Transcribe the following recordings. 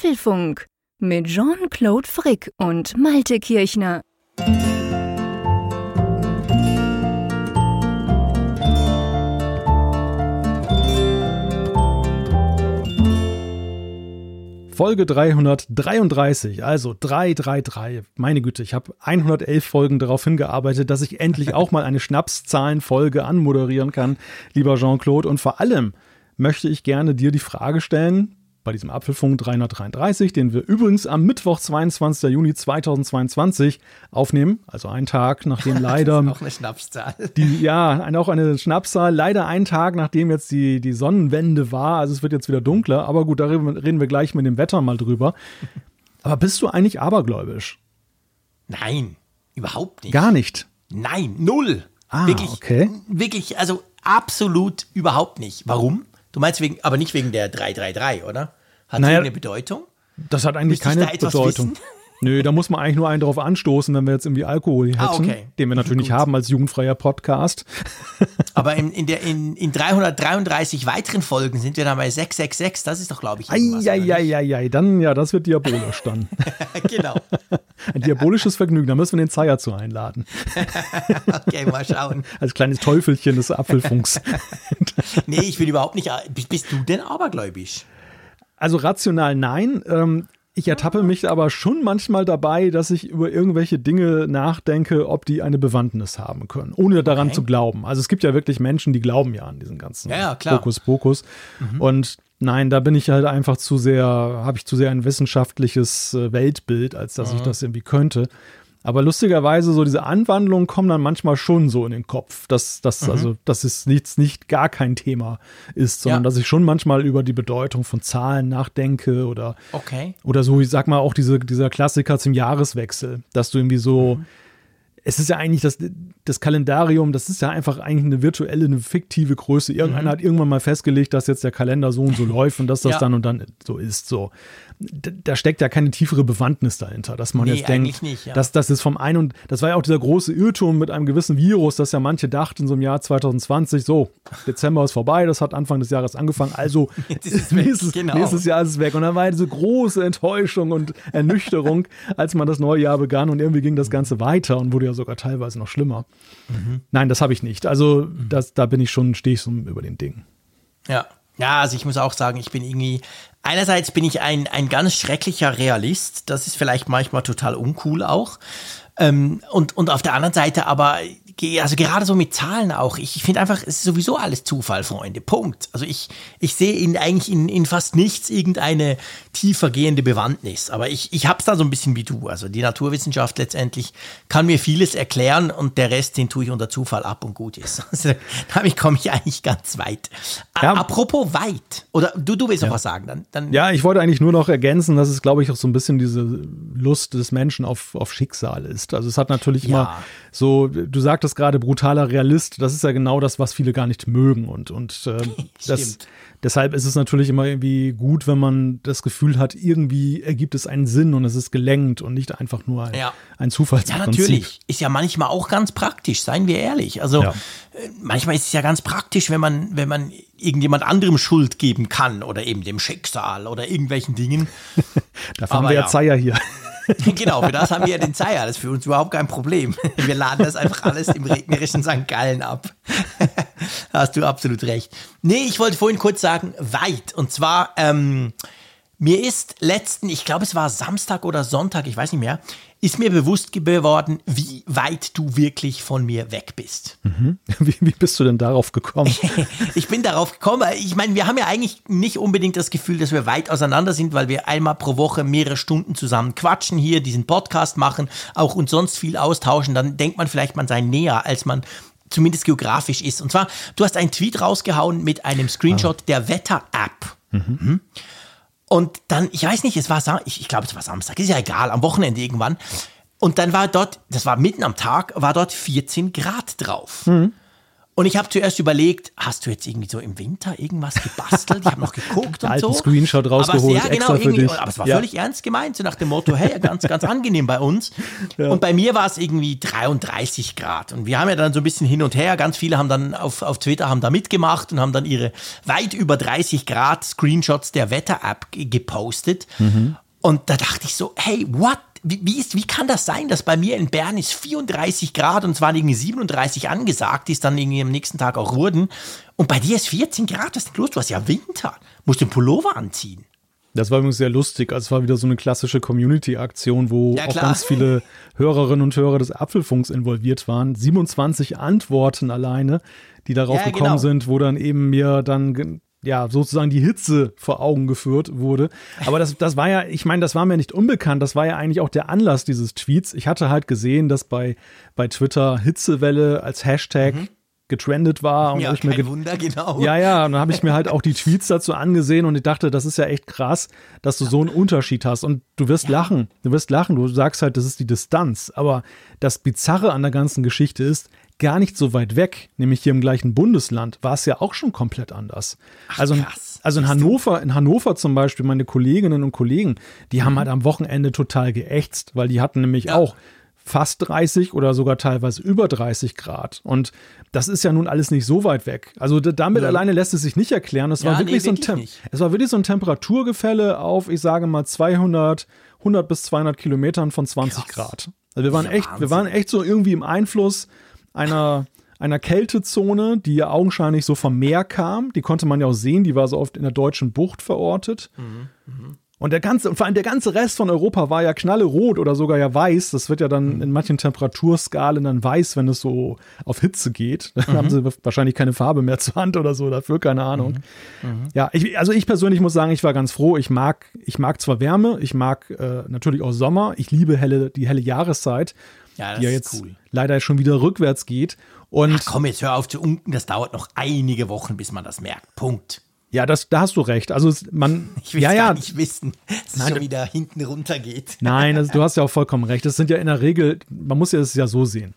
Apfelfunk mit Jean-Claude Frick und Malte Kirchner. Folge 333, also 333. Meine Güte, ich habe 111 Folgen darauf hingearbeitet, dass ich endlich auch mal eine Schnapszahlenfolge anmoderieren kann, lieber Jean-Claude. Und vor allem möchte ich gerne dir die Frage stellen, bei diesem Apfelfunk 333, den wir übrigens am Mittwoch, 22. Juni 2022 aufnehmen, also einen Tag nachdem leider. das ist auch eine Schnapszahl. Die, ja, auch eine Schnapszahl, leider einen Tag nachdem jetzt die, die Sonnenwende war, also es wird jetzt wieder dunkler, aber gut, da reden wir gleich mit dem Wetter mal drüber. Aber bist du eigentlich abergläubisch? Nein, überhaupt nicht. Gar nicht. Nein, null. Ah, wirklich, okay. Wirklich, also absolut überhaupt nicht. Warum? Du meinst wegen, aber nicht wegen der 333, oder? Hat Naja, eine Bedeutung? Das hat eigentlich Müsste keine da Bedeutung. wissen? Nö, da muss man eigentlich nur einen drauf anstoßen, wenn wir jetzt irgendwie Alkohol hätten, Ah, okay. den wir natürlich Gut. haben als jugendfreier Podcast. Aber in, in, der, in, in 333 weiteren Folgen sind wir dann bei 666. Das ist doch, glaube ich, irgendwas? Eieieiei, dann, ja, das wird diabolisch dann. genau. Ein diabolisches Vergnügen, da müssen wir den Zeier zu einladen. Okay, mal schauen. Als kleines Teufelchen des Apfelfunks. Nee, ich will überhaupt nicht. Bist, bist du denn abergläubisch? Also rational nein. Ähm, ich ertappe mich aber schon manchmal dabei, dass ich über irgendwelche Dinge nachdenke, ob die eine Bewandtnis haben können, ohne daran Okay. zu glauben. Also es gibt ja wirklich Menschen, die glauben ja an diesen ganzen Ja, klar. Mhm. Und nein, da bin ich halt einfach zu sehr, habe ich zu sehr ein wissenschaftliches äh, Weltbild, als dass Mhm. ich das irgendwie könnte. Aber lustigerweise, so diese Anwandlungen kommen dann manchmal schon so in den Kopf, dass das, also, dass es nichts, nicht gar kein Thema ist, sondern Mhm. Ja. dass ich schon manchmal über die Bedeutung von Zahlen nachdenke oder Okay. oder so, ich sag mal auch diese, dieser Klassiker zum Jahreswechsel, dass du irgendwie so, es ist ja eigentlich das, das Kalendarium, das ist ja einfach eigentlich eine virtuelle, eine fiktive Größe. Irgendeiner hat irgendwann mal festgelegt, dass jetzt der Kalender so und so läuft und dass das Ja. dann und dann so ist. So. Da steckt ja keine tiefere Bewandtnis dahinter, dass man Nee, jetzt denkt, nicht, ja. dass das ist vom einen und das war ja auch dieser große Irrtum mit einem gewissen Virus, dass ja manche dachten so im Jahr 2020, so, Dezember ist vorbei, das hat Anfang des Jahres angefangen, also weg, nächstes, genau. nächstes Jahr ist es weg. Und dann war diese große Enttäuschung und Ernüchterung, als man das neue Jahr begann und irgendwie ging das Ganze weiter und wurde ja sogar teilweise noch schlimmer. Nein, das habe ich nicht. Also das, da bin ich schon, stehe ich so über den Ding. Ja. Ja, also ich muss auch sagen, ich bin irgendwie, einerseits bin ich ein, ein ganz schrecklicher Realist, das ist vielleicht manchmal total uncool auch. Ähm, und, und auf der anderen Seite aber, also gerade so mit Zahlen auch, ich finde einfach, es ist sowieso alles Zufall, Freunde, Punkt. Also ich, ich sehe in, eigentlich in, in fast nichts irgendeine tiefer gehende Bewandtnis, aber ich, ich habe es da so ein bisschen wie du. Also die Naturwissenschaft letztendlich kann mir vieles erklären und der Rest, den tue ich unter Zufall ab und gut ist. Also, damit komme ich eigentlich ganz weit. A- Ja. Apropos weit, oder du, du willst noch was sagen, dann, dann Ja, ich wollte eigentlich nur noch ergänzen, dass es, glaube ich, auch so ein bisschen diese Lust des Menschen auf, auf Schicksal ist. Also es hat natürlich immer Ja. so, du sagtest gerade brutaler Realist, das ist ja genau das, was viele gar nicht mögen. Und, und äh, das, deshalb ist es natürlich immer irgendwie gut, wenn man das Gefühl hat, irgendwie ergibt es einen Sinn und es ist gelenkt und nicht einfach nur ein, Ja. ein Ja, Zufallsprinzip. natürlich. Ist ja manchmal auch ganz praktisch, seien wir ehrlich. Also Ja. äh, manchmal ist es ja ganz praktisch, wenn man, wenn man irgendjemand anderem Schuld geben kann oder eben dem Schicksal oder irgendwelchen Dingen. Dafür haben Aber wir ja ja. Zeier hier. genau, für das haben wir ja den Zeier. Das ist für uns überhaupt kein Problem. Wir laden das einfach alles im regnerischen St. Gallen ab. Hast du absolut recht. Nee, ich wollte vorhin kurz sagen, weit. Und zwar, ähm, mir ist letzten, ich glaube, es war Samstag oder Sonntag, ich weiß nicht mehr, ist mir bewusst geworden, wie weit du wirklich von mir weg bist. Wie, wie bist du denn darauf gekommen? Ich bin darauf gekommen, weil ich meine, wir haben ja eigentlich nicht unbedingt das Gefühl, dass wir weit auseinander sind, weil wir einmal pro Woche mehrere Stunden zusammen quatschen hier, diesen Podcast machen, auch uns sonst viel austauschen. Dann denkt man vielleicht, man sei näher, als man zumindest geografisch ist. Und zwar, du hast einen Tweet rausgehauen mit einem Screenshot der Wetter-App. Mhm. Und dann, ich weiß nicht, es war, ich, ich glaube, es war Samstag, ist ja egal, am Wochenende irgendwann. Und dann war dort, das war mitten am Tag, war dort 14 Grad drauf. Und ich habe zuerst überlegt, hast du jetzt irgendwie so im Winter irgendwas gebastelt? Ich habe noch geguckt und so. Screenshot rausgeholt, aber, ja, genau, extra für irgendwie, dich. aber es war Ja. völlig ernst gemeint, so nach dem Motto, hey, ganz, ganz angenehm bei uns. Und bei mir war es irgendwie 33 Grad. Und wir haben ja dann so ein bisschen hin und her, ganz viele haben dann auf, auf Twitter haben da mitgemacht und haben dann ihre weit über 30 Grad Screenshots der Wetter-App ge- gepostet. Und da dachte ich so, hey, what? Wie, wie, ist, wie kann das sein, dass bei mir in Bern ist 34 Grad und es waren irgendwie 37 angesagt, die es dann irgendwie am nächsten Tag auch wurden. Und bei dir ist 14 Grad, was ist denn los? Du hast ja Winter. Musst einen Pullover anziehen. Das war übrigens sehr lustig. Also es war wieder so eine klassische Community-Aktion, wo Ja, auch ganz viele Hörerinnen und Hörer des Apfelfunks involviert waren. 27 Antworten alleine, die darauf Ja, gekommen genau. sind, wo dann eben mir dann ja sozusagen die Hitze vor Augen geführt wurde. Aber das, das war ja, ich meine, das war mir nicht unbekannt. Das war ja eigentlich auch der Anlass dieses Tweets. Ich hatte halt gesehen, dass bei, bei Twitter Hitzewelle als Hashtag getrendet war. Und Mhm. Ja, ich mir ge- Wunder, genau. ja, ja, und dann habe ich mir halt auch die Tweets dazu angesehen und ich dachte, das ist ja echt krass, dass du so einen Unterschied hast. Und du wirst lachen, du wirst lachen, du sagst halt, das ist die Distanz. Aber das Bizarre an der ganzen Geschichte ist, gar nicht so weit weg, nämlich hier im gleichen Bundesland, war es ja auch schon komplett anders. also, in- also in Hannover, in Hannover zum Beispiel, meine Kolleginnen und Kollegen, die haben halt am Wochenende total geächtzt, weil die hatten nämlich Ja. auch fast 30 oder sogar teilweise über 30 Grad. Und das ist ja nun alles nicht so weit weg. Also damit alleine lässt es sich nicht erklären. Es Ja, war wirklich nee, so ein wirklich nicht. es war wirklich so ein Temperaturgefälle auf, ich sage mal 200, 100 bis 200 Kilometern von 20 Krass. Grad. Also wir waren Ja, echt, wir Wahnsinn. waren echt so irgendwie im Einfluss einer einer Kältezone, die ja augenscheinlich so vom Meer kam. Die konnte man ja auch sehen. Die war so oft in der deutschen Bucht verortet. Und der ganze, und vor allem der ganze Rest von Europa war ja knallerot oder sogar ja weiß. Das wird ja dann in manchen Temperaturskalen dann weiß, wenn es so auf Hitze geht. Dann haben sie wahrscheinlich keine Farbe mehr zur Hand oder so dafür, keine Ahnung. Ja, ich, also ich persönlich muss sagen, ich war ganz froh. Ich mag, ich mag zwar Wärme, ich mag äh, natürlich auch Sommer. Ich liebe helle, die helle Jahreszeit, Ja, das die ja ist jetzt cool. leider schon wieder rückwärts geht. Und Ach komm, jetzt hör auf zu unken. Das dauert noch einige Wochen, bis man das merkt. Punkt. ja, das, da hast du recht. Also es, man, Ich will ja, ja, nicht wissen, dass es schon wieder hinten runter geht. Nein, das, du hast ja auch vollkommen recht. Das sind ja in der Regel, man muss ja das ja so sehen.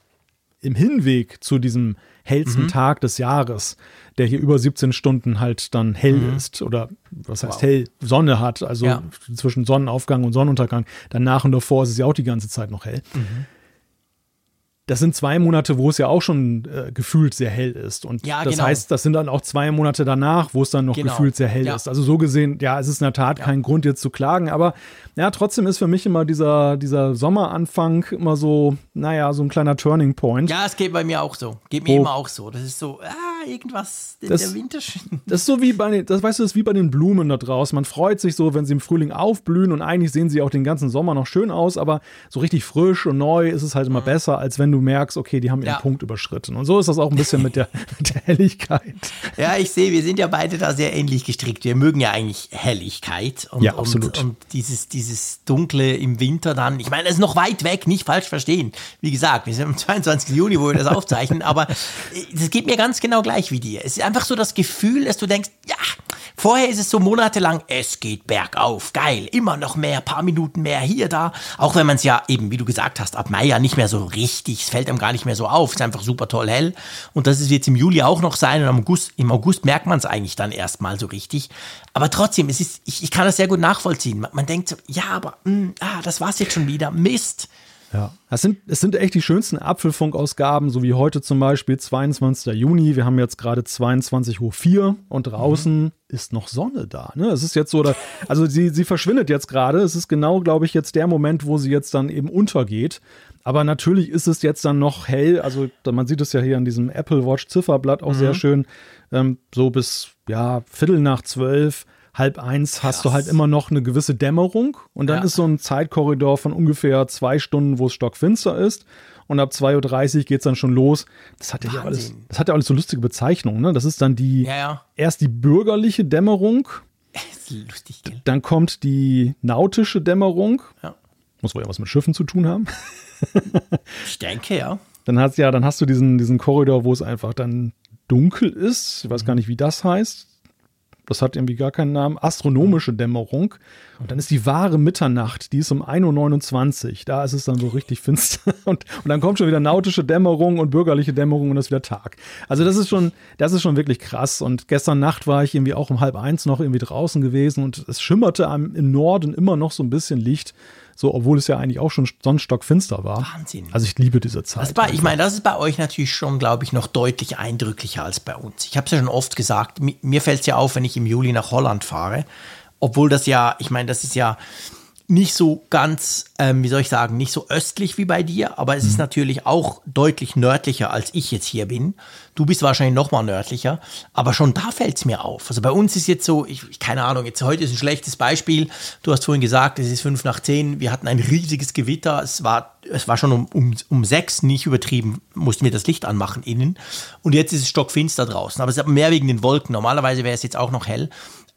Im Hinweg zu diesem hellsten Tag des Jahres, der hier über 17 Stunden halt dann hell ist oder was heißt hell, Sonne hat, also Ja. zwischen Sonnenaufgang und Sonnenuntergang. Danach und davor ist es ja auch die ganze Zeit noch hell. Das sind zwei Monate, wo es ja auch schon äh, gefühlt sehr hell ist. Und Ja, das genau. heißt, das sind dann auch zwei Monate danach, wo es dann noch Genau. gefühlt sehr hell Ja. ist. Also so gesehen, ja, es ist in der Tat kein Grund jetzt zu klagen, aber ja, trotzdem ist für mich immer dieser, dieser Sommeranfang immer so, naja, so ein kleiner Turning Point. Ja, es geht bei mir auch so. Geht mir Wo- immer auch so. Das ist so, ah, irgendwas, der, Das- der Winter. Das ist so wie bei den, das weißt du, das ist wie bei den Blumen da draußen. Man freut sich so, wenn sie im Frühling aufblühen und eigentlich sehen sie auch den ganzen Sommer noch schön aus, aber so richtig frisch und neu ist es halt immer besser, als wenn du merkst, okay, die haben ihren Ja. Punkt überschritten. Und so ist das auch ein bisschen mit der, mit der Helligkeit. Ja, ich sehe, wir sind ja beide da sehr ähnlich gestrickt. Wir mögen ja eigentlich Helligkeit. Und, Ja, absolut. Und, und dieses, dieses Dunkle im Winter dann. Ich meine, es ist noch weit weg, nicht falsch verstehen. Wie gesagt, wir sind am 22. Juni, wo wir das aufzeichnen, aber es geht mir ganz genau gleich wie dir. Es ist einfach so das Gefühl, dass du denkst, ja, vorher ist es so monatelang, es geht bergauf, geil, immer noch mehr, paar Minuten mehr hier, da. Auch wenn man es ja eben, wie du gesagt hast, ab Mai ja nicht mehr so richtig, es fällt einem gar nicht mehr so auf, es ist einfach super toll hell. Und das ist jetzt im Juli auch noch sein und im August, im August merkt man es eigentlich dann erstmal so richtig. Aber trotzdem, es ist, ich, ich kann das sehr gut nachvollziehen. Man, man denkt so, ja, aber, mh, ah, das war's jetzt schon wieder, Mist. Ja. Es sind, es sind echt die schönsten Apfelfunk-Ausgaben, so wie heute zum Beispiel, 22. Juni. Wir haben jetzt gerade 22.04 Uhr und draußen ist noch Sonne da. Ne? Es ist jetzt so, da, also sie, sie verschwindet jetzt gerade. Es ist genau, glaube ich, jetzt der Moment, wo sie jetzt dann eben untergeht. Aber natürlich ist es jetzt dann noch hell. Also man sieht es ja hier an diesem Apple Watch Zifferblatt auch sehr schön. Ähm, so bis ja Viertel nach zwölf, halb eins hast du halt immer noch eine gewisse Dämmerung. Und dann Ja. ist so ein Zeitkorridor von ungefähr zwei Stunden, wo es stockfinster ist. Und ab 2.30 Uhr geht es dann schon los. Das hat ja alles, das hat ja alles so lustige Bezeichnungen. Ne? Das ist dann die Ja, ja. erst die bürgerliche Dämmerung, Ist lustig, gell? dann kommt die nautische Dämmerung. Ja. Muss wohl ja was mit Schiffen zu tun haben. Ich denke, ja. Dann hast, ja, dann hast du diesen, diesen Korridor, wo es einfach dann dunkel ist. Ich weiß gar nicht, wie das heißt. Das hat irgendwie gar keinen Namen, astronomische Dämmerung. Und dann ist die wahre Mitternacht, die ist um 1.29 Uhr. Da ist es dann so richtig finster. Und, und dann kommt schon wieder nautische Dämmerung und bürgerliche Dämmerung und es ist wieder Tag. Also das ist schon, das ist schon wirklich krass. Und gestern Nacht war ich irgendwie auch um halb eins noch irgendwie draußen gewesen und es schimmerte im Norden immer noch so ein bisschen Licht. So, obwohl es ja eigentlich auch schon sonst stockfinster war. Wahnsinn. Also ich liebe diese Zeit. Das war, ich meine, das ist bei euch natürlich schon, glaube ich, noch deutlich eindrücklicher als bei uns. Ich habe es ja schon oft gesagt, mir, mir fällt es ja auf, wenn ich im Juli nach Holland fahre. Obwohl das ja, ich meine, das ist ja nicht so ganz, ähm, wie soll ich sagen, nicht so östlich wie bei dir, aber es ist natürlich auch deutlich nördlicher, als ich jetzt hier bin. Du bist wahrscheinlich noch mal nördlicher, aber schon da fällt es mir auf. Also bei uns ist jetzt so, ich, keine Ahnung, jetzt heute ist ein schlechtes Beispiel. Du hast vorhin gesagt, es ist fünf nach zehn. Wir hatten ein riesiges Gewitter. Es war, es war schon um, um, um sechs, nicht übertrieben, mussten wir das Licht anmachen innen. Und jetzt ist es stockfinster draußen. Aber es ist mehr wegen den Wolken. Normalerweise wäre es jetzt auch noch hell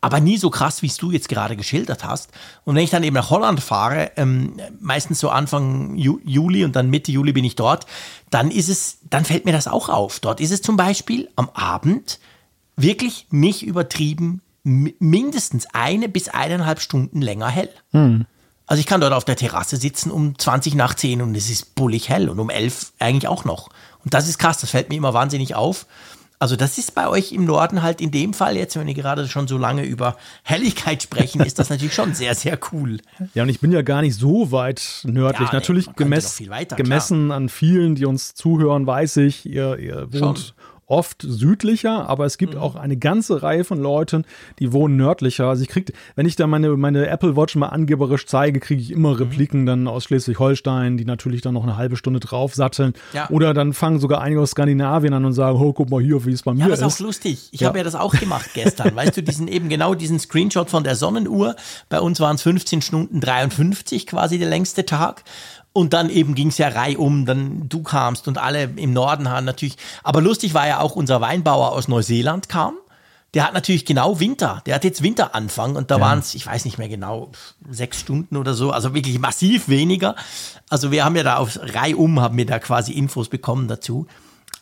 aber nie so krass, wie es du jetzt gerade geschildert hast. Und wenn ich dann eben nach Holland fahre, ähm, meistens so Anfang Ju Juli und dann Mitte Juli bin ich dort, dann ist es, dann fällt mir das auch auf. Dort ist es zum Beispiel am Abend wirklich nicht übertrieben mindestens eine bis eineinhalb Stunden länger hell. Hm. Also ich kann dort auf der Terrasse sitzen um 20 nach 10 und es ist bullig hell und um 11 eigentlich auch noch. Und das ist krass, das fällt mir immer wahnsinnig auf. Also das ist bei euch im Norden halt in dem Fall jetzt, wenn wir gerade schon so lange über Helligkeit sprechen, ist das natürlich schon sehr, sehr cool. Ja, und ich bin ja gar nicht so weit nördlich. Ja, natürlich nee, gemess weiter, gemessen an vielen, die uns zuhören, weiß ich, ihr, ihr wohnt oft südlicher, aber es gibt mhm. auch eine ganze Reihe von Leuten, die wohnen nördlicher. Also ich kriege, wenn ich da meine, meine Apple Watch mal angeberisch zeige, kriege ich immer mhm. Repliken mhm. dann aus Schleswig-Holstein, die natürlich dann noch eine halbe Stunde draufsatteln. Ja. Oder dann fangen sogar einige aus Skandinavien an und sagen, oh, guck mal hier, wie es bei mir ist. Ja, das ist auch lustig. Ich ja. habe ja das auch gemacht gestern. weißt du, diesen eben genau diesen Screenshot von der Sonnenuhr. Bei uns waren es 15 Stunden 53 quasi der längste Tag. Und dann eben ging es ja reihum, dann du kamst und alle im Norden haben natürlich. Aber lustig war ja auch unser Weinbauer aus Neuseeland kam. Der hat natürlich genau Winter. Der hat jetzt Winteranfang und da ja. waren es, ich weiß nicht mehr genau, sechs Stunden oder so. Also wirklich massiv weniger. Also wir haben ja da auf reihum haben wir da quasi Infos bekommen dazu.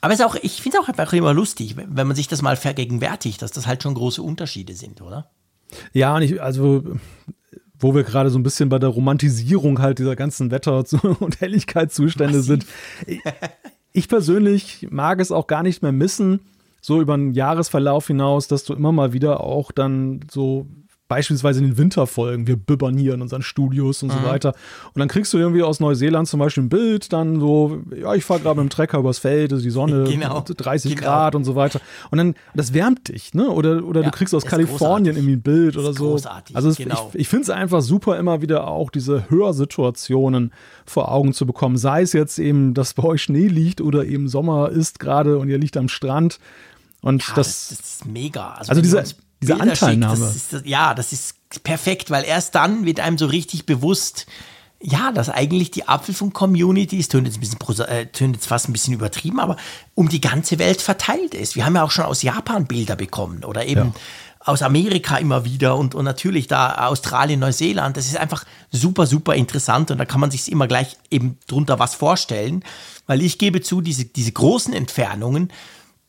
Aber es ist auch, ich finde es auch einfach immer lustig, wenn man sich das mal vergegenwärtigt, dass das halt schon große Unterschiede sind, oder? Ja, und ich, also wo wir gerade so ein bisschen bei der Romantisierung halt dieser ganzen Wetter- und Helligkeitszustände sind. Ich persönlich mag es auch gar nicht mehr missen, so über einen Jahresverlauf hinaus, dass du immer mal wieder auch dann so beispielsweise in den Winterfolgen, wir bibbern hier in unseren Studios und mhm. so weiter. Und dann kriegst du irgendwie aus Neuseeland zum Beispiel ein Bild, dann so, ja, ich fahre gerade mit dem Trecker übers Feld, also die Sonne, genau. 30 genau. Grad und so weiter. Und dann, das wärmt dich, ne? Oder, oder ja, du kriegst aus Kalifornien irgendwie ein Bild oder so. Großartig, also es, genau. ich, ich finde es einfach super, immer wieder auch diese Hörsituationen vor Augen zu bekommen. Sei es jetzt eben, dass bei euch Schnee liegt oder eben Sommer ist gerade und ihr liegt am Strand. Und ja, das, das, ist mega. Also, also diese, diese Bilder Anteilnahme. Schickt, das ist, ja, das ist perfekt, weil erst dann wird einem so richtig bewusst, ja, dass eigentlich die Apfelfunk-Community, es tönt jetzt, ein bisschen, äh, tönt jetzt fast ein bisschen übertrieben, aber um die ganze Welt verteilt ist. Wir haben ja auch schon aus Japan Bilder bekommen oder eben ja. aus Amerika immer wieder und, und natürlich da Australien, Neuseeland. Das ist einfach super, super interessant und da kann man sich immer gleich eben drunter was vorstellen, weil ich gebe zu, diese, diese großen Entfernungen,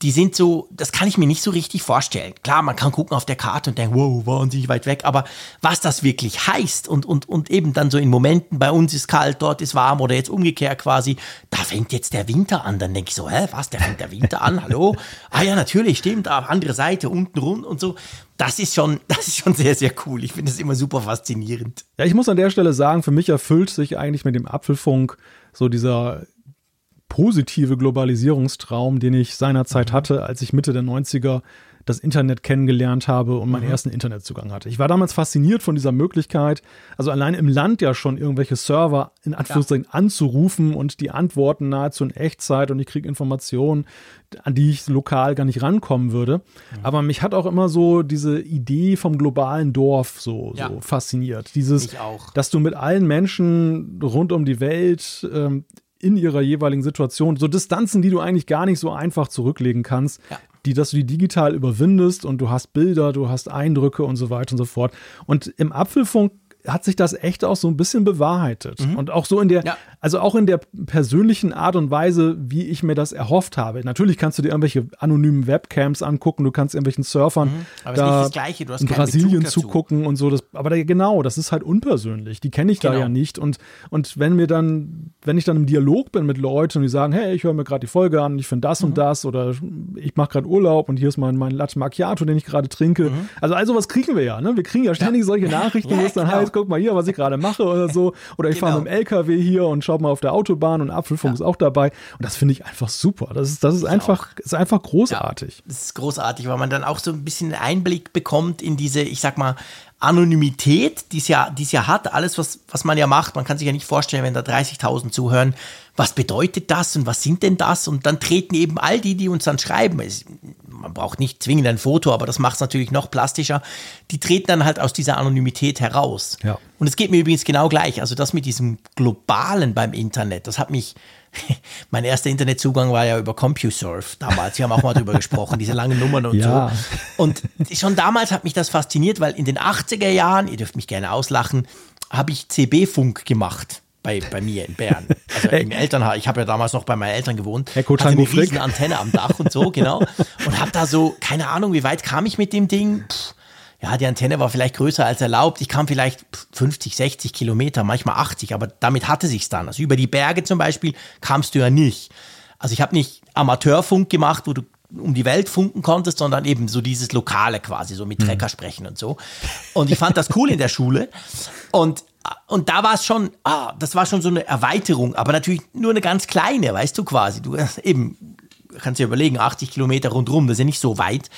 die sind so, das kann ich mir nicht so richtig vorstellen. Klar, man kann gucken auf der Karte und denken, wow, wahnsinnig weit weg, aber was das wirklich heißt und, und, und eben dann so in Momenten, bei uns ist kalt, dort ist warm oder jetzt umgekehrt quasi, da fängt jetzt der Winter an, dann denke ich so, hä, was, der fängt der Winter an, hallo? Ah ja, natürlich, stimmt, auf andere Seite, unten rund und so. Das ist schon, das ist schon sehr, sehr cool. Ich finde das immer super faszinierend. Ja, ich muss an der Stelle sagen, für mich erfüllt sich eigentlich mit dem Apfelfunk so dieser positive Globalisierungstraum, den ich seinerzeit hatte, als ich Mitte der 90er das Internet kennengelernt habe und meinen mhm. ersten Internetzugang hatte. Ich war damals fasziniert von dieser Möglichkeit, also allein im Land ja schon irgendwelche Server in Anführungszeichen ja. anzurufen und die antworten nahezu in Echtzeit und ich kriege Informationen, an die ich lokal gar nicht rankommen würde. Mhm. Aber mich hat auch immer so diese Idee vom globalen Dorf so, ja. so fasziniert. Dieses, dass du mit allen Menschen rund um die Welt ähm, in ihrer jeweiligen Situation, so Distanzen, die du eigentlich gar nicht so einfach zurücklegen kannst, ja. die, dass du die digital überwindest und du hast Bilder, du hast Eindrücke und so weiter und so fort. Und im Apfelfunk hat sich das echt auch so ein bisschen bewahrheitet. Mhm. Und auch so in der, ja. also auch in der persönlichen Art und Weise, wie ich mir das erhofft habe. Natürlich kannst du dir irgendwelche anonymen Webcams angucken, du kannst irgendwelchen Surfern mhm, da in Brasilien zugucken und so. Das, aber da, genau, das ist halt unpersönlich. Die kenne ich genau. da ja nicht. Und, und wenn mir dann, wenn ich dann im Dialog bin mit Leuten und die sagen, hey, ich höre mir gerade die Folge an, ich finde das mhm. und das oder ich mache gerade Urlaub und hier ist mein, mein Latte Macchiato, den ich gerade trinke. Mhm. Also all sowas kriegen wir ja. Ne? Wir kriegen ja ständig ja. solche Nachrichten, ja, wo es dann genau. heißt, guck mal hier, was ich gerade mache oder so. Oder ich genau. fahre mit dem LKW hier und schaue mal auf der Autobahn und Apfelfunk ja. ist auch dabei. Und das finde ich einfach super. Das ist, das ist, einfach, ist einfach großartig. Ja, das ist großartig, weil man dann auch so ein bisschen Einblick bekommt in diese, ich sag mal, Anonymität, die es ja, es ja hat, alles, was, was man ja macht. Man kann sich ja nicht vorstellen, wenn da 30.000 zuhören, was bedeutet das und was sind denn das? Und dann treten eben all die, die uns dann schreiben, es, man braucht nicht zwingend ein Foto, aber das macht es natürlich noch plastischer, die treten dann halt aus dieser Anonymität heraus. Ja. Und es geht mir übrigens genau gleich. Also das mit diesem Globalen beim Internet, das hat mich, mein erster Internetzugang war ja über CompuServe damals. Wir haben auch mal drüber gesprochen, diese langen Nummern und ja. so. Und schon damals hat mich das fasziniert, weil in den 80er Jahren, ihr dürft mich gerne auslachen, habe ich CB-Funk gemacht bei, bei mir in Bern. Also im Elternhaus. Ich habe ja damals noch bei meinen Eltern gewohnt. Herr hatte eine riesen Antenne am Dach und so, genau. Und habe da so, keine Ahnung, wie weit kam ich mit dem Ding? Pff, ja, die Antenne war vielleicht größer als erlaubt. Ich kam vielleicht 50, 60 Kilometer, manchmal 80, aber damit hatte sich's dann. Also über die Berge zum Beispiel kamst du ja nicht. Also ich habe nicht Amateurfunk gemacht, wo du um die Welt funken konntest, sondern eben so dieses Lokale quasi, so mit hm. Trecker sprechen und so. Und ich fand das cool in der Schule. Und und da war es schon, ah, das war schon so eine Erweiterung, aber natürlich nur eine ganz kleine, weißt du quasi. Du eben kannst dir überlegen, 80 Kilometer rundherum, das ist ja nicht so weit.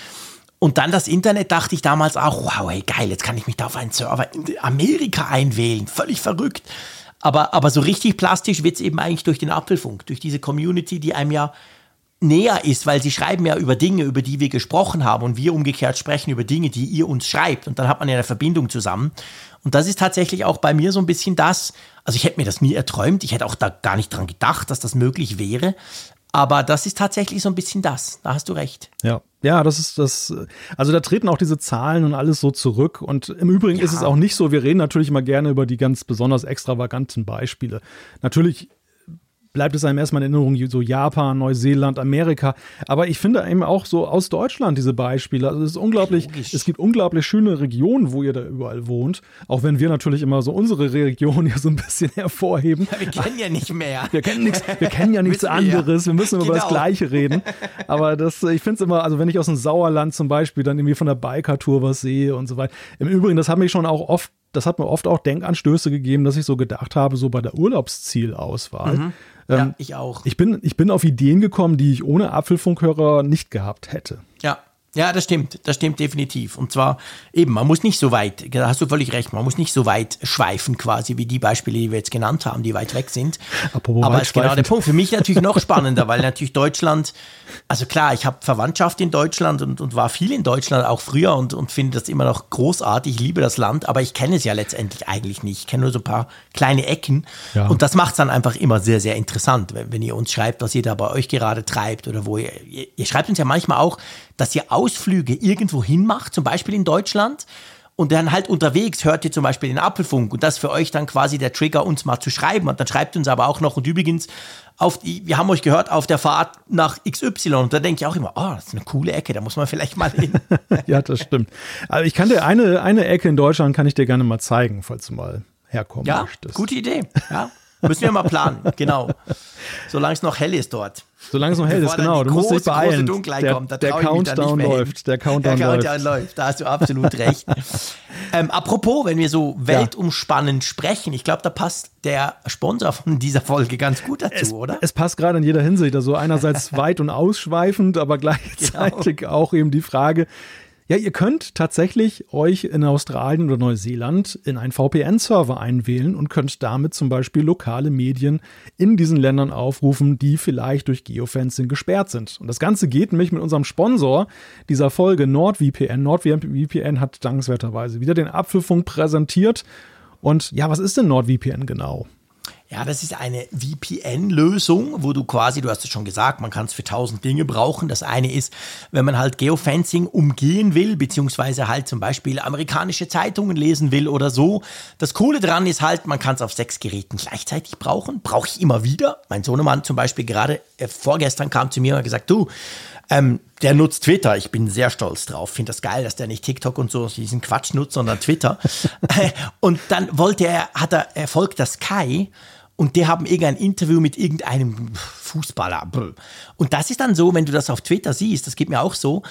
Und dann das Internet dachte ich damals auch, wow, hey, geil, jetzt kann ich mich da auf einen Server in Amerika einwählen, völlig verrückt. Aber, aber so richtig plastisch wird es eben eigentlich durch den Apfelfunk, durch diese Community, die einem ja näher ist, weil sie schreiben ja über Dinge, über die wir gesprochen haben und wir umgekehrt sprechen über Dinge, die ihr uns schreibt und dann hat man ja eine Verbindung zusammen. Und das ist tatsächlich auch bei mir so ein bisschen das, also ich hätte mir das nie erträumt, ich hätte auch da gar nicht dran gedacht, dass das möglich wäre, aber das ist tatsächlich so ein bisschen das, da hast du recht. Ja. Ja, das ist das. Also da treten auch diese Zahlen und alles so zurück. Und im Übrigen ja. ist es auch nicht so, wir reden natürlich immer gerne über die ganz besonders extravaganten Beispiele. Natürlich bleibt es einem erstmal in Erinnerung, so Japan, Neuseeland, Amerika. Aber ich finde eben auch so aus Deutschland diese Beispiele. Also es ist unglaublich, Logisch. es gibt unglaublich schöne Regionen, wo ihr da überall wohnt. Auch wenn wir natürlich immer so unsere Region hier so ein bisschen hervorheben. Ja, wir kennen ja nicht mehr. Wir kennen nichts, wir kennen ja nichts anderes. Wir müssen genau. über das genau. Gleiche reden. Aber das, ich finde es immer, also wenn ich aus dem Sauerland zum Beispiel dann irgendwie von der Biker-Tour was sehe und so weiter. Im Übrigen, das hat mich schon auch oft das hat mir oft auch Denkanstöße gegeben, dass ich so gedacht habe, so bei der Urlaubszielauswahl. Mhm. Ähm, ja, ich auch. Ich bin, ich bin auf Ideen gekommen, die ich ohne Apfelfunkhörer nicht gehabt hätte. Ja, ja, das stimmt, das stimmt definitiv. Und zwar eben, man muss nicht so weit, da hast du völlig recht, man muss nicht so weit schweifen quasi wie die Beispiele, die wir jetzt genannt haben, die weit weg sind. Apropos Aber ist genau der Punkt. Für mich natürlich noch spannender, weil natürlich Deutschland, also klar, ich habe Verwandtschaft in Deutschland und, und war viel in Deutschland auch früher und, und finde das immer noch großartig, ich liebe das Land, aber ich kenne es ja letztendlich eigentlich nicht. Ich kenne nur so ein paar kleine Ecken ja. und das macht es dann einfach immer sehr, sehr interessant, wenn, wenn ihr uns schreibt, was ihr da bei euch gerade treibt oder wo ihr, ihr, ihr schreibt uns ja manchmal auch, dass ihr Ausflüge irgendwo hin macht, zum Beispiel in Deutschland, und dann halt unterwegs hört ihr zum Beispiel den Apfelfunk und das für euch dann quasi der Trigger, uns mal zu schreiben. Und dann schreibt uns aber auch noch, und übrigens, auf wir haben euch gehört, auf der Fahrt nach XY. Und da denke ich auch immer, oh, das ist eine coole Ecke, da muss man vielleicht mal hin. ja, das stimmt. Aber ich kann dir eine, eine Ecke in Deutschland, kann ich dir gerne mal zeigen, falls du mal herkommen ja, möchtest. Gute Idee, ja. Müssen wir mal planen, genau. Solange es noch hell ist dort. Solange es noch hell ist, genau. Du musst dich beeilen. Der, kommt, der Countdown läuft. Der Countdown, der Countdown läuft. läuft. Da hast du absolut recht. ähm, apropos, wenn wir so weltumspannend ja. sprechen, ich glaube, da passt der Sponsor von dieser Folge ganz gut dazu, es, oder? Es passt gerade in jeder Hinsicht. Also einerseits weit und ausschweifend, aber gleichzeitig genau. auch eben die Frage, ja, ihr könnt tatsächlich euch in Australien oder Neuseeland in einen VPN-Server einwählen und könnt damit zum Beispiel lokale Medien in diesen Ländern aufrufen, die vielleicht durch Geofencing gesperrt sind. Und das Ganze geht nämlich mit unserem Sponsor dieser Folge NordVPN. NordVPN hat dankenswerterweise wieder den Apfelfunk präsentiert. Und ja, was ist denn NordVPN genau? Ja, das ist eine VPN-Lösung, wo du quasi, du hast es schon gesagt, man kann es für tausend Dinge brauchen. Das eine ist, wenn man halt Geofencing umgehen will, beziehungsweise halt zum Beispiel amerikanische Zeitungen lesen will oder so. Das Coole dran ist halt, man kann es auf sechs Geräten gleichzeitig brauchen. Brauche ich immer wieder. Mein Sohnemann zum Beispiel gerade äh, vorgestern kam zu mir und hat gesagt, du, ähm, der nutzt Twitter. Ich bin sehr stolz drauf. Finde das geil, dass der nicht TikTok und so diesen Quatsch nutzt, sondern Twitter. und dann wollte er, hat er, er folgt das Sky und die haben irgendein Interview mit irgendeinem Fußballer. Und das ist dann so, wenn du das auf Twitter siehst, das geht mir auch so,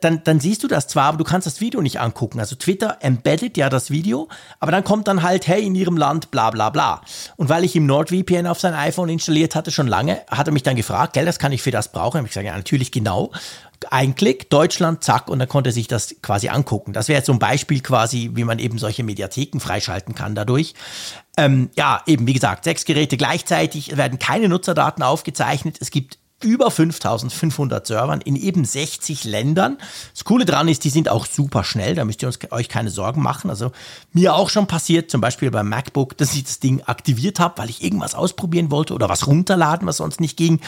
dann, dann siehst du das zwar, aber du kannst das Video nicht angucken. Also Twitter embeddet ja das Video, aber dann kommt dann halt, hey, in ihrem Land, bla bla bla. Und weil ich ihm NordVPN auf sein iPhone installiert hatte, schon lange, hat er mich dann gefragt, gell, das kann ich für das brauchen. ich gesagt, ja, natürlich genau. Ein Klick, Deutschland, zack, und dann konnte er sich das quasi angucken. Das wäre jetzt so ein Beispiel quasi, wie man eben solche Mediatheken freischalten kann dadurch. Ähm, ja, eben, wie gesagt, sechs Geräte gleichzeitig, werden keine Nutzerdaten aufgezeichnet. Es gibt über 5500 Servern in eben 60 Ländern. Das Coole dran ist, die sind auch super schnell, da müsst ihr uns, euch keine Sorgen machen. Also mir auch schon passiert, zum Beispiel beim MacBook, dass ich das Ding aktiviert habe, weil ich irgendwas ausprobieren wollte oder was runterladen, was sonst nicht ging.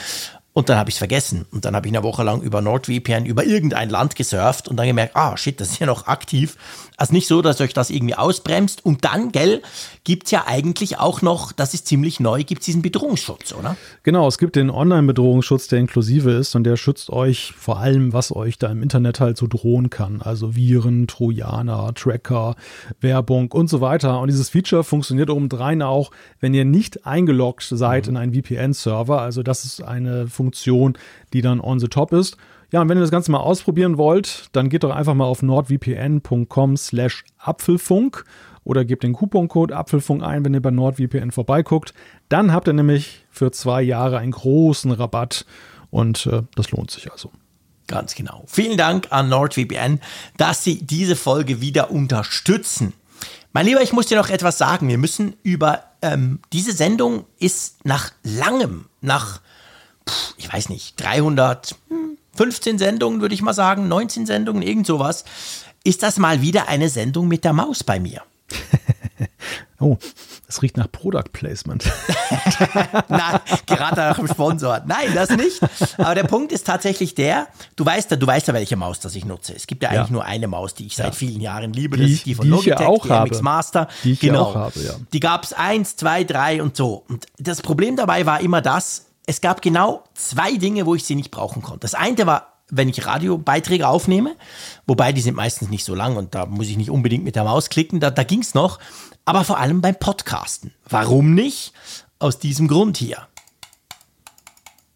Und dann habe ich es vergessen. Und dann habe ich eine Woche lang über NordVPN über irgendein Land gesurft und dann gemerkt, ah shit, das ist ja noch aktiv. Also nicht so, dass euch das irgendwie ausbremst. Und dann, gell, gibt es ja eigentlich auch noch, das ist ziemlich neu, gibt es diesen Bedrohungsschutz, oder? Genau, es gibt den Online-Bedrohungsschutz, der inklusive ist und der schützt euch vor allem, was euch da im Internet halt so drohen kann. Also Viren, Trojaner, Tracker, Werbung und so weiter. Und dieses Feature funktioniert obendrein auch, wenn ihr nicht eingeloggt seid mhm. in einen VPN-Server. Also das ist eine Funktion, die dann on the top ist. Ja, und wenn ihr das Ganze mal ausprobieren wollt, dann geht doch einfach mal auf nordvpn.com slash Apfelfunk oder gebt den Couponcode Apfelfunk ein, wenn ihr bei NordVPN vorbeiguckt. Dann habt ihr nämlich für zwei Jahre einen großen Rabatt und äh, das lohnt sich also. Ganz genau. Vielen Dank an NordVPN, dass Sie diese Folge wieder unterstützen. Mein Lieber, ich muss dir noch etwas sagen. Wir müssen über ähm, diese Sendung ist nach langem, nach, ich weiß nicht, 300, hm, 15 Sendungen, würde ich mal sagen, 19 Sendungen, irgend sowas, ist das mal wieder eine Sendung mit der Maus bei mir. oh, es riecht nach Product Placement. Nein, gerade nach dem Sponsor. Nein, das nicht. Aber der Punkt ist tatsächlich der, du weißt ja, du weißt ja, welche Maus das ich nutze. Es gibt ja eigentlich ja. nur eine Maus, die ich seit ja. vielen Jahren liebe. Das die, ist die von die Logitech, auch die habe. MX Master. Die ich genau. auch habe, ja. Die gab es eins, zwei, drei und so. Und das Problem dabei war immer das, es gab genau zwei Dinge, wo ich sie nicht brauchen konnte. Das eine war, wenn ich Radiobeiträge aufnehme, wobei die sind meistens nicht so lang und da muss ich nicht unbedingt mit der Maus klicken, da, da ging es noch, aber vor allem beim Podcasten. Warum nicht? Aus diesem Grund hier.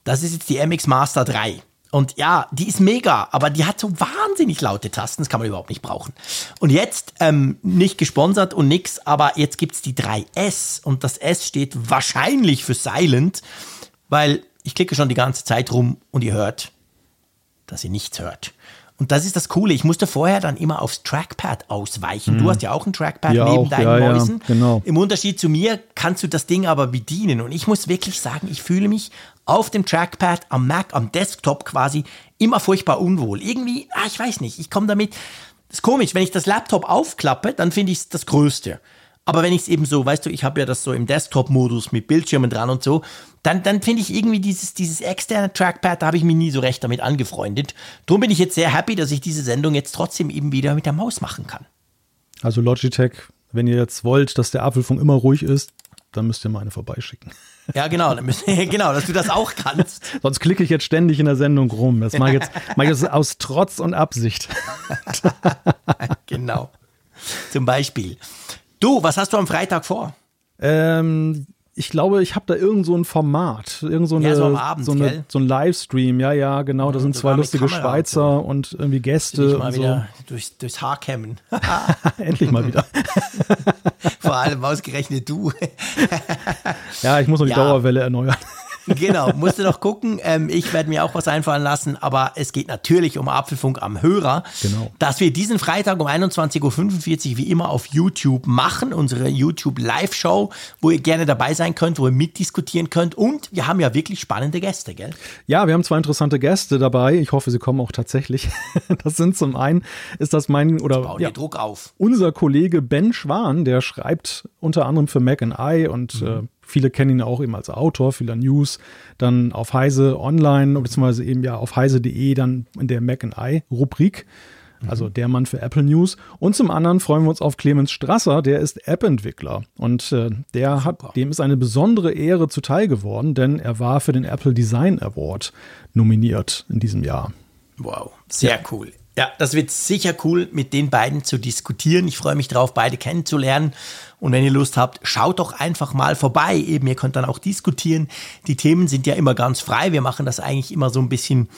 Das ist jetzt die MX Master 3. Und ja, die ist mega, aber die hat so wahnsinnig laute Tasten, das kann man überhaupt nicht brauchen. Und jetzt, ähm, nicht gesponsert und nix, aber jetzt gibt es die 3S und das S steht wahrscheinlich für Silent weil ich klicke schon die ganze Zeit rum und ihr hört, dass ihr nichts hört. Und das ist das Coole. Ich musste vorher dann immer aufs Trackpad ausweichen. Mhm. Du hast ja auch ein Trackpad ja, neben auch, deinen ja, Mäusen. Ja, genau. Im Unterschied zu mir kannst du das Ding aber bedienen. Und ich muss wirklich sagen, ich fühle mich auf dem Trackpad, am Mac, am Desktop quasi immer furchtbar unwohl. Irgendwie, ah, ich weiß nicht, ich komme damit. Das ist komisch, wenn ich das Laptop aufklappe, dann finde ich es das Größte. Aber wenn ich es eben so, weißt du, ich habe ja das so im Desktop-Modus mit Bildschirmen dran und so, dann, dann finde ich irgendwie dieses, dieses externe Trackpad, da habe ich mich nie so recht damit angefreundet. Darum bin ich jetzt sehr happy, dass ich diese Sendung jetzt trotzdem eben wieder mit der Maus machen kann. Also Logitech, wenn ihr jetzt wollt, dass der Apfelfunk immer ruhig ist, dann müsst ihr mal eine vorbeischicken. Ja, genau, müssen, genau, dass du das auch kannst. Sonst klicke ich jetzt ständig in der Sendung rum. Das mache ich jetzt, mache ich jetzt aus Trotz und Absicht. genau. Zum Beispiel. Du, was hast du am Freitag vor? Ähm, ich glaube, ich habe da irgend so ein Format, irgend so, eine, ja, so, Abend, so, eine, so, ein Livestream. Ja, ja, genau. Da sind zwei lustige Schweizer und, so. und, irgendwie Gäste. Mal und wieder durchs, durchs Haar kämmen. Endlich mal wieder. Vor allem ausgerechnet du. ja, ich muss noch die ja. Dauerwelle erneuern. Genau, musst du noch gucken. Ähm, ich werde mir auch was einfallen lassen, aber es geht natürlich um Apfelfunk am Hörer. Genau. Dass wir diesen Freitag um 21.45 Uhr wie immer auf YouTube machen, unsere YouTube Live-Show, wo ihr gerne dabei sein könnt, wo ihr mitdiskutieren könnt. Und wir haben ja wirklich spannende Gäste, gell? Ja, wir haben zwei interessante Gäste dabei. Ich hoffe, sie kommen auch tatsächlich. Das sind zum einen, ist das mein, oder ja, Druck auf. unser Kollege Ben Schwan, der schreibt unter anderem für Mac and I und mhm. äh, viele kennen ihn auch eben als Autor vieler News, dann auf Heise Online, beziehungsweise eben ja auf heise.de dann in der Mac and I Rubrik. Also der Mann für Apple News. Und zum anderen freuen wir uns auf Clemens Strasser, der ist App-Entwickler. Und äh, der hat, dem ist eine besondere Ehre zuteil geworden, denn er war für den Apple Design Award nominiert in diesem Jahr. Wow, sehr ja. cool. Ja, das wird sicher cool, mit den beiden zu diskutieren. Ich freue mich darauf, beide kennenzulernen. Und wenn ihr Lust habt, schaut doch einfach mal vorbei. Eben, ihr könnt dann auch diskutieren. Die Themen sind ja immer ganz frei. Wir machen das eigentlich immer so ein bisschen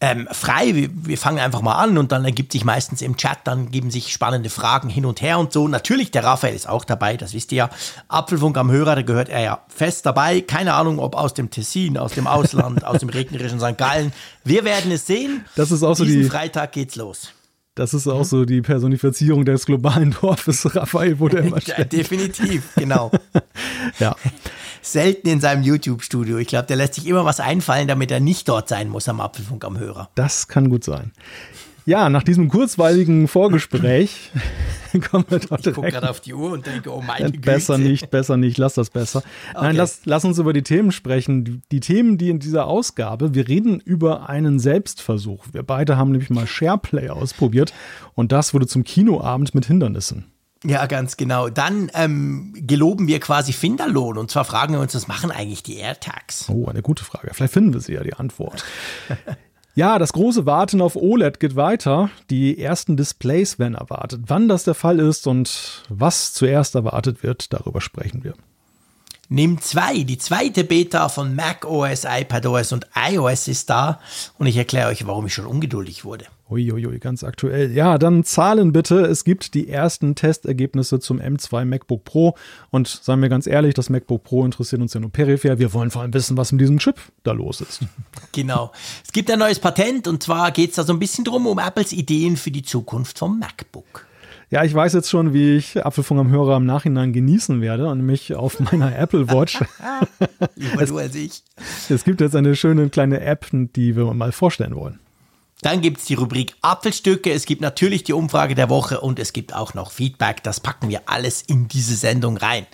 ähm, frei. Wir, wir, fangen einfach mal an und dann ergibt sich meistens im Chat, dann geben sich spannende Fragen hin und her und so. Natürlich, der Raphael ist auch dabei, das wisst ihr ja. Apfelfunk am Hörer, da gehört er ja fest dabei. Keine Ahnung, ob aus dem Tessin, aus dem Ausland, aus dem regnerischen St. Gallen. Wir werden es sehen. Das ist auch so Diesen die Freitag geht's los. Das ist auch so die Personifizierung des globalen Dorfes. Raphael wurde immer ja, Definitiv, genau. ja. Selten in seinem YouTube-Studio. Ich glaube, der lässt sich immer was einfallen, damit er nicht dort sein muss am Apfelfunk am Hörer. Das kann gut sein. Ja, nach diesem kurzweiligen Vorgespräch kommen wir doch direkt. Ich gucke gerade auf die Uhr und denke, oh meine Güte. Besser nicht, besser nicht, lass das besser. Okay. Nein, lass, lass uns über die Themen sprechen. Die, die, Themen, die in dieser Ausgabe, wir reden über einen Selbstversuch. Wir beide haben nämlich mal SharePlay ausprobiert und das wurde zum Kinoabend mit Hindernissen. Ja, ganz genau. Dann ähm, geloben wir quasi Finderlohn und zwar fragen wir uns, was machen eigentlich die AirTags? Oh, eine gute Frage. Vielleicht finden wir sie ja die Antwort. Ja, das große Warten auf OLED geht weiter. Die ersten Displays werden erwartet. Wann das der Fall ist und was zuerst erwartet wird, darüber sprechen wir. NIM 2, die zweite Beta von Mac OS, iPadOS und iOS ist da und ich erkläre euch, warum ich schon ungeduldig wurde. Uiuiui, ganz aktuell. Ja, dann Zahlen bitte. Es gibt die ersten Testergebnisse zum M2 MacBook Pro und seien wir ganz ehrlich, das MacBook Pro interessiert uns ja nur peripher. Wir wollen vor allem wissen, was mit diesem Chip da los ist. Genau. Es gibt ein neues Patent und zwar geht es da so ein bisschen drum um Apples Ideen für die Zukunft vom MacBook. Ja, ich weiß jetzt schon, wie ich Apfelfunk am Hörer im Nachhinein genießen werde und mich auf meiner Apple Watch. Lieber du als ich. Es gibt jetzt eine schöne kleine App, die wir mal vorstellen wollen. Dann gibt es die Rubrik Apfelstücke, es gibt natürlich die Umfrage der Woche und es gibt auch noch Feedback. Das packen wir alles in diese Sendung rein.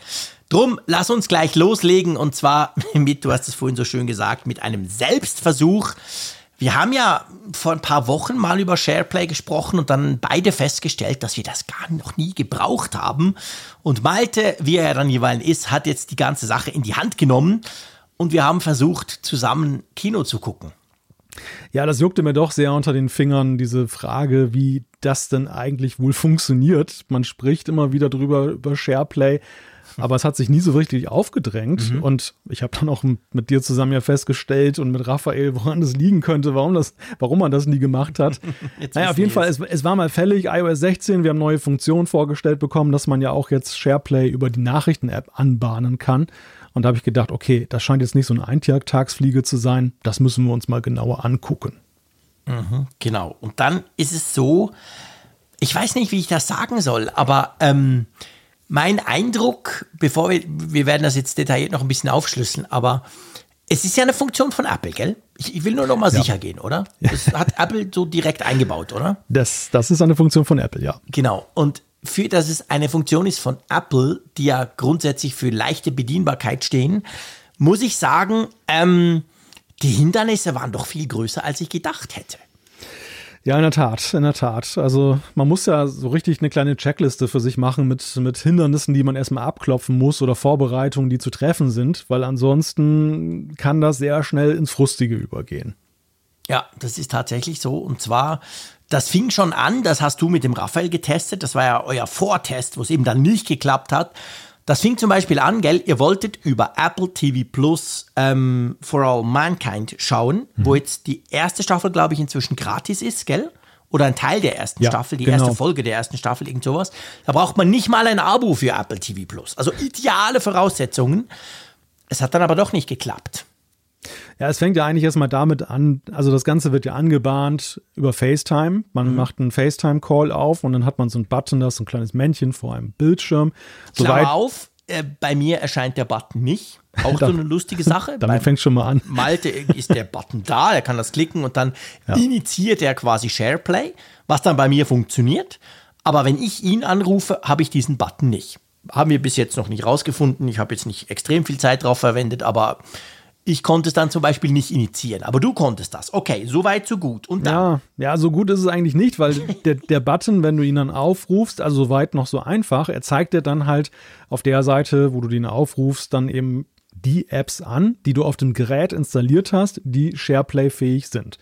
Drum, lass uns gleich loslegen und zwar mit, du hast es vorhin so schön gesagt, mit einem Selbstversuch. Wir haben ja vor ein paar Wochen mal über SharePlay gesprochen und dann beide festgestellt, dass wir das gar noch nie gebraucht haben. Und Malte, wie er dann jeweils ist, hat jetzt die ganze Sache in die Hand genommen und wir haben versucht, zusammen Kino zu gucken. Ja, das juckte mir doch sehr unter den Fingern, diese Frage, wie das denn eigentlich wohl funktioniert. Man spricht immer wieder drüber, über SharePlay aber es hat sich nie so richtig aufgedrängt. Mhm. Und ich habe dann auch mit dir zusammen ja festgestellt und mit Raphael, woran das liegen könnte, warum, das, warum man das nie gemacht hat. naja, auf jeden Fall, es, es, war mal fällig, iOS 16, wir haben neue Funktionen vorgestellt bekommen, dass man ja auch jetzt SharePlay über die Nachrichten-App anbahnen kann. Und da habe ich gedacht, okay, das scheint jetzt nicht so eine Eintagsfliege zu sein. Das müssen wir uns mal genauer angucken. Mhm, genau. Und dann ist es so, ich weiß nicht, wie ich das sagen soll, aber ähm, mein Eindruck, bevor wir, wir werden das jetzt detailliert noch ein bisschen aufschlüsseln, aber es ist ja eine Funktion von Apple, gell? Ich, ich will nur noch mal ja. sicher gehen, oder? Das hat Apple so direkt eingebaut, oder? Das, das ist eine Funktion von Apple, ja. Genau. Und für, dass es eine Funktion ist von Apple, die ja grundsätzlich für leichte Bedienbarkeit stehen, muss ich sagen, ähm, die Hindernisse waren doch viel größer, als ich gedacht hätte. Ja, in der Tat, in der Tat. Also man muss ja so richtig eine kleine Checkliste für sich machen mit, mit Hindernissen, die man erstmal abklopfen muss oder Vorbereitungen, die zu treffen sind, weil ansonsten kann das sehr schnell ins Frustige übergehen. Ja, das ist tatsächlich so. Und zwar, das fing schon an, das hast du mit dem Raphael getestet, das war ja euer Vortest, wo es eben dann nicht geklappt hat. Das fing zum Beispiel an, gell, ihr wolltet über Apple TV Plus ähm, For All Mankind schauen, mhm. wo jetzt die erste Staffel, glaube ich, inzwischen gratis ist, gell? Oder ein Teil der ersten ja, Staffel, die genau. erste Folge der ersten Staffel, irgend sowas. Da braucht man nicht mal ein Abo für Apple TV Plus. Also ideale Voraussetzungen. Es hat dann aber doch nicht geklappt. Ja, es fängt ja eigentlich erstmal damit an, also das Ganze wird ja angebahnt über FaceTime. Man mhm. macht einen FaceTime-Call auf und dann hat man so ein Button, das ist so ein kleines Männchen vor einem Bildschirm. Klammer auf, äh, bei mir erscheint der Button nicht. Auch so eine lustige Sache. Damit fängt schon mal an. Malte ist der Button da, er kann das klicken und dann ja. initiiert er quasi SharePlay, was dann bei mir funktioniert. Aber wenn ich ihn anrufe, habe ich diesen Button nicht. haben wir bis jetzt noch nicht rausgefunden. Ich habe jetzt nicht extrem viel Zeit drauf verwendet, aber ich konnte es dann zum Beispiel nicht initiieren, aber du konntest das. Okay, so weit, so gut. Und dann? Ja, ja, so gut ist es eigentlich nicht, weil der, der Button, wenn du ihn dann aufrufst, also soweit noch so einfach, er zeigt dir dann halt auf der Seite, wo du den aufrufst, dann eben die Apps an, die du auf dem Gerät installiert hast, die SharePlay-fähig sind.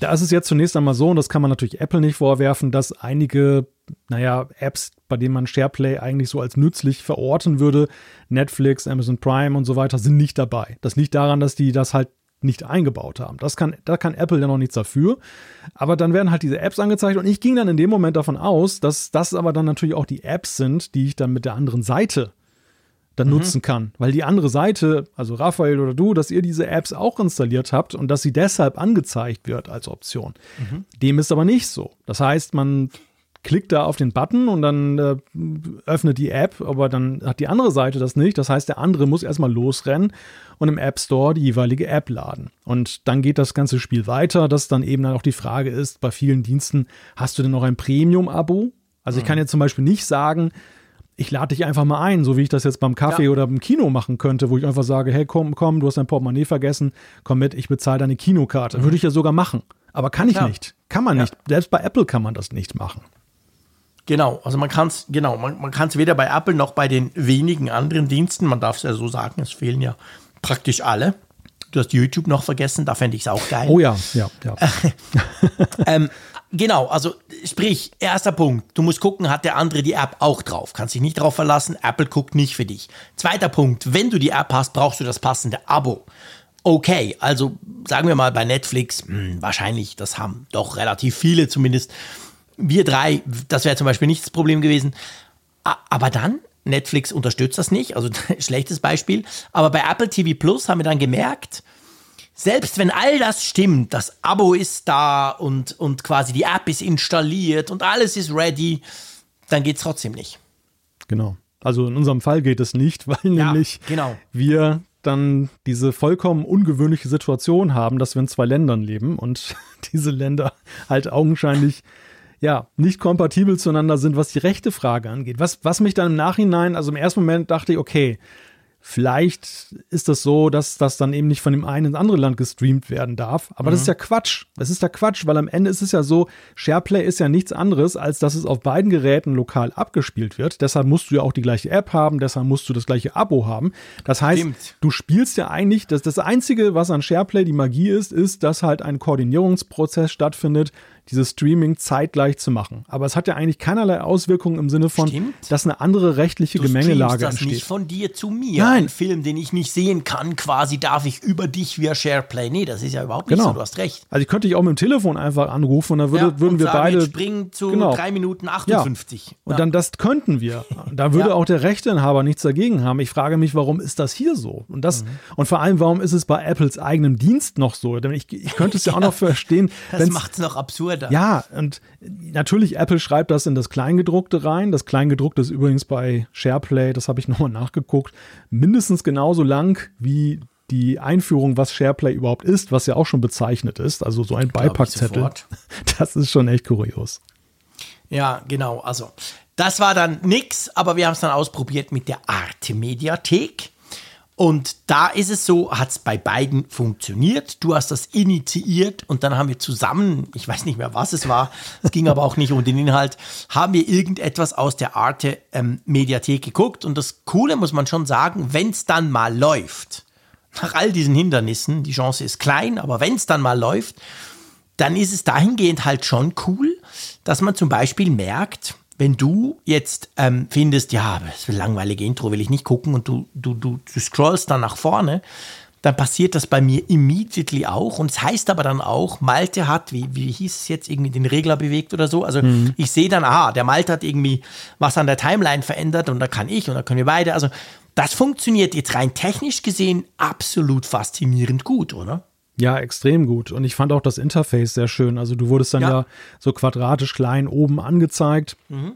Da ist es jetzt zunächst einmal so, und das kann man natürlich Apple nicht vorwerfen, dass einige, naja, Apps, bei denen man SharePlay eigentlich so als nützlich verorten würde, Netflix, Amazon Prime und so weiter, sind nicht dabei. Das liegt daran, dass die das halt nicht eingebaut haben. Das kann, da kann Apple ja noch nichts dafür. Aber dann werden halt diese Apps angezeigt und ich ging dann in dem Moment davon aus, dass das aber dann natürlich auch die Apps sind, die ich dann mit der anderen Seite dann mhm. nutzen kann. Weil die andere Seite, also Raphael oder du, dass ihr diese Apps auch installiert habt und dass sie deshalb angezeigt wird als Option. Mhm. Dem ist aber nicht so. Das heißt, man klickt da auf den Button und dann äh, öffnet die App, aber dann hat die andere Seite das nicht. Das heißt, der andere muss erstmal losrennen und im App Store die jeweilige App laden. Und dann geht das ganze Spiel weiter, dass dann eben dann auch die Frage ist, bei vielen Diensten, hast du denn noch ein Premium-Abo? Also ich kann jetzt zum Beispiel nicht sagen, ich lade dich einfach mal ein, so wie ich das jetzt beim Kaffee ja. oder beim Kino machen könnte, wo ich einfach sage, hey, komm, komm, du hast dein Portemonnaie vergessen, komm mit, ich bezahle deine Kinokarte. Mhm. Würde ich ja sogar machen. Aber kann ich ja. nicht. Kann man ja. nicht. Selbst bei Apple kann man das nicht machen. Genau, also man kann es, genau, man, man kann es weder bei Apple noch bei den wenigen anderen Diensten, man darf es ja so sagen, es fehlen ja praktisch alle. Du hast YouTube noch vergessen, da fände ich es auch geil. Oh ja, ja, ja. ähm, Genau, also sprich, erster Punkt, du musst gucken, hat der andere die App auch drauf. Kannst dich nicht drauf verlassen, Apple guckt nicht für dich. Zweiter Punkt, wenn du die App hast, brauchst du das passende Abo. Okay, also sagen wir mal bei Netflix, mh, hm, wahrscheinlich, das haben doch relativ viele zumindest. Wir drei, das wäre zum Beispiel nicht das Problem gewesen. Aber dann, Netflix unterstützt das nicht, also schlechtes Beispiel. Aber bei Apple TV Plus haben wir dann gemerkt, selbst wenn all das stimmt, das Abo ist da und, und quasi die App ist installiert und alles ist ready, dann geht es trotzdem nicht. Genau. Also in unserem Fall geht es nicht, weil ja, nämlich genau. wir dann diese vollkommen ungewöhnliche Situation haben, dass wir in zwei Ländern leben und diese Länder halt augenscheinlich ja, nicht kompatibel zueinander sind, was die rechte Frage angeht. Was, was mich dann im Nachhinein, also im ersten Moment dachte ich, okay, Vielleicht ist das so, dass das dann eben nicht von dem einen ins andere Land gestreamt werden darf. Aber mhm. das ist ja Quatsch. Das ist ja Quatsch, weil am Ende ist es ja so, SharePlay ist ja nichts anderes, als dass es auf beiden Geräten lokal abgespielt wird. Deshalb musst du ja auch die gleiche App haben, deshalb musst du das gleiche Abo haben. Das heißt, Stimmt. du spielst ja eigentlich, das, das Einzige, was an SharePlay die Magie ist, ist, dass halt ein Koordinierungsprozess stattfindet dieses Streaming zeitgleich zu machen. Aber es hat ja eigentlich keinerlei Auswirkungen im Sinne von, Stimmt. dass eine andere rechtliche du Gemengelage das entsteht. nicht von dir zu mir. Nein. Ein Film, den ich nicht sehen kann, quasi darf ich über dich via SharePlay. Nee, das ist ja überhaupt nicht genau. so, du hast recht. Also ich könnte dich auch mit dem Telefon einfach anrufen und dann würde, ja, würden und wir sagen, beide. Springen zu genau. 3 Minuten 58. Ja. Und ja. dann das könnten wir. Da würde auch der Rechteinhaber nichts dagegen haben. Ich frage mich, warum ist das hier so? Und das, mhm. und vor allem, warum ist es bei Apples eigenem Dienst noch so? Denn ich, ich könnte es ja auch noch verstehen. Das macht es noch absurder. Ja, und natürlich, Apple schreibt das in das Kleingedruckte rein. Das Kleingedruckte ist übrigens bei SharePlay, das habe ich nochmal nachgeguckt, mindestens genauso lang wie die Einführung, was SharePlay überhaupt ist, was ja auch schon bezeichnet ist. Also so ein Beipackzettel. Das ist schon echt kurios. Ja, genau. Also, das war dann nix, aber wir haben es dann ausprobiert mit der Arte Mediathek. Und da ist es so, hat es bei beiden funktioniert. Du hast das initiiert und dann haben wir zusammen, ich weiß nicht mehr, was es war, es ging aber auch nicht um den Inhalt, haben wir irgendetwas aus der Arte ähm, Mediathek geguckt. Und das Coole muss man schon sagen, wenn es dann mal läuft, nach all diesen Hindernissen, die Chance ist klein, aber wenn es dann mal läuft, dann ist es dahingehend halt schon cool, dass man zum Beispiel merkt, wenn du jetzt ähm, findest, ja, das langweilige Intro will ich nicht gucken und du, du, du, du scrollst dann nach vorne, dann passiert das bei mir immediately auch. Und es heißt aber dann auch, Malte hat, wie, wie hieß es jetzt, irgendwie den Regler bewegt oder so. Also mhm. ich sehe dann, aha, der Malte hat irgendwie was an der Timeline verändert und da kann ich und da können wir beide. Also das funktioniert jetzt rein technisch gesehen absolut faszinierend gut, oder? Ja, extrem gut. Und ich fand auch das Interface sehr schön. Also du wurdest dann ja, ja so quadratisch klein oben angezeigt. Mhm.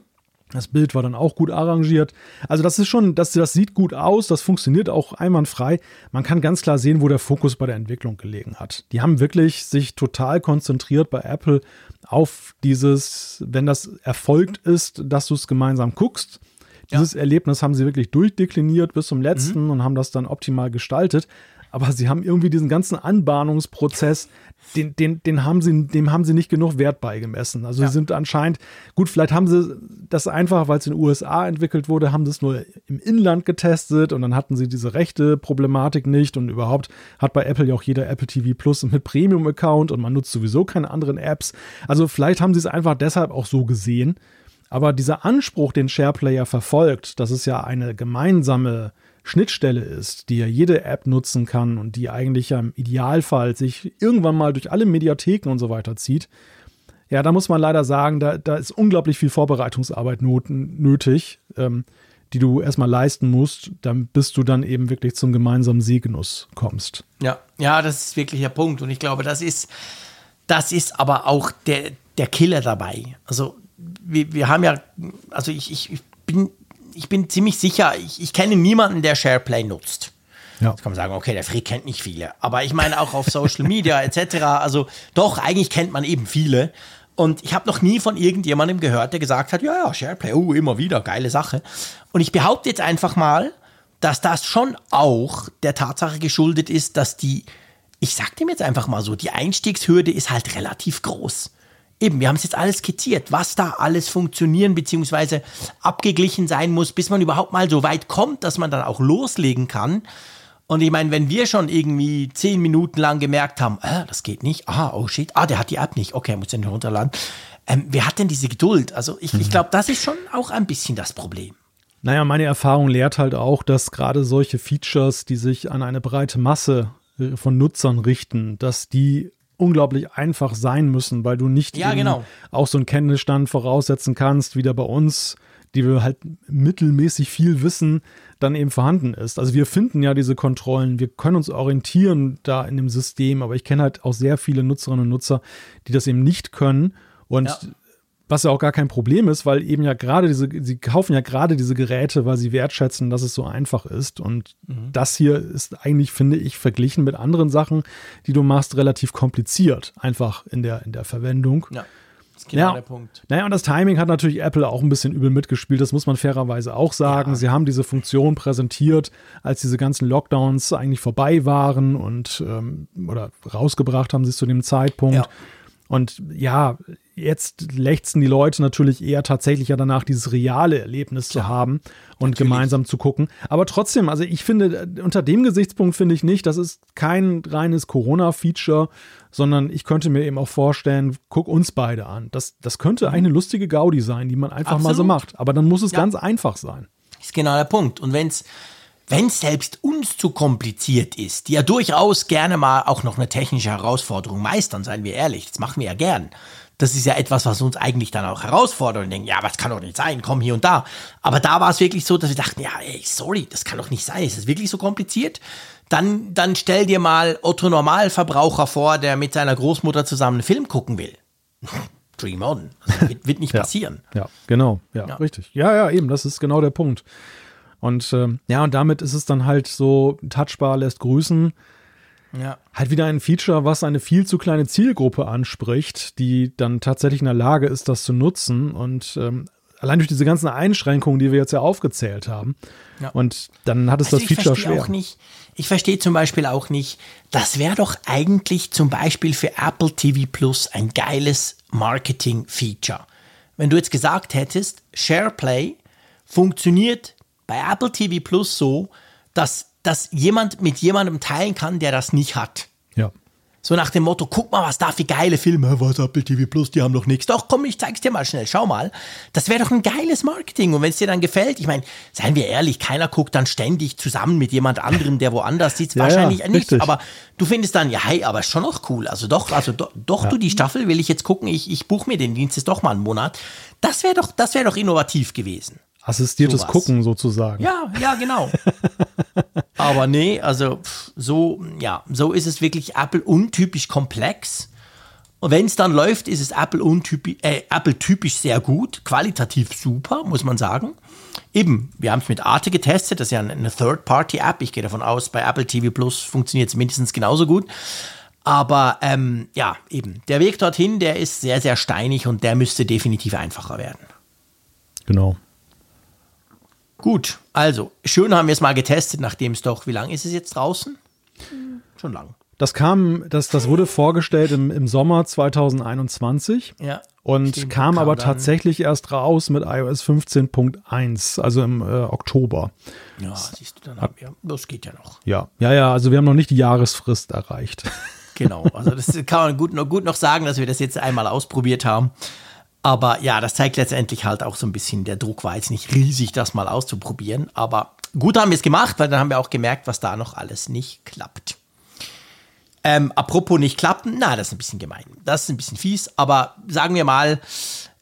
Das Bild war dann auch gut arrangiert. Also das ist schon, das, das sieht gut aus, das funktioniert auch einwandfrei. Man kann ganz klar sehen, wo der Fokus bei der Entwicklung gelegen hat. Die haben wirklich sich total konzentriert bei Apple auf dieses, wenn das erfolgt ist, dass du es gemeinsam guckst Dieses ja. Erlebnis haben sie wirklich durchdekliniert bis zum letzten mhm. und haben das dann optimal gestaltet. Aber sie haben irgendwie diesen ganzen Anbahnungsprozess, den, den, den haben sie, dem haben sie nicht genug Wert beigemessen. Also ja. sie sind anscheinend, gut, vielleicht haben sie das einfach, weil es in den USA entwickelt wurde, haben sie es nur im Inland getestet und dann hatten sie diese rechte Problematik nicht und überhaupt hat bei Apple ja auch jeder Apple TV Plus mit Premium-Account und man nutzt sowieso keine anderen Apps. Also vielleicht haben sie es einfach deshalb auch so gesehen. Aber dieser Anspruch, den SharePlayer verfolgt, das ist ja eine gemeinsame Schnittstelle ist, die ja jede App nutzen kann und die eigentlich ja im Idealfall sich irgendwann mal durch alle Mediatheken und so weiter zieht, ja, da muss man leider sagen, da, da ist unglaublich viel Vorbereitungsarbeit nötig, ähm, die du erstmal leisten musst, dann, bis du dann eben wirklich zum gemeinsamen Sehgenuss kommst. Ja, ja, das ist wirklich der Punkt. Und ich glaube, das ist, das ist aber auch der, der Killer dabei. Also, wir, wir haben ja, also ich, ich, ich bin ich bin ziemlich sicher, ich, ich kenne niemanden, der SharePlay nutzt. Ja. Jetzt kann man sagen, okay, der Frick kennt nicht viele. Aber ich meine auch auf Social Media etc. Also doch, eigentlich kennt man eben viele. Und ich habe noch nie von irgendjemandem gehört, der gesagt hat, ja, ja, SharePlay, oh, immer wieder, geile Sache. Und ich behaupte jetzt einfach mal, dass das schon auch der Tatsache geschuldet ist, dass die, ich sag dem jetzt einfach mal so, die Einstiegshürde ist halt relativ groß eben, wir haben es jetzt alles skizziert, was da alles funktionieren bzw. abgeglichen sein muss, bis man überhaupt mal so weit kommt, dass man dann auch loslegen kann. Und ich meine, wenn wir schon irgendwie zehn Minuten lang gemerkt haben, äh, das geht nicht, ah, oh shit, ah, der hat die App nicht, okay, muss den runterladen. Ähm, wer hat denn diese Geduld? Also ich, mhm. ich glaube, das ist schon auch ein bisschen das Problem. Naja, meine Erfahrung lehrt halt auch, dass gerade solche Features, die sich an eine breite Masse äh, von Nutzern richten, dass die unglaublich einfach sein müssen, weil du nicht ja, genau. auch so einen Kenntnisstand voraussetzen kannst, wie der bei uns, die wir halt mittelmäßig viel wissen, dann eben vorhanden ist. Also wir finden ja diese Kontrollen, wir können uns orientieren da in dem System, aber ich kenne halt auch sehr viele Nutzerinnen und Nutzer, die das eben nicht können. Und ja. Was ja auch gar kein Problem ist, weil eben ja gerade diese, sie kaufen ja gerade diese Geräte, weil sie wertschätzen, dass es so einfach ist. Und mhm. das hier ist eigentlich, finde ich, verglichen mit anderen Sachen, die du machst, relativ kompliziert, einfach in der, in der Verwendung. Ja. Das ist genau ja, der Punkt. Naja, und das Timing hat natürlich Apple auch ein bisschen übel mitgespielt, das muss man fairerweise auch sagen. Ja. Sie haben diese Funktion präsentiert, als diese ganzen Lockdowns eigentlich vorbei waren und ähm, oder rausgebracht haben sie es zu dem Zeitpunkt. Ja. Und ja, jetzt lechzen die Leute natürlich eher tatsächlich ja danach, dieses reale Erlebnis zu haben und natürlich. gemeinsam zu gucken. Aber trotzdem, also ich finde, unter dem Gesichtspunkt finde ich nicht, das ist kein reines Corona-Feature, sondern ich könnte mir eben auch vorstellen, guck uns beide an. Das, das könnte eine lustige Gaudi sein, die man einfach Absolut. mal so macht. Aber dann muss es ja. ganz einfach sein. Das ist genau der Punkt. Und wenn es wenn selbst uns zu kompliziert ist, die ja durchaus gerne mal auch noch eine technische Herausforderung meistern, seien wir ehrlich, das machen wir ja gern, das ist ja etwas, was uns eigentlich dann auch herausfordert und denken, ja, aber das kann doch nicht sein, komm hier und da. Aber da war es wirklich so, dass wir dachten, ja, ey, sorry, das kann doch nicht sein, ist das wirklich so kompliziert? Dann, dann stell dir mal Otto Normalverbraucher vor, der mit seiner Großmutter zusammen einen Film gucken will. Dream on. Also wird, wird, nicht ja, passieren. Ja, genau. Ja, ja, richtig. Ja, ja, eben, das ist genau der Punkt. Und äh, ja, und damit ist es dann halt so, touchbar lässt grüßen. Ja. Halt wieder ein Feature, was eine viel zu kleine Zielgruppe anspricht, die dann tatsächlich in der Lage ist, das zu nutzen. Und ähm, allein durch diese ganzen Einschränkungen, die wir jetzt ja aufgezählt haben. Ja. Und dann hat es also das Feature schwer. Auch nicht, ich verstehe zum Beispiel auch nicht, das wäre doch eigentlich zum Beispiel für Apple TV Plus ein geiles Marketing-Feature. Wenn du jetzt gesagt hättest, SharePlay funktioniert bei Apple TV Plus so, dass dass jemand mit jemandem teilen kann, der das nicht hat. Ja. So nach dem Motto, guck mal, was da für geile Filme, was Apple TV Plus, die haben doch nichts. Doch, komm, ich zeig's dir mal schnell, schau mal. Das wäre doch ein geiles Marketing. Und wenn es dir dann gefällt, ich meine, seien wir ehrlich, keiner guckt dann ständig zusammen mit jemand anderem, der woanders sitzt. ja, Wahrscheinlich ja, nicht. Aber du findest dann, ja, hey, aber ist schon noch cool. Also doch, also do, doch, ja. du, die Staffel will ich jetzt gucken, ich, ich buche mir den Dienst jetzt doch mal einen Monat. Das wäre doch, das wäre doch innovativ gewesen. Assistiertes Sowas. Gucken sozusagen. Ja, ja, genau. Aber nee, also so, ja, so ist es wirklich Apple untypisch komplex. Und wenn es dann läuft, ist es Apple, untypisch, äh, Apple typisch sehr gut, qualitativ super, muss man sagen. Eben, wir haben es mit Arte getestet, das ist ja eine Third-Party-App. Ich gehe davon aus, bei Apple TV Plus funktioniert es mindestens genauso gut. Aber ähm, ja, eben, der Weg dorthin, der ist sehr, sehr steinig und der müsste definitiv einfacher werden. Genau. Gut, also schön haben wir es mal getestet, nachdem es doch, wie lange ist es jetzt draußen? Schon lang. Das kam, das, das wurde vorgestellt im, im Sommer 2021 Ja. und Stimmt, kam kam aber tatsächlich erst raus mit iOS 15.1, also im äh, Oktober. Ja, siehst du, dann haben wir, das geht ja noch. Ja, ja, ja, also wir haben noch nicht die Jahresfrist erreicht. Genau, also das kann man gut, noch- gut noch sagen, dass wir das jetzt einmal ausprobiert haben. Aber ja, das zeigt letztendlich halt auch so ein bisschen, der Druck war jetzt nicht riesig, das mal auszuprobieren. Aber gut haben wir es gemacht, weil dann haben wir auch gemerkt, was da noch alles nicht klappt. Ähm, apropos nicht klappen, na, das ist ein bisschen gemein. Das ist ein bisschen fies, aber sagen wir mal,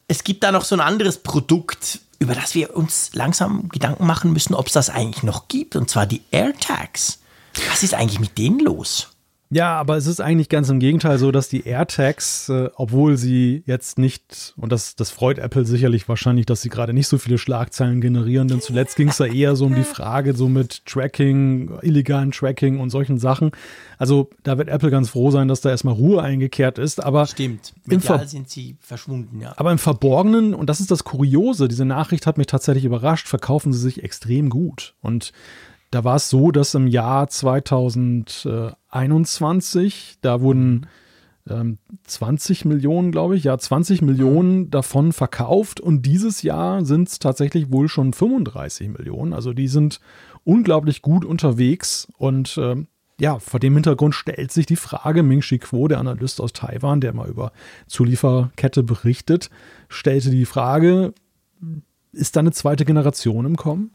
es gibt da noch so ein anderes Produkt, über das wir uns langsam Gedanken machen müssen, ob es das eigentlich noch gibt, und zwar die AirTags. Was ist eigentlich mit denen los? Ja, aber es ist eigentlich ganz im Gegenteil so, dass die AirTags, äh, obwohl sie jetzt nicht, und das, das freut Apple sicherlich wahrscheinlich, dass sie gerade nicht so viele Schlagzeilen generieren, denn zuletzt ging es da eher so um die Frage so mit Tracking, illegalen Tracking und solchen Sachen. Also da wird Apple ganz froh sein, dass da erstmal Ruhe eingekehrt ist, aber Stimmt. Medial sind sie verschwunden, ja. aber im Verborgenen, und das ist das Kuriose, diese Nachricht hat mich tatsächlich überrascht, verkaufen sie sich extrem gut. Und da war es so, dass im Jahr 2021, da wurden ähm, 20 Millionen, glaube ich, ja, 20 Millionen davon verkauft und dieses Jahr sind es tatsächlich wohl schon 35 Millionen. Also die sind unglaublich gut unterwegs und ähm, ja, vor dem Hintergrund stellt sich die Frage, Ming-Chi Kuo, der Analyst aus Taiwan, der mal über Zulieferkette berichtet, stellte die Frage, ist da eine zweite Generation im Kommen?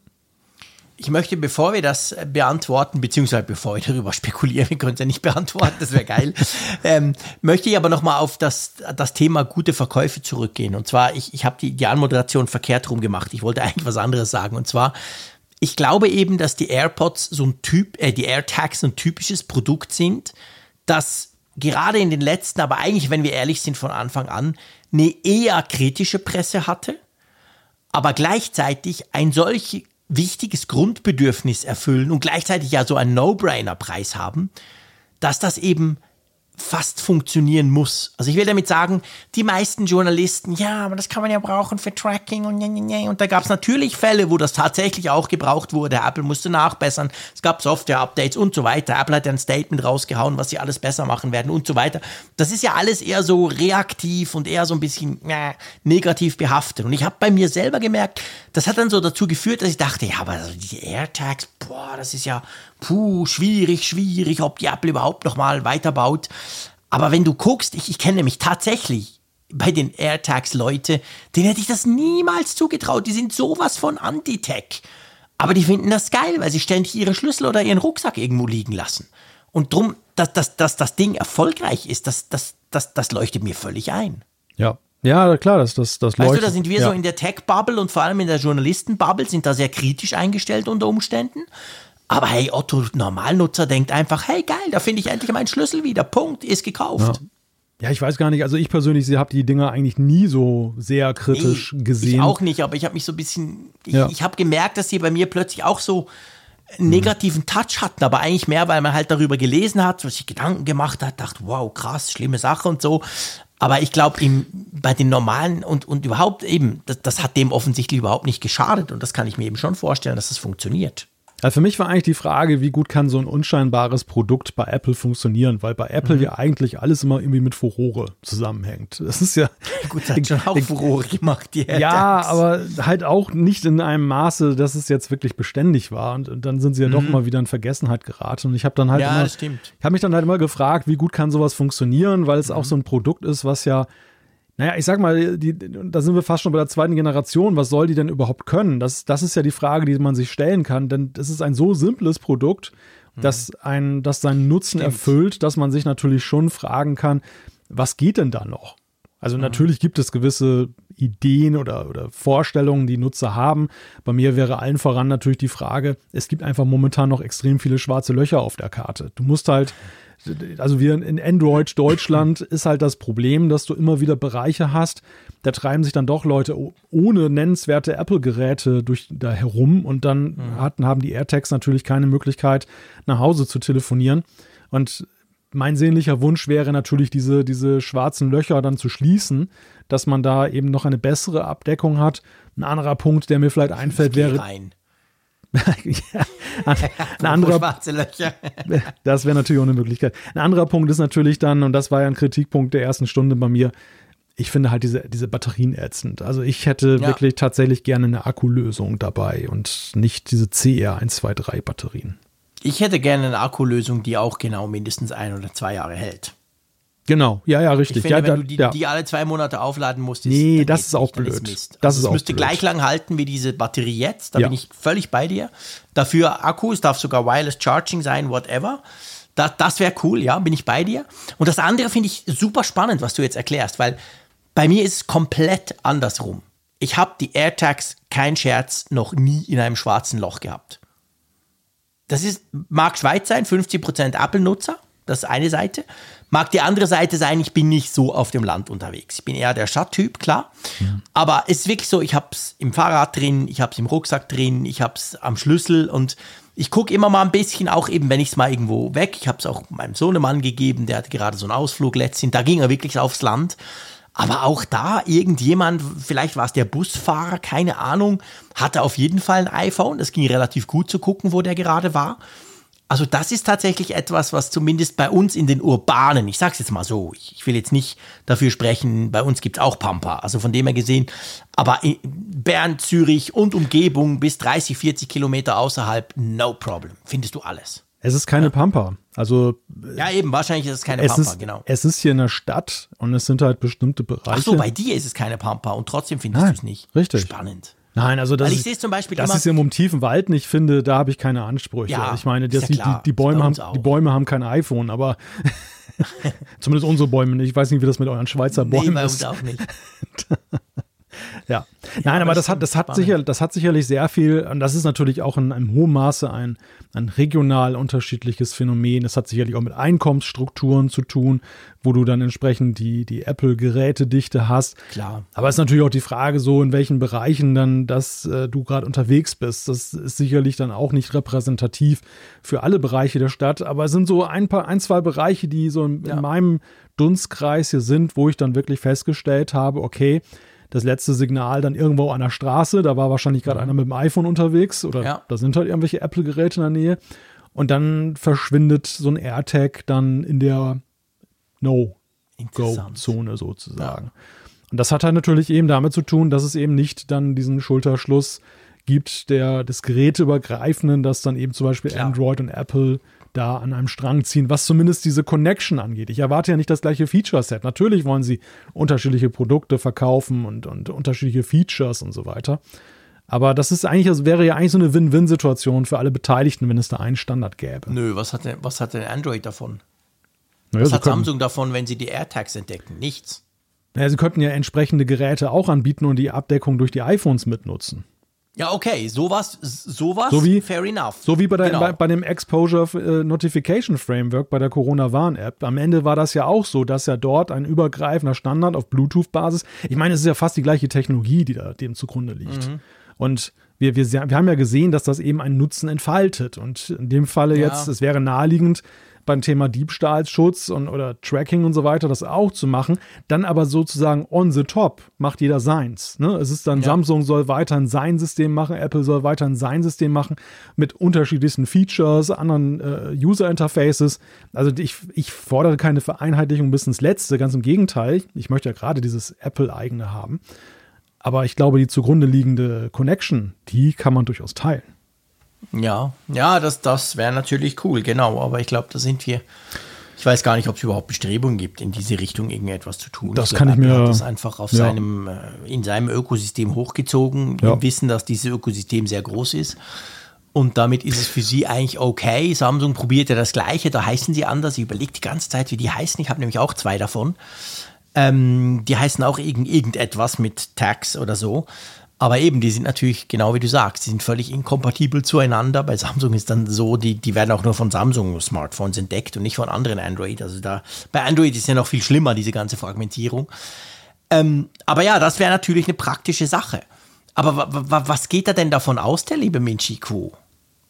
Ich möchte, bevor wir das beantworten, beziehungsweise bevor wir darüber spekulieren, wir können es ja nicht beantworten, das wäre geil, ähm, möchte ich aber nochmal auf das, das Thema gute Verkäufe zurückgehen. Und zwar, ich, ich habe die, die Anmoderation verkehrt rum gemacht. Ich wollte eigentlich was anderes sagen. Und zwar, ich glaube eben, dass die AirPods so ein Typ, äh, die AirTags so ein typisches Produkt sind, das gerade in den letzten, aber eigentlich, wenn wir ehrlich sind, von Anfang an, eine eher kritische Presse hatte aber gleichzeitig ein solch wichtiges Grundbedürfnis erfüllen und gleichzeitig ja so einen No-Brainer-Preis haben, dass das eben fast funktionieren muss. Also ich will damit sagen, die meisten Journalisten, ja, aber das kann man ja brauchen für Tracking und und da gab es natürlich Fälle, wo das tatsächlich auch gebraucht wurde. Apple musste nachbessern, es gab Software-Updates und so weiter. Apple hat ja ein Statement rausgehauen, was sie alles besser machen werden und so weiter. Das ist ja alles eher so reaktiv und eher so ein bisschen äh, negativ behaftet. Und ich habe bei mir selber gemerkt, das hat dann so dazu geführt, dass ich dachte, ja, aber die AirTags, boah, das ist ja puh, schwierig, schwierig, ob die Apple überhaupt noch mal weiterbaut. Aber wenn du guckst, ich, ich kenne nämlich tatsächlich bei den AirTags Leute, denen hätte ich das niemals zugetraut. Die sind sowas von Anti-Tech. Aber die finden das geil, weil sie ständig ihre Schlüssel oder ihren Rucksack irgendwo liegen lassen. Und drum, dass, dass, dass das Ding erfolgreich ist, das, das, das, das leuchtet mir völlig ein. Ja. Ja, klar, das, das, das Weißt leuchtet. du, da sind wir ja. so in der Tech-Bubble und vor allem in der Journalisten-Bubble sind da sehr kritisch eingestellt unter Umständen. Aber hey, Otto Normalnutzer denkt einfach, hey geil, da finde ich endlich meinen Schlüssel wieder. Punkt, ist gekauft. Ja, ich weiß gar nicht. Also ich persönlich habe die Dinger eigentlich nie so sehr kritisch Nee, gesehen. Ich auch nicht, aber ich habe mich so ein bisschen, ich, Ja. ich habe gemerkt, dass sie bei mir plötzlich auch so einen negativen Touch hatten, aber eigentlich mehr, weil man halt darüber gelesen hat, was sich Gedanken gemacht hat, dachte, wow, krass, schlimme Sache und so. Aber ich glaube, bei den normalen und, und überhaupt eben, das, das hat dem offensichtlich überhaupt nicht geschadet und das kann ich mir eben schon vorstellen, dass das funktioniert. Ja, für mich war eigentlich die Frage, wie gut kann so ein unscheinbares Produkt bei Apple funktionieren, weil bei Apple Mhm. ja eigentlich alles immer irgendwie mit Furore zusammenhängt. Das ist ja Gut, hat schon auch Furore gemacht, die ja, aber halt auch nicht in einem Maße, dass es jetzt wirklich beständig war und, und dann sind sie ja doch mal wieder in Vergessenheit geraten und ich habe dann halt Mhm. Ja, immer, das stimmt. ich habe mich dann halt immer gefragt, wie gut kann sowas funktionieren, weil es auch so ein Produkt ist, was ja naja, ich sag mal, die, da sind wir fast schon bei der zweiten Generation. Was soll die denn überhaupt können? Das, das ist ja die Frage, die man sich stellen kann, denn das ist ein so simples Produkt, dass, ein, das seinen Nutzen erfüllt, dass man sich natürlich schon fragen kann, was geht denn da noch? Also natürlich gibt es gewisse Ideen oder, oder Vorstellungen, die Nutzer haben. Bei mir wäre allen voran natürlich die Frage, es gibt einfach momentan noch extrem viele schwarze Löcher auf der Karte. Du musst halt, also wir in Android Deutschland ist halt das Problem, dass du immer wieder Bereiche hast, da treiben sich dann doch Leute ohne nennenswerte Apple-Geräte durch da herum und dann hatten, haben die AirTags natürlich keine Möglichkeit, nach Hause zu telefonieren. Und mein sehnlicher Wunsch wäre natürlich, diese, diese schwarzen Löcher dann zu schließen, dass man da eben noch eine bessere Abdeckung hat. Ein anderer Punkt, der mir vielleicht einfällt, wäre, rein. ja, ein anderer, Schwarze Löcher. das wäre natürlich auch eine Möglichkeit. Ein anderer Punkt ist natürlich dann, und das war ja ein Kritikpunkt der ersten Stunde bei mir, ich finde halt diese, diese Batterien ätzend. Also ich hätte Ja. wirklich tatsächlich gerne eine Akkulösung dabei und nicht diese CR123 Batterien. Ich hätte gerne eine Akkulösung, die auch genau mindestens ein oder zwei Jahre hält. Genau, ja, ja, Ich richtig. finde, ja, wenn da- du die, ja. die alle zwei Monate aufladen musst, Nee, dann das ist auch nicht, blöd. Mist. Das also ist es müsste blöd. gleich lang halten wie diese Batterie jetzt. Da Ja. bin ich völlig bei dir. Dafür Akku, es darf sogar Wireless Charging sein, whatever. Das, das wäre cool, ja, bin ich bei dir. Und das andere finde ich super spannend, was du jetzt erklärst, weil bei mir ist es komplett andersrum. Ich habe die AirTags, kein Scherz, noch nie in einem schwarzen Loch gehabt. Das ist, mag Schweiz sein, 50% Apple-Nutzer, das ist eine Seite. Mag die andere Seite sein, ich bin nicht so auf dem Land unterwegs. Ich bin eher der Stadttyp, klar. Aber es ist wirklich so, ich habe es im Fahrrad drin, ich habe es im Rucksack drin, ich habe es am Schlüssel und ich gucke immer mal ein bisschen, auch eben, wenn ich es mal irgendwo weg, ich habe es auch meinem Sohnemann gegeben, der hatte gerade so einen Ausflug letztens, da ging er wirklich aufs Land. Aber auch da irgendjemand, vielleicht war es der Busfahrer, keine Ahnung, hatte auf jeden Fall ein iPhone. Es ging relativ gut zu gucken, wo der gerade war. Also das ist tatsächlich etwas, was zumindest bei uns in den urbanen, ich sag's jetzt mal so, ich, ich will jetzt nicht dafür sprechen, bei uns gibt's auch Pampa, also von dem her gesehen, aber in Bern, Zürich und Umgebung bis 30, 40 Kilometer außerhalb, no problem, findest du alles. Es ist keine Pampa. Also Ja eben, wahrscheinlich ist es keine es Pampa, ist, genau. es ist hier in der Stadt und es sind halt bestimmte Bereiche. Ach so, bei dir ist es keine Pampa und trotzdem findest du es nicht. richtig. Spannend. Nein, also das Weil ich ist, sehe es zum Beispiel das immer- ist im tiefen Wald nicht finde, da habe ich keine Ansprüche. Ja, ich meine, ist das, ja die, die, Ist bei Bäume haben auch. die Bäume haben kein iPhone, aber zumindest unsere Bäume. nicht. Ich weiß nicht, wie das mit euren Schweizer Nee, Bäumen bei ist. uns auch nicht. Ja. Nein, aber das das hat, das hat spannend. sicher, das hat sicherlich sehr viel, und das ist natürlich auch in einem hohen Maße ein, ein regional unterschiedliches Phänomen. Das hat sicherlich auch mit Einkommensstrukturen zu tun, wo du dann entsprechend die, die Apple-Gerätedichte hast. Klar. Aber es ist natürlich auch die Frage so, in welchen Bereichen dann, dass äh, du gerade unterwegs bist. Das ist sicherlich dann auch nicht repräsentativ für alle Bereiche der Stadt, aber es sind so ein paar, ein, zwei Bereiche, die so in, Ja. in meinem Dunstkreis hier sind, wo ich dann wirklich festgestellt habe, okay, das letzte Signal dann irgendwo an der Straße, da war wahrscheinlich gerade einer mit dem iPhone unterwegs oder Mhm. Ja. da sind halt irgendwelche Apple-Geräte in der Nähe. Und dann verschwindet so ein AirTag dann in der. No-Go-Zone sozusagen. Und das hat halt natürlich eben damit zu tun, dass es eben nicht dann diesen Schulterschluss gibt, der des Geräteübergreifenden, dass dann eben zum Beispiel Klar. Android und Apple da an einem Strang ziehen, was zumindest diese Connection angeht. Ich erwarte ja nicht das gleiche Feature-Set. Natürlich wollen sie unterschiedliche Produkte verkaufen und, und unterschiedliche Features und so weiter. Aber das ist eigentlich, das wäre ja eigentlich so eine Win-Win-Situation für alle Beteiligten, wenn es da einen Standard gäbe. Nö, was hat denn, was hat denn Android davon? Naja, Was hat Samsung davon, wenn sie die AirTags entdecken? Nichts. Ja, sie könnten ja entsprechende Geräte auch anbieten und die Abdeckung durch die iPhones mitnutzen. Ja, okay, sowas, sowas, So wie- fair enough. So wie bei, der, Genau. bei, bei dem Exposure äh, Notification Framework bei der Corona-Warn-App. Am Ende war das ja auch so, dass ja dort ein übergreifender Standard auf Bluetooth-Basis, ich meine, es ist ja fast die gleiche Technologie, die da dem zugrunde liegt. Mhm. Und wir, wir, wir haben ja gesehen, dass das eben einen Nutzen entfaltet. Und in dem Falle Ja. jetzt, es wäre naheliegend, beim Thema Diebstahlschutz und oder Tracking und so weiter das auch zu machen, dann aber sozusagen on the top macht jeder seins. Ne? Es ist dann Ja. Samsung soll weiterhin sein System machen, Apple soll weiterhin sein System machen mit unterschiedlichsten Features, anderen äh, User Interfaces. Also ich, ich fordere keine Vereinheitlichung bis ins Letzte, ganz im Gegenteil. Ich möchte ja gerade dieses Apple-eigene haben. Aber ich glaube, die zugrunde liegende Connection, die kann man durchaus teilen. Ja, ja, das, das wäre natürlich cool, genau. Aber ich glaube, da sind wir. Ich weiß gar nicht, ob es überhaupt Bestrebungen gibt, in diese Richtung irgendetwas zu tun. Das glaub, kann ich mir- Hat das einfach auf ja. seinem, äh, in seinem Ökosystem hochgezogen, Ja. im Wissen, dass dieses Ökosystem sehr groß ist. Und damit ist es für sie eigentlich okay. Samsung probiert ja das Gleiche, da heißen sie anders. Ich überlege die ganze Zeit, wie die heißen. Ich habe nämlich auch zwei davon. Ähm, die heißen auch irgend, irgendetwas mit Tags oder so. Aber eben, die sind natürlich, genau wie du sagst, die sind völlig inkompatibel zueinander. Bei Samsung ist dann so, die, die werden auch nur von Samsung-Smartphones entdeckt und nicht von anderen Android. Also da, bei Android ist ja noch viel schlimmer, diese ganze Fragmentierung. Ähm, aber ja, das wäre natürlich eine praktische Sache. Aber wa, wa, was geht da denn davon aus, der liebe Minchiko?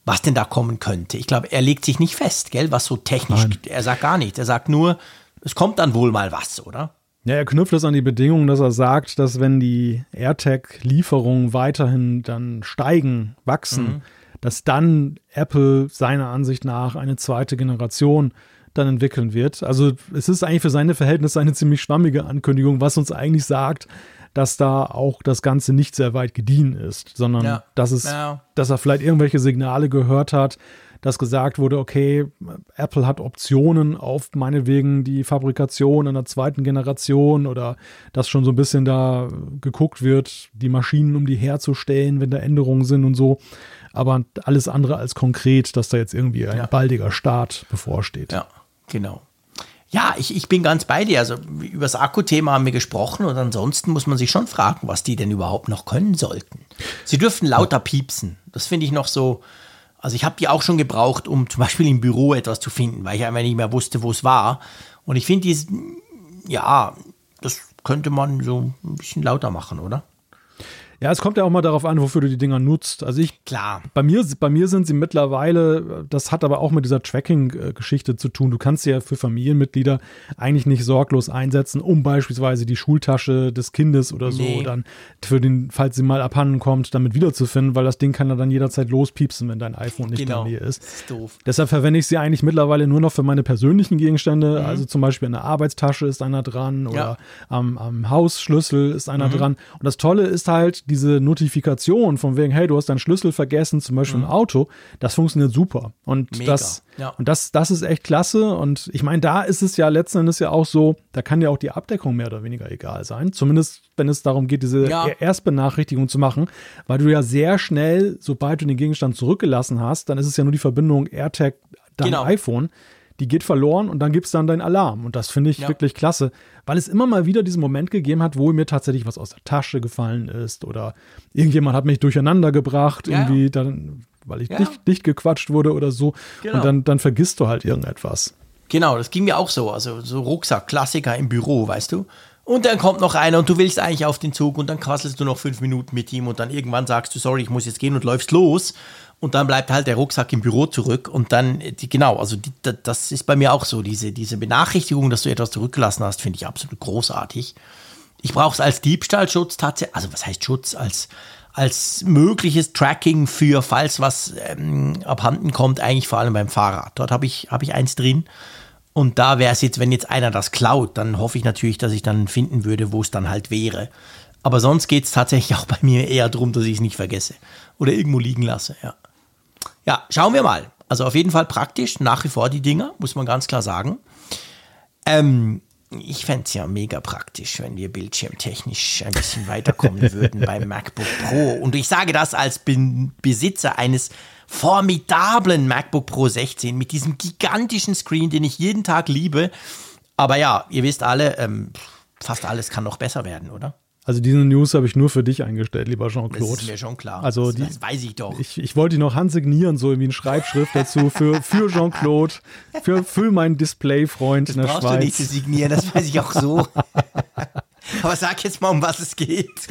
Was denn da kommen könnte? Ich glaube, er legt sich nicht fest, gell, was so technisch, Nein. er sagt gar nicht. Er sagt nur, es kommt dann wohl mal was, oder? Ja, er knüpft es an die Bedingung, dass er sagt, dass wenn die AirTag-Lieferungen weiterhin dann steigen, wachsen, dass dann Apple seiner Ansicht nach eine zweite Generation dann entwickeln wird. Also es ist eigentlich für seine Verhältnisse eine ziemlich schwammige Ankündigung, was uns eigentlich sagt, dass da auch das Ganze nicht sehr weit gediehen ist, sondern ja. dass es, ja. dass er vielleicht irgendwelche Signale gehört hat, dass gesagt wurde, okay, Apple hat Optionen auf meinetwegen die Fabrikation einer zweiten Generation oder dass schon so ein bisschen da geguckt wird, die Maschinen um die herzustellen, wenn da Änderungen sind und so. Aber alles andere als konkret, dass da jetzt irgendwie ein ja. baldiger Start bevorsteht. Ja, genau. Ja, ich, ich bin ganz bei dir. Also über das Akkuthema haben wir gesprochen und ansonsten muss man sich schon fragen, was die denn überhaupt noch können sollten. Sie dürfen lauter piepsen. Das finde ich noch so. Also ich habe die auch schon gebraucht, um zum Beispiel im Büro etwas zu finden, weil ich einfach nicht mehr wusste, wo es war. Und ich finde ja, das könnte man so ein bisschen lauter machen, oder? Ja, es kommt ja auch mal darauf an, wofür du die Dinger nutzt. Also ich, klar. Bei mir, bei mir sind sie mittlerweile, das hat aber auch mit dieser Tracking-Geschichte zu tun. Du kannst sie ja für Familienmitglieder eigentlich nicht sorglos einsetzen, um beispielsweise die Schultasche des Kindes oder so nee. dann für den, falls sie mal abhanden kommt, damit wiederzufinden, weil das Ding kann ja dann jederzeit lospiepsen, wenn dein iPhone nicht genau. in der Nähe ist. Das ist doof. Deshalb verwende ich sie eigentlich mittlerweile nur noch für meine persönlichen Gegenstände. Mhm. Also zum Beispiel in der Arbeitstasche ist einer dran oder ja. am, am Hausschlüssel ist einer mhm. dran. Und das Tolle ist halt, diese Notifikation von wegen, hey, du hast deinen Schlüssel vergessen, zum Beispiel mhm. im Auto, das funktioniert super. Und Mega. das, ja. und das, das ist echt klasse. Und ich meine, da ist es ja letzten Endes ja auch so, da kann ja auch die Abdeckung mehr oder weniger egal sein. Zumindest, wenn es darum geht, diese ja. Erstbenachrichtigung zu machen, weil du ja sehr schnell, sobald du den Gegenstand zurückgelassen hast, dann ist es ja nur die Verbindung AirTag, dein genau. iPhone die geht verloren und dann gibt es dann deinen Alarm. Und das finde ich ja. wirklich klasse, weil es immer mal wieder diesen Moment gegeben hat, wo mir tatsächlich was aus der Tasche gefallen ist oder irgendjemand hat mich durcheinander gebracht, ja. irgendwie dann, weil ich ja. dicht, dicht gequatscht wurde oder so. Genau. Und dann, dann vergisst du halt irgendetwas. Genau, das ging mir auch so. Also so Rucksack, Klassiker im Büro, weißt du. Und dann kommt noch einer und du willst eigentlich auf den Zug und dann quasselst du noch fünf Minuten mit ihm und dann irgendwann sagst du, sorry, ich muss jetzt gehen und läufst los und dann bleibt halt der Rucksack im Büro zurück und dann, die, genau, also die, das ist bei mir auch so, diese, diese Benachrichtigung, dass du etwas zurückgelassen hast, finde ich absolut großartig. Ich brauche es als Diebstahlschutz tatsächlich, also was heißt Schutz, als, als mögliches Tracking für, falls was ähm, abhanden kommt, eigentlich vor allem beim Fahrrad. Dort habe ich, hab ich eins drin. Und da wäre es jetzt, wenn jetzt einer das klaut, dann hoffe ich natürlich, dass ich dann finden würde, wo es dann halt wäre. Aber sonst geht es tatsächlich auch bei mir eher darum, dass ich es nicht vergesse oder irgendwo liegen lasse, ja. Ja, schauen wir mal. Also auf jeden Fall praktisch, nach wie vor die Dinger, muss man ganz klar sagen. Ähm, ich fände es ja mega praktisch, wenn wir bildschirmtechnisch ein bisschen weiterkommen würden beim MacBook Pro. Und ich sage das als Be Besitzer eines formidablen MacBook Pro 16 mit diesem gigantischen Screen, den ich jeden Tag liebe. Aber ja, ihr wisst alle, ähm, fast alles kann noch besser werden, oder? Also diese News habe ich nur für dich eingestellt, lieber Jean-Claude. Das ist mir schon klar. Also das, die, das weiß ich doch. Ich, ich wollte die noch handsignieren, so irgendwie eine Schreibschrift dazu für, für Jean-Claude, für, für meinen Display-Freund in der brauchst Schweiz. du nicht zu signieren, das weiß ich auch so. Aber sag jetzt mal, um was es geht.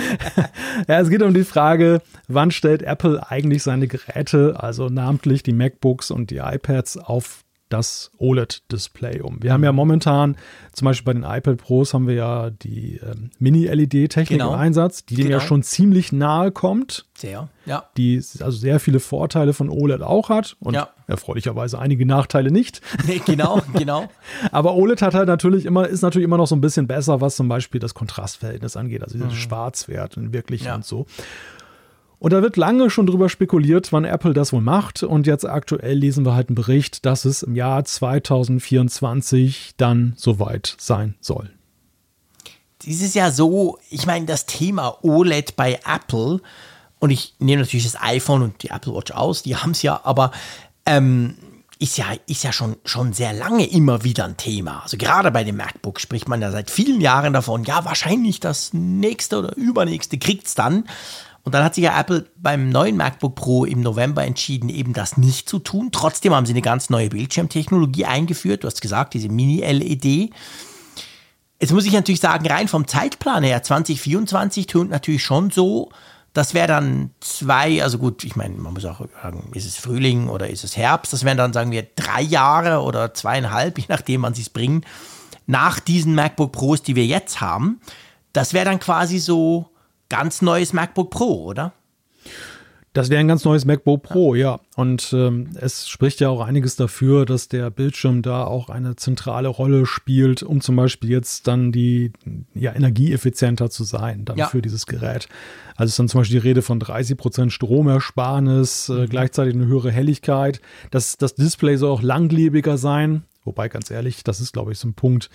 ja, es geht um die Frage, wann stellt Apple eigentlich seine Geräte, also namentlich die MacBooks und die iPads, auf das OLED-Display um. Wir haben ja momentan, zum Beispiel bei den iPad Pros, haben wir ja die ähm, Mini-LED-Technik genau. im Einsatz, die genau. dem ja schon ziemlich nahe kommt. Sehr, ja. Die also sehr viele Vorteile von OLED auch hat und ja. erfreulicherweise einige Nachteile nicht. Nee, genau, genau. Aber OLED hat halt natürlich immer, ist natürlich immer noch so ein bisschen besser, was zum Beispiel das Kontrastverhältnis angeht, also mhm. Schwarzwert und wirklich ja. und so. Und da wird lange schon drüber spekuliert, wann Apple das wohl macht. Und jetzt aktuell lesen wir halt einen Bericht, dass es im Jahr 2024 dann soweit sein soll. Dieses Jahr so, ich meine, das Thema OLED bei Apple, und ich nehme natürlich das iPhone und die Apple Watch aus, die haben es ja, aber ähm, ist ja, ist ja schon, schon sehr lange immer wieder ein Thema. Also gerade bei dem MacBook spricht man ja seit vielen Jahren davon, ja, wahrscheinlich das nächste oder übernächste kriegt es dann. Und dann hat sich ja Apple beim neuen MacBook Pro im November entschieden, eben das nicht zu tun. Trotzdem haben sie eine ganz neue Bildschirmtechnologie eingeführt. Du hast gesagt, diese Mini-LED. Jetzt muss ich natürlich sagen, rein vom Zeitplan her, 2024 tönt natürlich schon so, das wäre dann zwei, also gut, ich meine, man muss auch sagen, ist es Frühling oder ist es Herbst? Das wären dann, sagen wir, drei Jahre oder zweieinhalb, je nachdem, wann sie es bringen, nach diesen MacBook Pros, die wir jetzt haben. Das wäre dann quasi so ganz neues MacBook Pro, oder? Das wäre ein ganz neues MacBook Pro, ja. Und ähm, es spricht ja auch einiges dafür, dass der Bildschirm da auch eine zentrale Rolle spielt, um zum Beispiel jetzt dann die ja, energieeffizienter zu sein dann ja. für dieses Gerät. Also ist dann zum Beispiel die Rede von 30 Prozent Stromersparnis, äh, mhm. gleichzeitig eine höhere Helligkeit. Das, das Display soll auch langlebiger sein. Wobei, ganz ehrlich, das ist, glaube ich, so ein Punkt.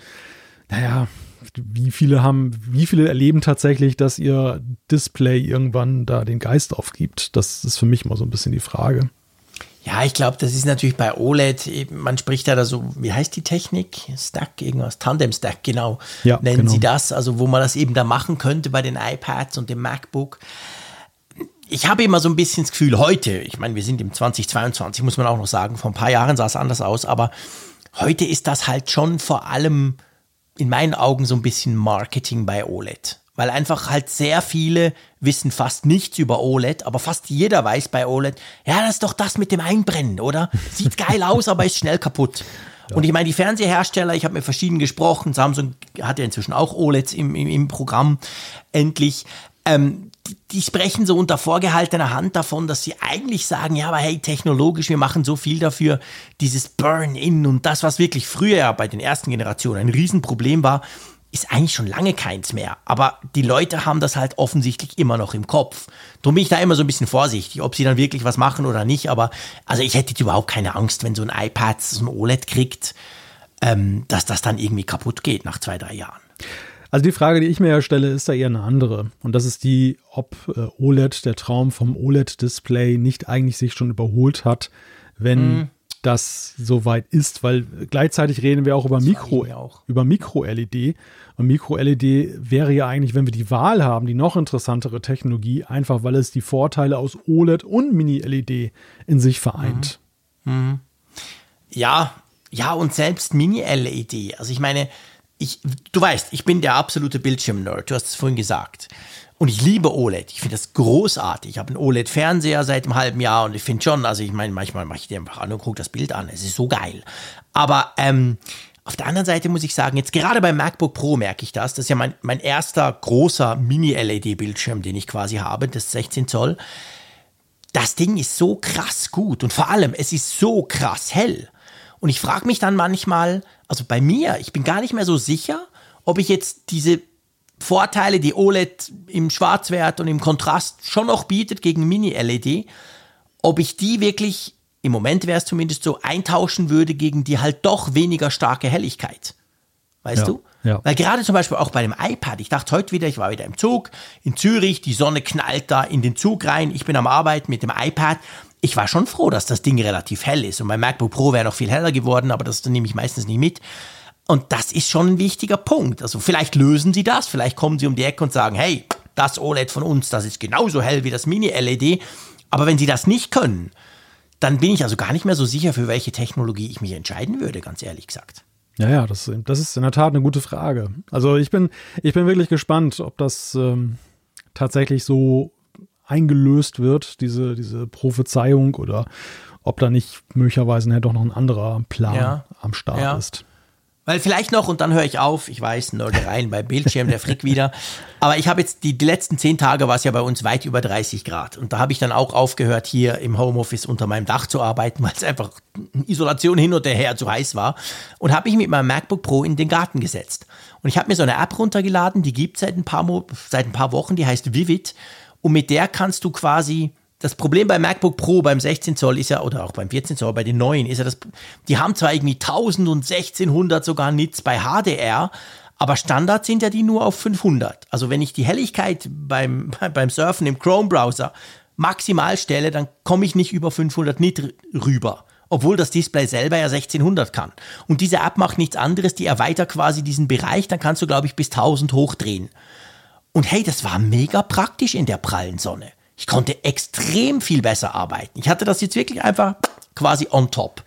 Naja, wie viele haben, wie viele erleben tatsächlich, dass ihr Display irgendwann da den Geist aufgibt? Das ist für mich mal so ein bisschen die Frage. Ja, ich glaube, das ist natürlich bei OLED, man spricht ja da so, wie heißt die Technik? Stack, irgendwas, Tandem Stack, genau. Ja, Nennen genau. sie das, also wo man das eben da machen könnte bei den iPads und dem MacBook. Ich habe immer so ein bisschen das Gefühl, heute, ich meine, wir sind im 2022, muss man auch noch sagen, vor ein paar Jahren sah es anders aus, aber heute ist das halt schon vor allem in meinen Augen so ein bisschen Marketing bei OLED. Weil einfach halt sehr viele wissen fast nichts über OLED, aber fast jeder weiß bei OLED, ja, das ist doch das mit dem Einbrennen, oder? Sieht geil aus, aber ist schnell kaputt. Ja. Und ich meine, die Fernsehersteller, ich habe mit verschiedenen gesprochen, Samsung hat ja inzwischen auch OLEDs im, im, im Programm, endlich. Ähm, die sprechen so unter vorgehaltener Hand davon, dass sie eigentlich sagen, ja, aber hey, technologisch, wir machen so viel dafür, dieses Burn-in und das, was wirklich früher bei den ersten Generationen ein Riesenproblem war, ist eigentlich schon lange keins mehr. Aber die Leute haben das halt offensichtlich immer noch im Kopf. Darum bin ich da immer so ein bisschen vorsichtig, ob sie dann wirklich was machen oder nicht. Aber also ich hätte überhaupt keine Angst, wenn so ein iPad so ein OLED kriegt, ähm, dass das dann irgendwie kaputt geht nach zwei, drei Jahren. Also die Frage, die ich mir ja stelle, ist da eher eine andere. Und das ist die, ob äh, OLED, der Traum vom OLED-Display, nicht eigentlich sich schon überholt hat, wenn mhm. das soweit ist, weil gleichzeitig reden wir auch über Mikro, auch. über Mikro-LED. Und Mikro-LED wäre ja eigentlich, wenn wir die Wahl haben, die noch interessantere Technologie, einfach weil es die Vorteile aus OLED und Mini-LED in sich vereint. Mhm. Mhm. Ja, ja, und selbst Mini-LED. Also ich meine, ich, du weißt, ich bin der absolute Bildschirm-Nerd, du hast es vorhin gesagt. Und ich liebe OLED. Ich finde das großartig. Ich habe einen OLED-Fernseher seit einem halben Jahr und ich finde schon, also ich meine, manchmal mache ich dir einfach an und gucke das Bild an. Es ist so geil. Aber ähm, auf der anderen Seite muss ich sagen, jetzt gerade beim MacBook Pro merke ich das. Das ist ja mein, mein erster großer Mini-LED-Bildschirm, den ich quasi habe, das 16 Zoll. Das Ding ist so krass gut und vor allem, es ist so krass hell. Und ich frage mich dann manchmal, also bei mir, ich bin gar nicht mehr so sicher, ob ich jetzt diese Vorteile, die OLED im Schwarzwert und im Kontrast schon noch bietet gegen Mini-LED, ob ich die wirklich, im Moment wäre es zumindest so, eintauschen würde gegen die halt doch weniger starke Helligkeit. Weißt ja, du? Ja. Weil gerade zum Beispiel auch bei dem iPad, ich dachte heute wieder, ich war wieder im Zug in Zürich, die Sonne knallt da in den Zug rein, ich bin am Arbeiten mit dem iPad ich war schon froh, dass das Ding relativ hell ist. Und mein MacBook Pro wäre noch viel heller geworden, aber das nehme ich meistens nicht mit. Und das ist schon ein wichtiger Punkt. Also vielleicht lösen sie das, vielleicht kommen sie um die Ecke und sagen, hey, das OLED von uns, das ist genauso hell wie das Mini-LED. Aber wenn sie das nicht können, dann bin ich also gar nicht mehr so sicher, für welche Technologie ich mich entscheiden würde, ganz ehrlich gesagt. Ja, ja, das, das ist in der Tat eine gute Frage. Also ich bin, ich bin wirklich gespannt, ob das ähm, tatsächlich so eingelöst wird, diese, diese Prophezeiung, oder ob da nicht möglicherweise ja doch noch ein anderer Plan ja. am Start ja. ist. Weil vielleicht noch, und dann höre ich auf, ich weiß, Nördereien bei Bildschirm, der Frick wieder. Aber ich habe jetzt, die, die letzten zehn Tage war es ja bei uns weit über 30 Grad. Und da habe ich dann auch aufgehört, hier im Homeoffice unter meinem Dach zu arbeiten, weil es einfach Isolation hin und her zu heiß war. Und habe mich mit meinem MacBook Pro in den Garten gesetzt. Und ich habe mir so eine App runtergeladen, die gibt es seit ein paar, seit ein paar Wochen, die heißt Vivid. Und mit der kannst du quasi das Problem beim MacBook Pro beim 16 Zoll ist ja, oder auch beim 14 Zoll, bei den neuen, ist ja das, die haben zwar irgendwie 1000 und 1600 sogar Nits bei HDR, aber Standard sind ja die nur auf 500. Also wenn ich die Helligkeit beim, beim Surfen im Chrome-Browser maximal stelle, dann komme ich nicht über 500 Nit rüber. Obwohl das Display selber ja 1600 kann. Und diese App macht nichts anderes, die erweitert quasi diesen Bereich, dann kannst du, glaube ich, bis 1000 hochdrehen. Und hey, das war mega praktisch in der prallen Sonne. Ich konnte extrem viel besser arbeiten. Ich hatte das jetzt wirklich einfach quasi on top.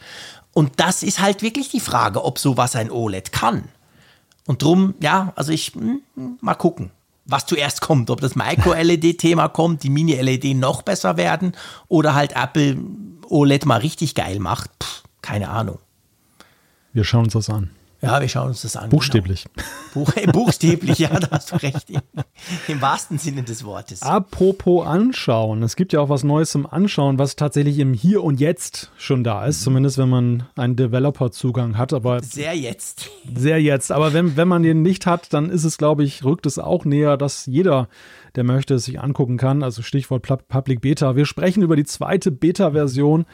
Und das ist halt wirklich die Frage, ob sowas ein OLED kann. Und drum, ja, also ich, hm, mal gucken, was zuerst kommt. Ob das Micro-LED-Thema kommt, die Mini-LED noch besser werden oder halt Apple OLED mal richtig geil macht. Puh, keine Ahnung. Wir schauen uns das an. Ja, wir schauen uns das an. Buchstäblich. Genau. Buch, äh, buchstäblich, ja, da hast du recht. Im, Im, wahrsten Sinne des Wortes. Apropos anschauen. Es gibt ja auch was Neues zum Anschauen, was tatsächlich im Hier und Jetzt schon da ist. Mhm. Zumindest wenn man einen Developer-Zugang hat. Aber sehr jetzt. Sehr jetzt. Aber wenn, wenn man den nicht hat, dann ist es, glaube ich, rückt es auch näher, dass jeder, der möchte, es sich angucken kann. Also Stichwort Public Beta. Wir sprechen über die zweite Beta-Version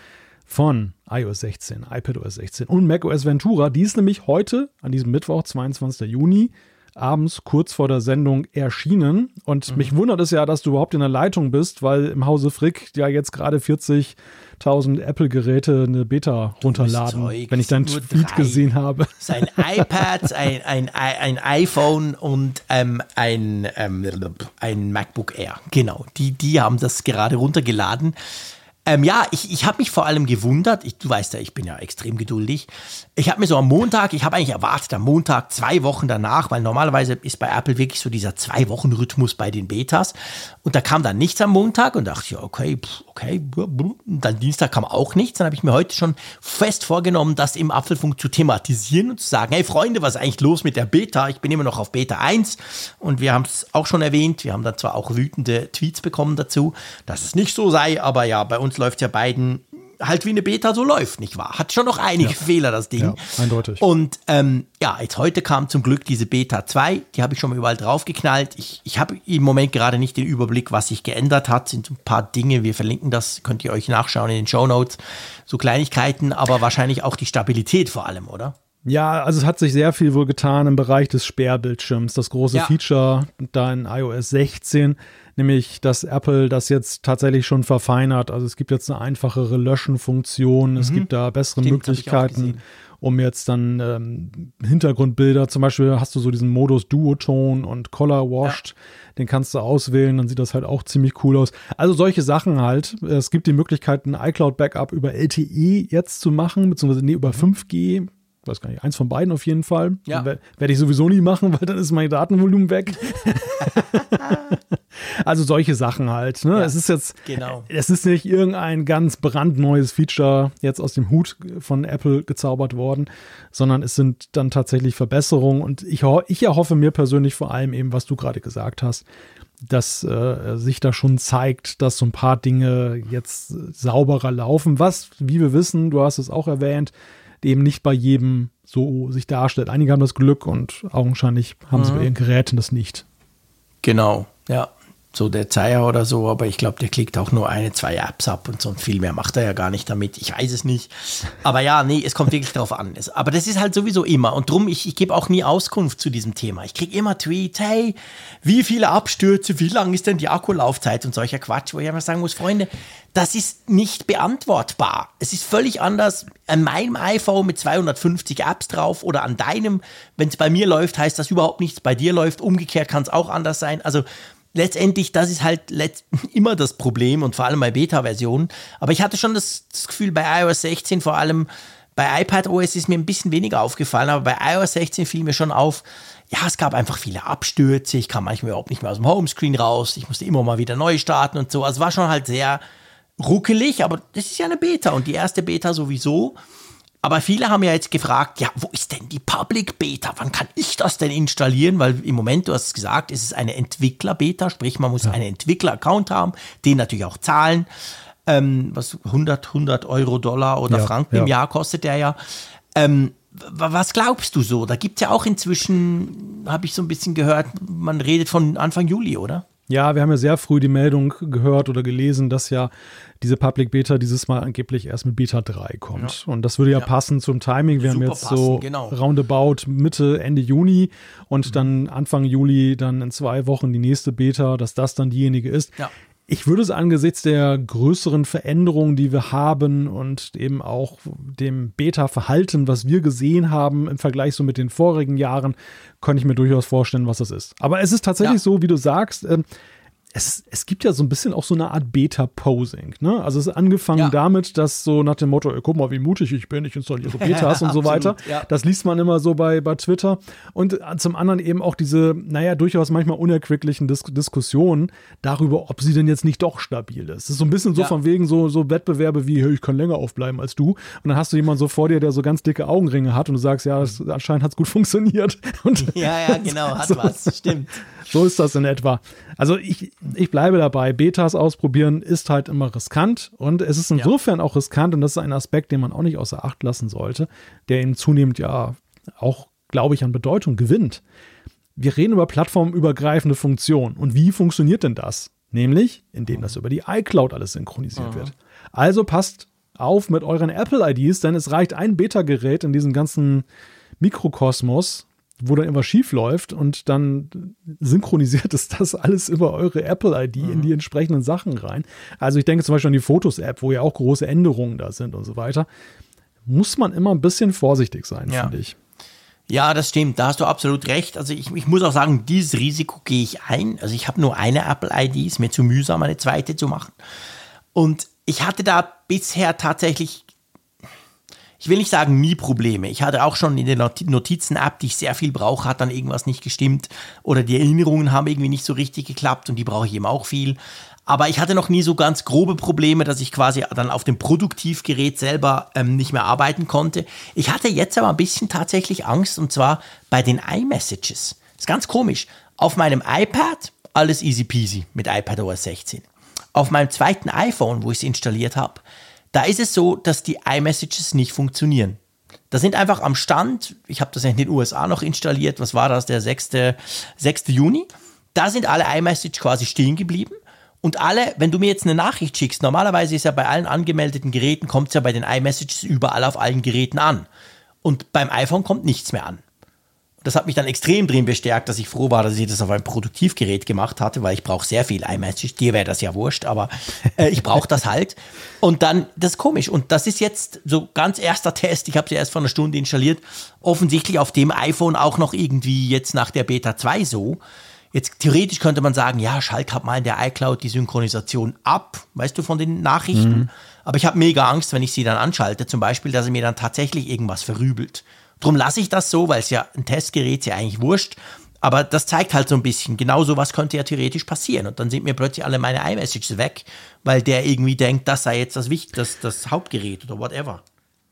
von iOS 16, iPadOS 16 und macOS Ventura. Die ist nämlich heute, an diesem Mittwoch, 22. Juni, abends kurz vor der Sendung erschienen. Und mhm. mich wundert es ja, dass du überhaupt in der Leitung bist, weil im Hause Frick ja jetzt gerade 40.000 Apple-Geräte eine Beta runterladen, Zeug, wenn ich deinen Tweet drei. gesehen habe. Sein iPad, ein, ein, ein iPhone und ähm, ein, ähm, ein MacBook Air. Genau, die, die haben das gerade runtergeladen. Ähm, ja, ich, ich habe mich vor allem gewundert, ich, du weißt ja, ich bin ja extrem geduldig. Ich habe mir so am Montag, ich habe eigentlich erwartet, am Montag, zwei Wochen danach, weil normalerweise ist bei Apple wirklich so dieser Zwei-Wochen-Rhythmus bei den Betas. Und da kam dann nichts am Montag und dachte, ja, okay, okay. Dann Dienstag kam auch nichts. Dann habe ich mir heute schon fest vorgenommen, das im Apfelfunk zu thematisieren und zu sagen, hey Freunde, was ist eigentlich los mit der Beta? Ich bin immer noch auf Beta 1 und wir haben es auch schon erwähnt. Wir haben da zwar auch wütende Tweets bekommen dazu, dass es nicht so sei, aber ja, bei uns läuft ja beiden halt wie eine Beta so läuft, nicht wahr? Hat schon noch einige ja. Fehler, das Ding. Ja, eindeutig. Und ähm, ja, jetzt heute kam zum Glück diese Beta 2, die habe ich schon mal überall draufgeknallt. Ich, ich habe im Moment gerade nicht den Überblick, was sich geändert hat. Sind ein paar Dinge, wir verlinken das, könnt ihr euch nachschauen in den Show Notes. So Kleinigkeiten, aber wahrscheinlich auch die Stabilität vor allem, oder? Ja, also es hat sich sehr viel wohl getan im Bereich des Sperrbildschirms. Das große ja. Feature da in iOS 16 nämlich dass Apple das jetzt tatsächlich schon verfeinert. Also es gibt jetzt eine einfachere Löschenfunktion, mhm. es gibt da bessere Stimmt, Möglichkeiten, um jetzt dann ähm, Hintergrundbilder, zum Beispiel hast du so diesen Modus Duoton und Color Washed, ja. den kannst du auswählen, dann sieht das halt auch ziemlich cool aus. Also solche Sachen halt. Es gibt die Möglichkeit, ein iCloud-Backup über LTE jetzt zu machen, beziehungsweise nee, über 5G mhm weiß gar nicht, eins von beiden auf jeden Fall. Ja. Werde ich sowieso nie machen, weil dann ist mein Datenvolumen weg. also solche Sachen halt. Ne? Ja, es ist jetzt, genau. es ist nicht irgendein ganz brandneues Feature jetzt aus dem Hut von Apple gezaubert worden, sondern es sind dann tatsächlich Verbesserungen und ich, ich erhoffe mir persönlich vor allem eben, was du gerade gesagt hast, dass äh, sich da schon zeigt, dass so ein paar Dinge jetzt sauberer laufen. Was, wie wir wissen, du hast es auch erwähnt, eben nicht bei jedem so sich darstellt. Einige haben das Glück und augenscheinlich haben mhm. sie bei ihren Geräten das nicht. Genau, ja so der Zeier oder so, aber ich glaube, der klickt auch nur eine, zwei Apps ab und so und viel mehr macht er ja gar nicht damit. Ich weiß es nicht. Aber ja, nee, es kommt wirklich drauf an. Es, aber das ist halt sowieso immer. Und drum, ich, ich gebe auch nie Auskunft zu diesem Thema. Ich kriege immer Tweets, hey, wie viele Abstürze, wie lang ist denn die Akkulaufzeit und solcher Quatsch, wo ich einfach sagen muss, Freunde, das ist nicht beantwortbar. Es ist völlig anders an meinem iPhone mit 250 Apps drauf oder an deinem. Wenn es bei mir läuft, heißt das überhaupt nichts. Bei dir läuft. Umgekehrt kann es auch anders sein. Also letztendlich, das ist halt immer das Problem und vor allem bei Beta-Versionen. Aber ich hatte schon das, das, Gefühl, bei iOS 16 vor allem, bei iPadOS ist mir ein bisschen weniger aufgefallen, aber bei iOS 16 fiel mir schon auf, ja, es gab einfach viele Abstürze, ich kam manchmal überhaupt nicht mehr aus dem Homescreen raus, ich musste immer mal wieder neu starten und so. Also war schon halt sehr ruckelig, aber das ist ja eine Beta und die erste Beta sowieso. Aber viele haben ja jetzt gefragt, ja, wo ist denn die Public Beta? Wann kann ich das denn installieren? Weil im Moment, du hast es gesagt, ist es eine Entwickler-Beta, sprich, man muss ja. einen Entwickler-Account haben, den natürlich auch zahlen. Ähm, was 100, 100 Euro, Dollar oder ja, Franken ja. im Jahr kostet der ja. Ähm, was glaubst du so? Da gibt es ja auch inzwischen, habe ich so ein bisschen gehört, man redet von Anfang Juli, oder? Ja, wir haben ja sehr früh die Meldung gehört oder gelesen, dass ja diese Public Beta dieses Mal angeblich erst mit Beta 3 kommt. Ja. Und das würde ja, ja, passen zum Timing. Wir Super haben jetzt passen, so genau. roundabout Mitte, Ende Juni und mhm. dann Anfang Juli dann in zwei Wochen die nächste Beta, dass das dann diejenige ist. Ja. Ich würde es angesichts der größeren Veränderungen, die wir haben und eben auch dem Beta-Verhalten, was wir gesehen haben im Vergleich so mit den vorigen Jahren, kann ich mir durchaus vorstellen, was das ist. Aber es ist tatsächlich ja. so, wie du sagst, äh, es, es gibt ja so ein bisschen auch so eine Art Beta-Posing. Ne? Also es ist angefangen Ja. damit, dass so nach dem Motto, ey, guck mal, wie mutig ich bin, ich installiere Betas und so weiter. ja. Das liest man immer so bei, bei Twitter. Und äh, zum anderen eben auch diese, naja, durchaus manchmal unerquicklichen Dis Diskussionen darüber, ob sie denn jetzt nicht doch stabil ist. Es ist so ein bisschen so Ja. von wegen so, so Wettbewerbe wie, hey, ich kann länger aufbleiben als du. Und dann hast du jemanden so vor dir, der so ganz dicke Augenringe hat und du sagst, ja, das, anscheinend hat es gut funktioniert. Und Ja, ja, genau, hat So. was, stimmt. So ist das in etwa. Also ich, ich bleibe dabei. Betas ausprobieren ist halt immer riskant und es ist insofern auch riskant und das ist ein Aspekt, den man auch nicht außer Acht lassen sollte, der eben zunehmend ja auch, glaube ich, an Bedeutung gewinnt. Wir reden über plattformübergreifende Funktionen. Und wie funktioniert denn das? Nämlich, indem das über die iCloud alles synchronisiert wird. Also passt auf mit euren Apple-IDs, denn es reicht ein Beta-Gerät in diesem ganzen Mikrokosmos, wo dann irgendwas schief läuft und dann synchronisiert es das alles über eure Apple-ID in die entsprechenden Sachen rein. Also ich denke zum Beispiel an die Fotos-App, wo ja auch große Änderungen da sind und so weiter. Muss man immer ein bisschen vorsichtig sein, Ja. finde ich. Ja, das stimmt, da hast du absolut recht. Also ich, ich muss auch sagen, dieses Risiko gehe ich ein. Also ich habe nur eine Apple-ID, ist mir zu mühsam, eine zweite zu machen. Und ich hatte da bisher tatsächlich, ich will nicht sagen nie Probleme. Ich hatte auch schon in der Noti- Notizen-App, die ich sehr viel brauche, hat dann irgendwas nicht gestimmt oder die Erinnerungen haben irgendwie nicht so richtig geklappt und die brauche ich eben auch viel. Aber ich hatte noch nie so ganz grobe Probleme, dass ich quasi dann auf dem Produktivgerät selber ähm, nicht mehr arbeiten konnte. Ich hatte jetzt aber ein bisschen tatsächlich Angst und zwar bei den iMessages. ist ganz komisch. Auf meinem iPad alles easy peasy mit iPadOS 16. Auf meinem zweiten iPhone, wo ich es installiert habe, da ist es so, dass die iMessages nicht funktionieren. Da sind einfach am Stand, ich habe das in den USA noch installiert, was war das, der 6. 6. Juni, da sind alle iMessage quasi stehen geblieben. Und alle, wenn du mir jetzt eine Nachricht schickst, normalerweise ist ja bei allen angemeldeten Geräten, kommt es ja bei den iMessages überall auf allen Geräten an. Und beim iPhone kommt nichts mehr an. Das hat mich dann extrem drin bestärkt, dass ich froh war, dass ich das auf einem Produktivgerät gemacht hatte, weil ich brauche sehr viel iMessage. Dir wäre das ja wurscht, aber äh, ich brauche das halt. Und dann, das ist komisch. Und das ist jetzt so ganz erster Test. Ich habe sie erst vor einer Stunde installiert. Offensichtlich auf dem iPhone auch noch irgendwie jetzt nach der Beta 2 so. Jetzt theoretisch könnte man sagen, ja, schalt halt mal in der iCloud die Synchronisation ab, weißt du, von den Nachrichten. Aber ich habe mega Angst, wenn ich sie dann anschalte, zum Beispiel, dass er mir dann tatsächlich irgendwas verrübelt. Drum lasse ich das so, weil es ja ein Testgerät ist ja eigentlich wurscht. Aber das zeigt halt so ein bisschen, genau so was könnte ja theoretisch passieren. Und dann sind mir plötzlich alle meine iMessages weg, weil der irgendwie denkt, das sei jetzt das, Wicht das, das Hauptgerät oder whatever.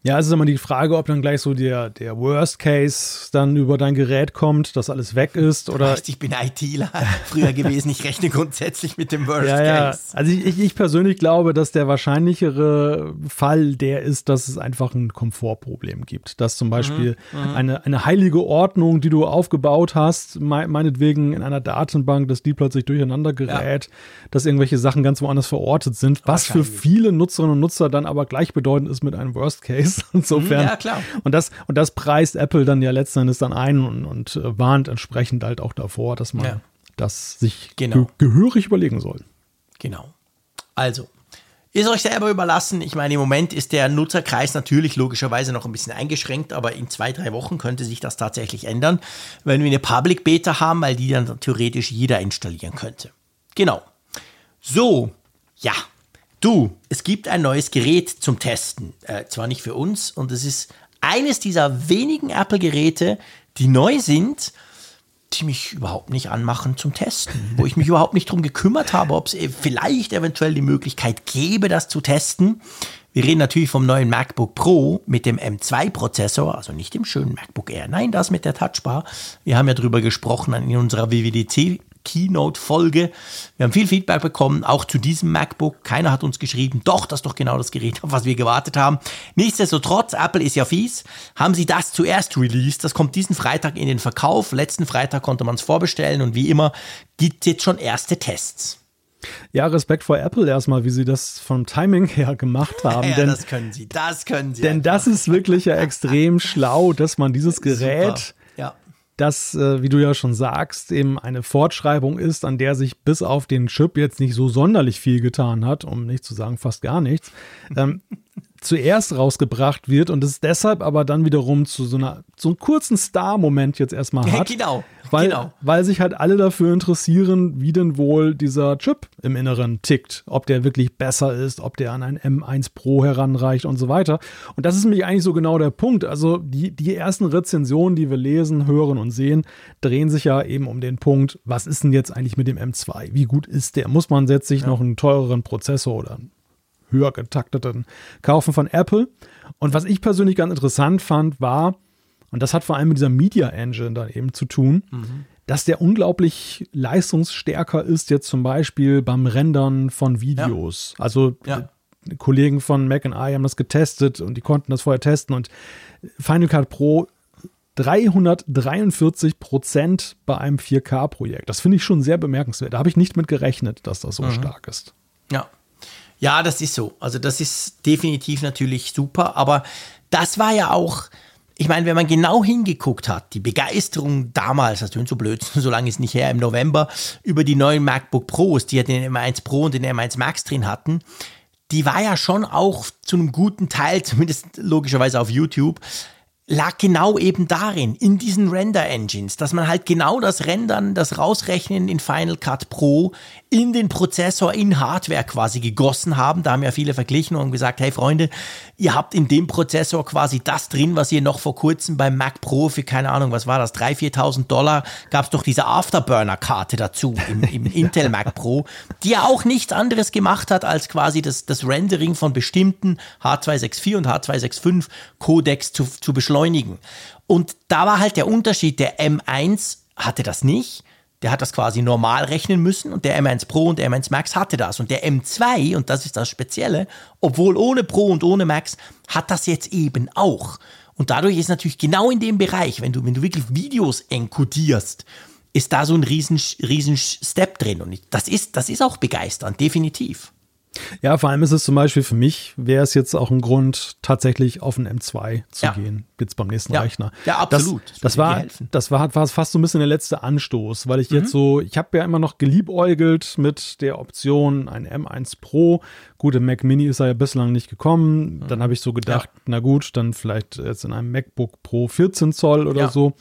Ja, es ist immer die Frage, ob dann gleich so der, der Worst Case dann über dein Gerät kommt, dass alles weg ist oder. Weißt, ich bin ITler früher gewesen, ich rechne grundsätzlich mit dem Worst Ja, ja. Case. Also ich, ich, ich persönlich glaube, dass der wahrscheinlichere Fall der ist, dass es einfach ein Komfortproblem gibt. Dass zum Beispiel eine, eine heilige Ordnung, die du aufgebaut hast, mei- meinetwegen in einer Datenbank, dass die plötzlich durcheinander gerät, dass irgendwelche Sachen ganz woanders verortet sind, was für viele Nutzerinnen und Nutzer dann aber gleichbedeutend ist mit einem Worst Case. Insofern. Ja, klar. Und das, und das preist Apple dann ja letzten Endes dann ein und, und äh, warnt entsprechend halt auch davor, dass man Ja. das sich Genau. ge gehörig überlegen soll. Genau. Also, ist euch selber überlassen. Ich meine, im Moment ist der Nutzerkreis natürlich logischerweise noch ein bisschen eingeschränkt, aber in zwei, drei Wochen könnte sich das tatsächlich ändern, wenn wir eine Public Beta haben, weil die dann theoretisch jeder installieren könnte. Genau. So, ja. Du, es gibt ein neues Gerät zum Testen. Äh, zwar nicht für uns, und es ist eines dieser wenigen Apple-Geräte, die neu sind, die mich überhaupt nicht anmachen zum Testen, wo ich mich überhaupt nicht drum gekümmert habe, ob es vielleicht eventuell die Möglichkeit gäbe, das zu testen. Wir reden natürlich vom neuen MacBook Pro mit dem M2-Prozessor, also nicht dem schönen MacBook Air, nein, das mit der Touchbar. Wir haben ja drüber gesprochen in unserer WWDC Keynote-Folge. Wir haben viel Feedback bekommen, auch zu diesem MacBook. Keiner hat uns geschrieben, doch, das ist doch genau das Gerät, auf was wir gewartet haben. Nichtsdestotrotz, Apple ist ja fies, haben sie das zuerst released. Das kommt diesen Freitag in den Verkauf. Letzten Freitag konnte man es vorbestellen und wie immer gibt es jetzt schon erste Tests. Ja, Respekt vor Apple erstmal, wie sie das vom Timing her gemacht haben. Ja, denn, das können sie, das können sie. denn das ist wirklich ja extrem schlau, dass man dieses Gerät. Das, äh, wie du ja schon sagst, eben eine Fortschreibung ist, an der sich bis auf den Chip jetzt nicht so sonderlich viel getan hat, um nicht zu sagen fast gar nichts, ähm, zuerst rausgebracht wird und es deshalb aber dann wiederum zu so einer so einen kurzen Star-Moment jetzt erstmal hat. genau. Weil, genau. weil sich halt alle dafür interessieren, wie denn wohl dieser Chip im Inneren tickt. Ob der wirklich besser ist, ob der an ein M1 Pro heranreicht und so weiter. Und das ist nämlich eigentlich so genau der Punkt. Also die, die ersten Rezensionen, die wir lesen, hören und sehen, drehen sich ja eben um den Punkt, was ist denn jetzt eigentlich mit dem M2? Wie gut ist der? Muss man jetzt sich ja. noch einen teureren Prozessor oder einen höher getakteten kaufen von Apple? Und was ich persönlich ganz interessant fand, war, und das hat vor allem mit dieser Media Engine dann eben zu tun, mhm. dass der unglaublich leistungsstärker ist, jetzt zum Beispiel beim Rendern von Videos. Ja. Also ja. Kollegen von Mac and I haben das getestet und die konnten das vorher testen und Final Cut Pro 343 Prozent bei einem 4K-Projekt. Das finde ich schon sehr bemerkenswert. Da habe ich nicht mit gerechnet, dass das so mhm. stark ist. Ja. Ja, das ist so. Also das ist definitiv natürlich super, aber das war ja auch ich meine, wenn man genau hingeguckt hat, die Begeisterung damals, das tönt so blöd, so lange ist nicht her, im November, über die neuen MacBook Pros, die ja den M1 Pro und den M1 Max drin hatten, die war ja schon auch zu einem guten Teil, zumindest logischerweise auf YouTube, lag genau eben darin, in diesen Render-Engines, dass man halt genau das Rendern, das Rausrechnen in Final Cut Pro in den Prozessor in Hardware quasi gegossen haben. Da haben ja viele verglichen und gesagt, hey Freunde, ihr habt in dem Prozessor quasi das drin, was ihr noch vor kurzem beim Mac Pro für, keine Ahnung, was war das, 3.000, 4.000 Dollar, gab es doch diese Afterburner-Karte dazu im, im Intel Mac Pro, die ja auch nichts anderes gemacht hat, als quasi das, das Rendering von bestimmten H264 und H265 Codecs zu, zu beschleunigen beschleunigen. Und da war halt der Unterschied, der M1 hatte das nicht. Der hat das quasi normal rechnen müssen und der M1 Pro und der M1 Max hatte das. Und der M2, und das ist das Spezielle, obwohl ohne Pro und ohne Max, hat das jetzt eben auch. Und dadurch ist natürlich genau in dem Bereich, wenn du, wenn du wirklich Videos enkodierst, ist da so ein riesen, riesen Step drin. Und das ist, das ist auch begeisternd, definitiv. Ja, vor allem ist es zum Beispiel für mich, wäre es jetzt auch ein Grund, tatsächlich auf ein M2 zu ja. gehen, jetzt beim nächsten ja. Rechner. Ja, absolut. Das, das war, das war, war fast so ein bisschen der letzte Anstoß, weil ich mhm. jetzt so, ich habe ja immer noch geliebäugelt mit der Option ein M1 Pro. Gut, im Mac Mini ist er ja bislang nicht gekommen. Mhm. Dann habe ich so gedacht, ja. na gut, dann vielleicht jetzt in einem MacBook Pro 14 Zoll oder so.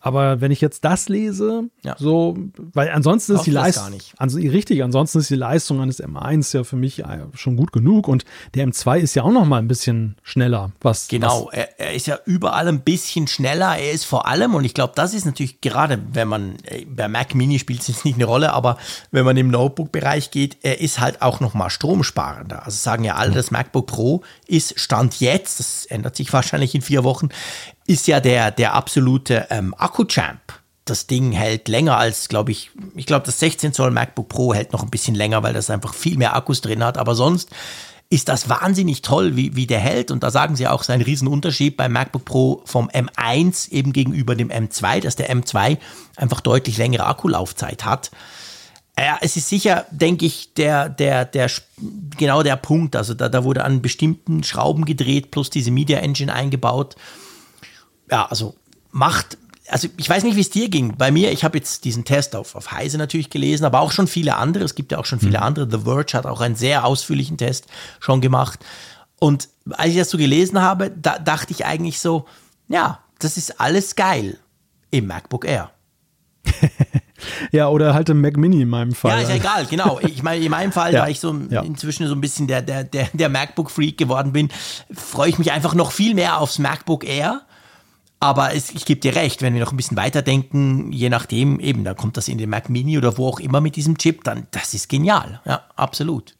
Aber wenn ich jetzt das lese, ja. so, weil ansonsten ist die Leistung, also richtig, ansonsten ist die Leistung eines M1 ja für mich äh, schon gut genug und der M2 ist ja auch noch mal ein bisschen schneller. Was, genau, was er, er, ist ja überall ein bisschen schneller. Er ist vor allem, und ich glaube, das ist natürlich gerade, wenn man, äh, bei Mac Mini spielt es jetzt nicht eine Rolle, aber wenn man im Notebook-Bereich geht, er ist halt auch noch mal stromsparender. Also sagen ja alle, das MacBook Pro ist Stand jetzt, das ändert sich wahrscheinlich in vier Wochen, ist ja der, der absolute ähm, Akku-Champ. Das Ding hält länger als, glaube ich, ich glaube, das 16 Zoll MacBook Pro hält noch ein bisschen länger, weil das einfach viel mehr Akkus drin hat. Aber sonst ist das wahnsinnig toll, wie, wie der hält. Und da sagen sie auch, sein Riesenunterschied beim MacBook Pro vom M1 eben gegenüber dem M2, dass der M2 einfach deutlich längere Akkulaufzeit hat. Ja, es ist sicher, denke ich, der, der, der, genau der Punkt. Also da, da wurde an bestimmten Schrauben gedreht, plus diese Media Engine eingebaut ja, also macht, also ich weiß nicht, wie es dir ging. Bei mir, ich habe jetzt diesen Test auf, auf Heise natürlich gelesen, aber auch schon viele andere. Es gibt ja auch schon viele mhm. andere. The Verge hat auch einen sehr ausführlichen Test schon gemacht. Und als ich das so gelesen habe, da dachte ich eigentlich so, ja, das ist alles geil im MacBook Air. ja, oder halt im Mac Mini in meinem Fall. Ja, ist ja egal, genau. Ich meine, in meinem Fall, ja. da ich so ja. inzwischen so ein bisschen der, der, der, der MacBook-Freak geworden bin, freue ich mich einfach noch viel mehr aufs MacBook Air aber es, ich gebe dir recht, wenn wir noch ein bisschen weiterdenken, je nachdem, eben, da kommt das in den Mac Mini oder wo auch immer mit diesem Chip, dann das ist genial. Ja, absolut.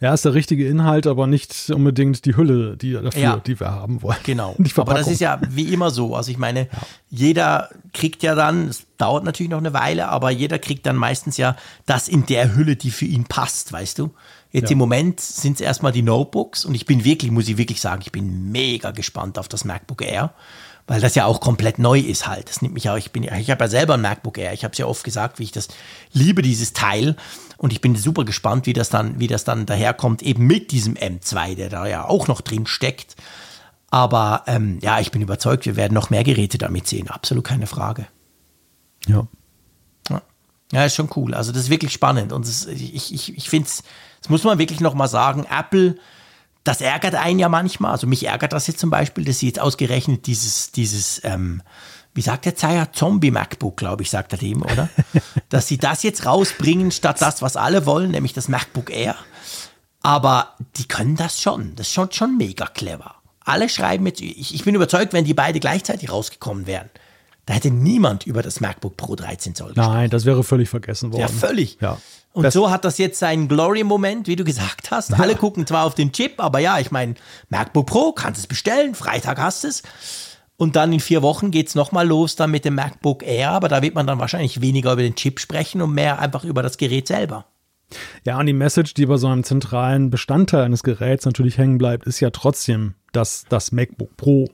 Ja, ist der richtige Inhalt, aber nicht unbedingt die Hülle, die dafür, ja, die wir haben wollen. Genau. aber das ist ja wie immer so. Also ich meine, ja. jeder kriegt ja dann, es dauert natürlich noch eine Weile, aber jeder kriegt dann meistens ja das in der Hülle, die für ihn passt, weißt du? Jetzt ja. im Moment sind es erstmal die Notebooks und ich bin wirklich, muss ich wirklich sagen, ich bin mega gespannt auf das MacBook Air weil das ja auch komplett neu ist halt. Das nimmt mich auch, ich bin, ich habe ja selber ein MacBook Air. Ich habe es ja oft gesagt, wie ich das liebe, dieses Teil. Und ich bin super gespannt, wie das dann, wie das dann daherkommt, eben mit diesem M2, der da ja auch noch drin steckt. Aber ähm, ja, ich bin überzeugt, wir werden noch mehr Geräte damit sehen. Absolut keine Frage. Ja. Ja, ja ist schon cool. Also das ist wirklich spannend. Und das, ich, ich, ich finde es, das muss man wirklich noch mal sagen, Apple das ärgert einen ja manchmal. Also mich ärgert das jetzt zum Beispiel, dass sie jetzt ausgerechnet dieses, dieses, ähm, wie sagt der Zeiger? Zombie-MacBook, glaube ich, sagt er dem, oder? dass sie das jetzt rausbringen, statt das, was alle wollen, nämlich das MacBook Air. Aber die können das schon. Das ist schon, schon mega clever. Alle schreiben jetzt, ich, ich bin überzeugt, wenn die beide gleichzeitig rausgekommen wären, da hätte niemand über das MacBook Pro 13 Zoll gesprochen. Nein, das wäre völlig vergessen worden. Ja, völlig. Ja. Und Das- so hat das jetzt seinen Glory-Moment, wie du gesagt hast. Alle gucken zwar auf den Chip, aber ja, ich meine, MacBook Pro, kannst es bestellen, Freitag hast es. Und dann in vier Wochen geht's noch nochmal los dann mit dem MacBook Air, aber da wird man dann wahrscheinlich weniger über den Chip sprechen und mehr einfach über das Gerät selber. Ja, und die Message, die bei so einem zentralen Bestandteil eines Geräts natürlich hängen bleibt, ist ja trotzdem, dass das MacBook Pro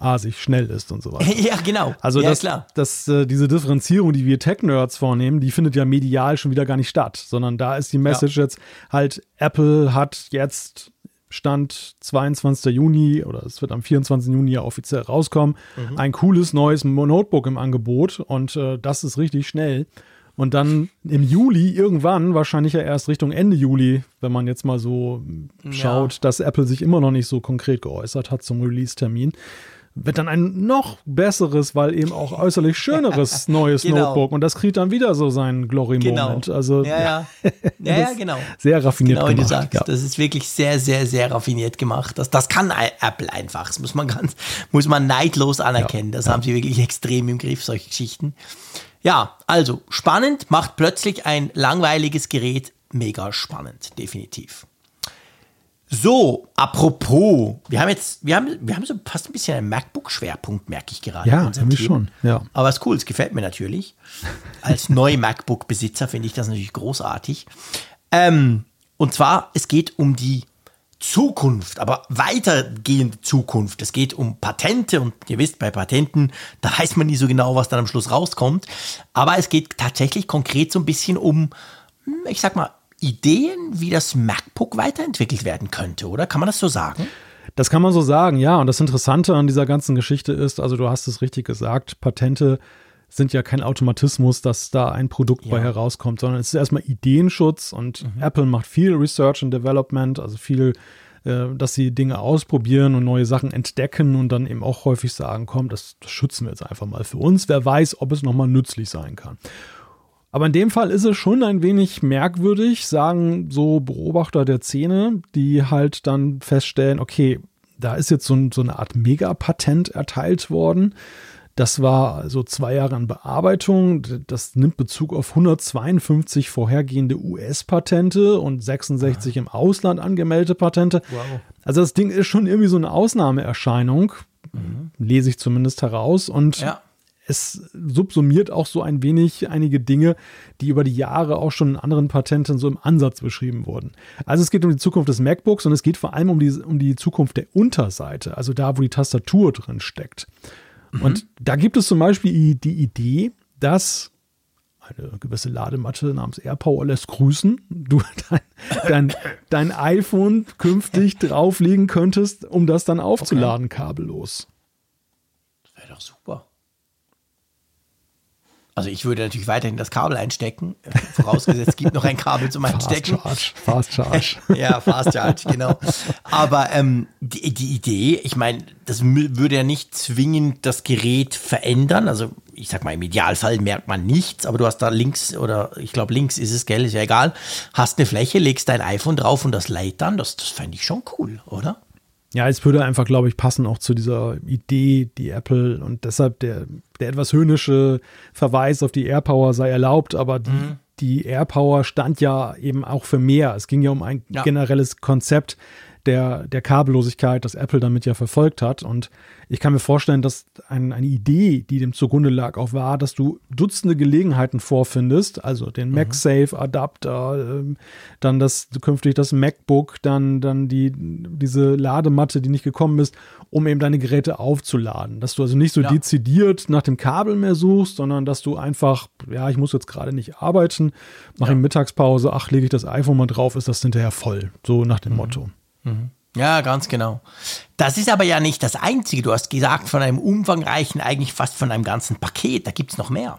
asig schnell ist und so weiter. ja, genau. Also ja, das, klar. das, äh, diese Differenzierung, die wir Tech-Nerds vornehmen, die findet ja medial schon wieder gar nicht statt, sondern da ist die Message jetzt halt, Apple hat jetzt Stand 22. Juni oder es wird am 24. Juni ja offiziell rauskommen, Mhm. ein cooles neues Notebook im Angebot und äh, das ist richtig schnell. Und dann im Juli irgendwann, wahrscheinlich ja erst Richtung Ende Juli, wenn man jetzt mal so schaut, dass Apple sich immer noch nicht so konkret geäußert hat zum Release-Termin, wird dann ein noch besseres, weil eben auch äußerlich schöneres neues Genau. Notebook. Und das kriegt dann wieder so seinen Glory-Moment. Genau. Also ja, ja. Ja, ja, genau. sehr raffiniert Genau, wie du gemacht. sagst. ja. Das ist wirklich sehr, sehr, sehr raffiniert gemacht. Das, das kann Apple einfach. Das muss man ganz, muss man neidlos anerkennen. Das haben sie wirklich extrem im Griff, solche Geschichten. Ja, also spannend, macht plötzlich ein langweiliges Gerät mega spannend, definitiv. So, apropos, wir haben jetzt, wir haben, wir haben so fast ein bisschen einen MacBook-Schwerpunkt, merke ich gerade. Ja, irgendwie Themen. schon, ja. Aber ist cool, es gefällt mir natürlich. Als neu MacBook-Besitzer finde ich das natürlich großartig. Ähm, und zwar, es geht um die Zukunft, aber weitergehende Zukunft. Es geht um Patente und ihr wisst, bei Patenten, da weiß man nie so genau, was dann am Schluss rauskommt. Aber es geht tatsächlich konkret so ein bisschen um, hm, ich sag mal, Ideen, wie das MacBook weiterentwickelt werden könnte, oder? Kann man das so sagen? Das kann man so sagen, ja. Und das Interessante an dieser ganzen Geschichte ist, also du hast es richtig gesagt, Patente sind ja kein Automatismus, dass da ein Produkt bei herauskommt, sondern es ist erstmal Ideenschutz und Apple macht viel Research and Development, also viel, äh, dass sie Dinge ausprobieren und neue Sachen entdecken und dann eben auch häufig sagen, komm, das, das schützen wir jetzt einfach mal für uns. Wer weiß, ob es nochmal nützlich sein kann. Aber in dem Fall ist es schon ein wenig merkwürdig, sagen so Beobachter der Szene, die halt dann feststellen, okay, da ist jetzt so, ein, so eine Art Megapatent erteilt worden. Das war so zwei Jahre an Bearbeitung. Das nimmt Bezug auf 152 vorhergehende US-Patente und 66 im Ausland angemeldete Patente. Also das Ding ist schon irgendwie so eine Ausnahmeerscheinung, lese ich zumindest heraus. Und Ja. Es subsumiert auch so ein wenig einige Dinge, die über die Jahre auch schon in anderen Patenten so im Ansatz beschrieben wurden. Also es geht um die Zukunft des MacBooks und es geht vor allem um die, um die Zukunft der Unterseite, also da, wo die Tastatur drin steckt. Und da gibt es zum Beispiel die Idee, dass eine gewisse Ladematte namens AirPower lässt grüßen, du dein, dein, dein iPhone künftig drauflegen könntest, um das dann aufzuladen, kabellos. Wäre doch super. Also ich würde natürlich weiterhin das Kabel einstecken, vorausgesetzt es gibt noch ein Kabel zum Fast Einstecken. Charge, Fast Charge. ja, Fast Charge, genau. Aber ähm, die, die Idee, ich meine, das würde ja nicht zwingend das Gerät verändern. Also ich sag mal, im Idealfall merkt man nichts, aber du hast da links oder ich glaube links ist es, gell, ist ja egal. Hast eine Fläche, legst dein iPhone drauf und das lädt dann. Das, das fände ich schon cool, oder? Ja, es würde einfach, glaube ich, passen auch zu dieser Idee, die Apple und deshalb der, der etwas höhnische Verweis auf die AirPower sei erlaubt, aber die, die AirPower stand ja eben auch für mehr. Es ging ja um ein Ja. generelles Konzept der, der Kabellosigkeit, das Apple damit ja verfolgt hat. Und ich kann mir vorstellen, dass ein, eine Idee, die dem zugrunde lag, auch war, dass du Dutzende Gelegenheiten vorfindest, also den MagSafe-Adapter, ähm, dann das künftig das MacBook, dann, dann die, diese Ladematte, die nicht gekommen ist, um eben deine Geräte aufzuladen. Dass du also nicht so Ja. dezidiert nach dem Kabel mehr suchst, sondern dass du einfach, ja, ich muss jetzt gerade nicht arbeiten, mache in Mittagspause, ach, lege ich das iPhone mal drauf, ist das hinterher voll. So nach dem Motto. Ja, ganz genau. Das ist aber ja nicht das Einzige. Du hast gesagt, von einem umfangreichen, eigentlich fast von einem ganzen Paket. Da gibt es noch mehr.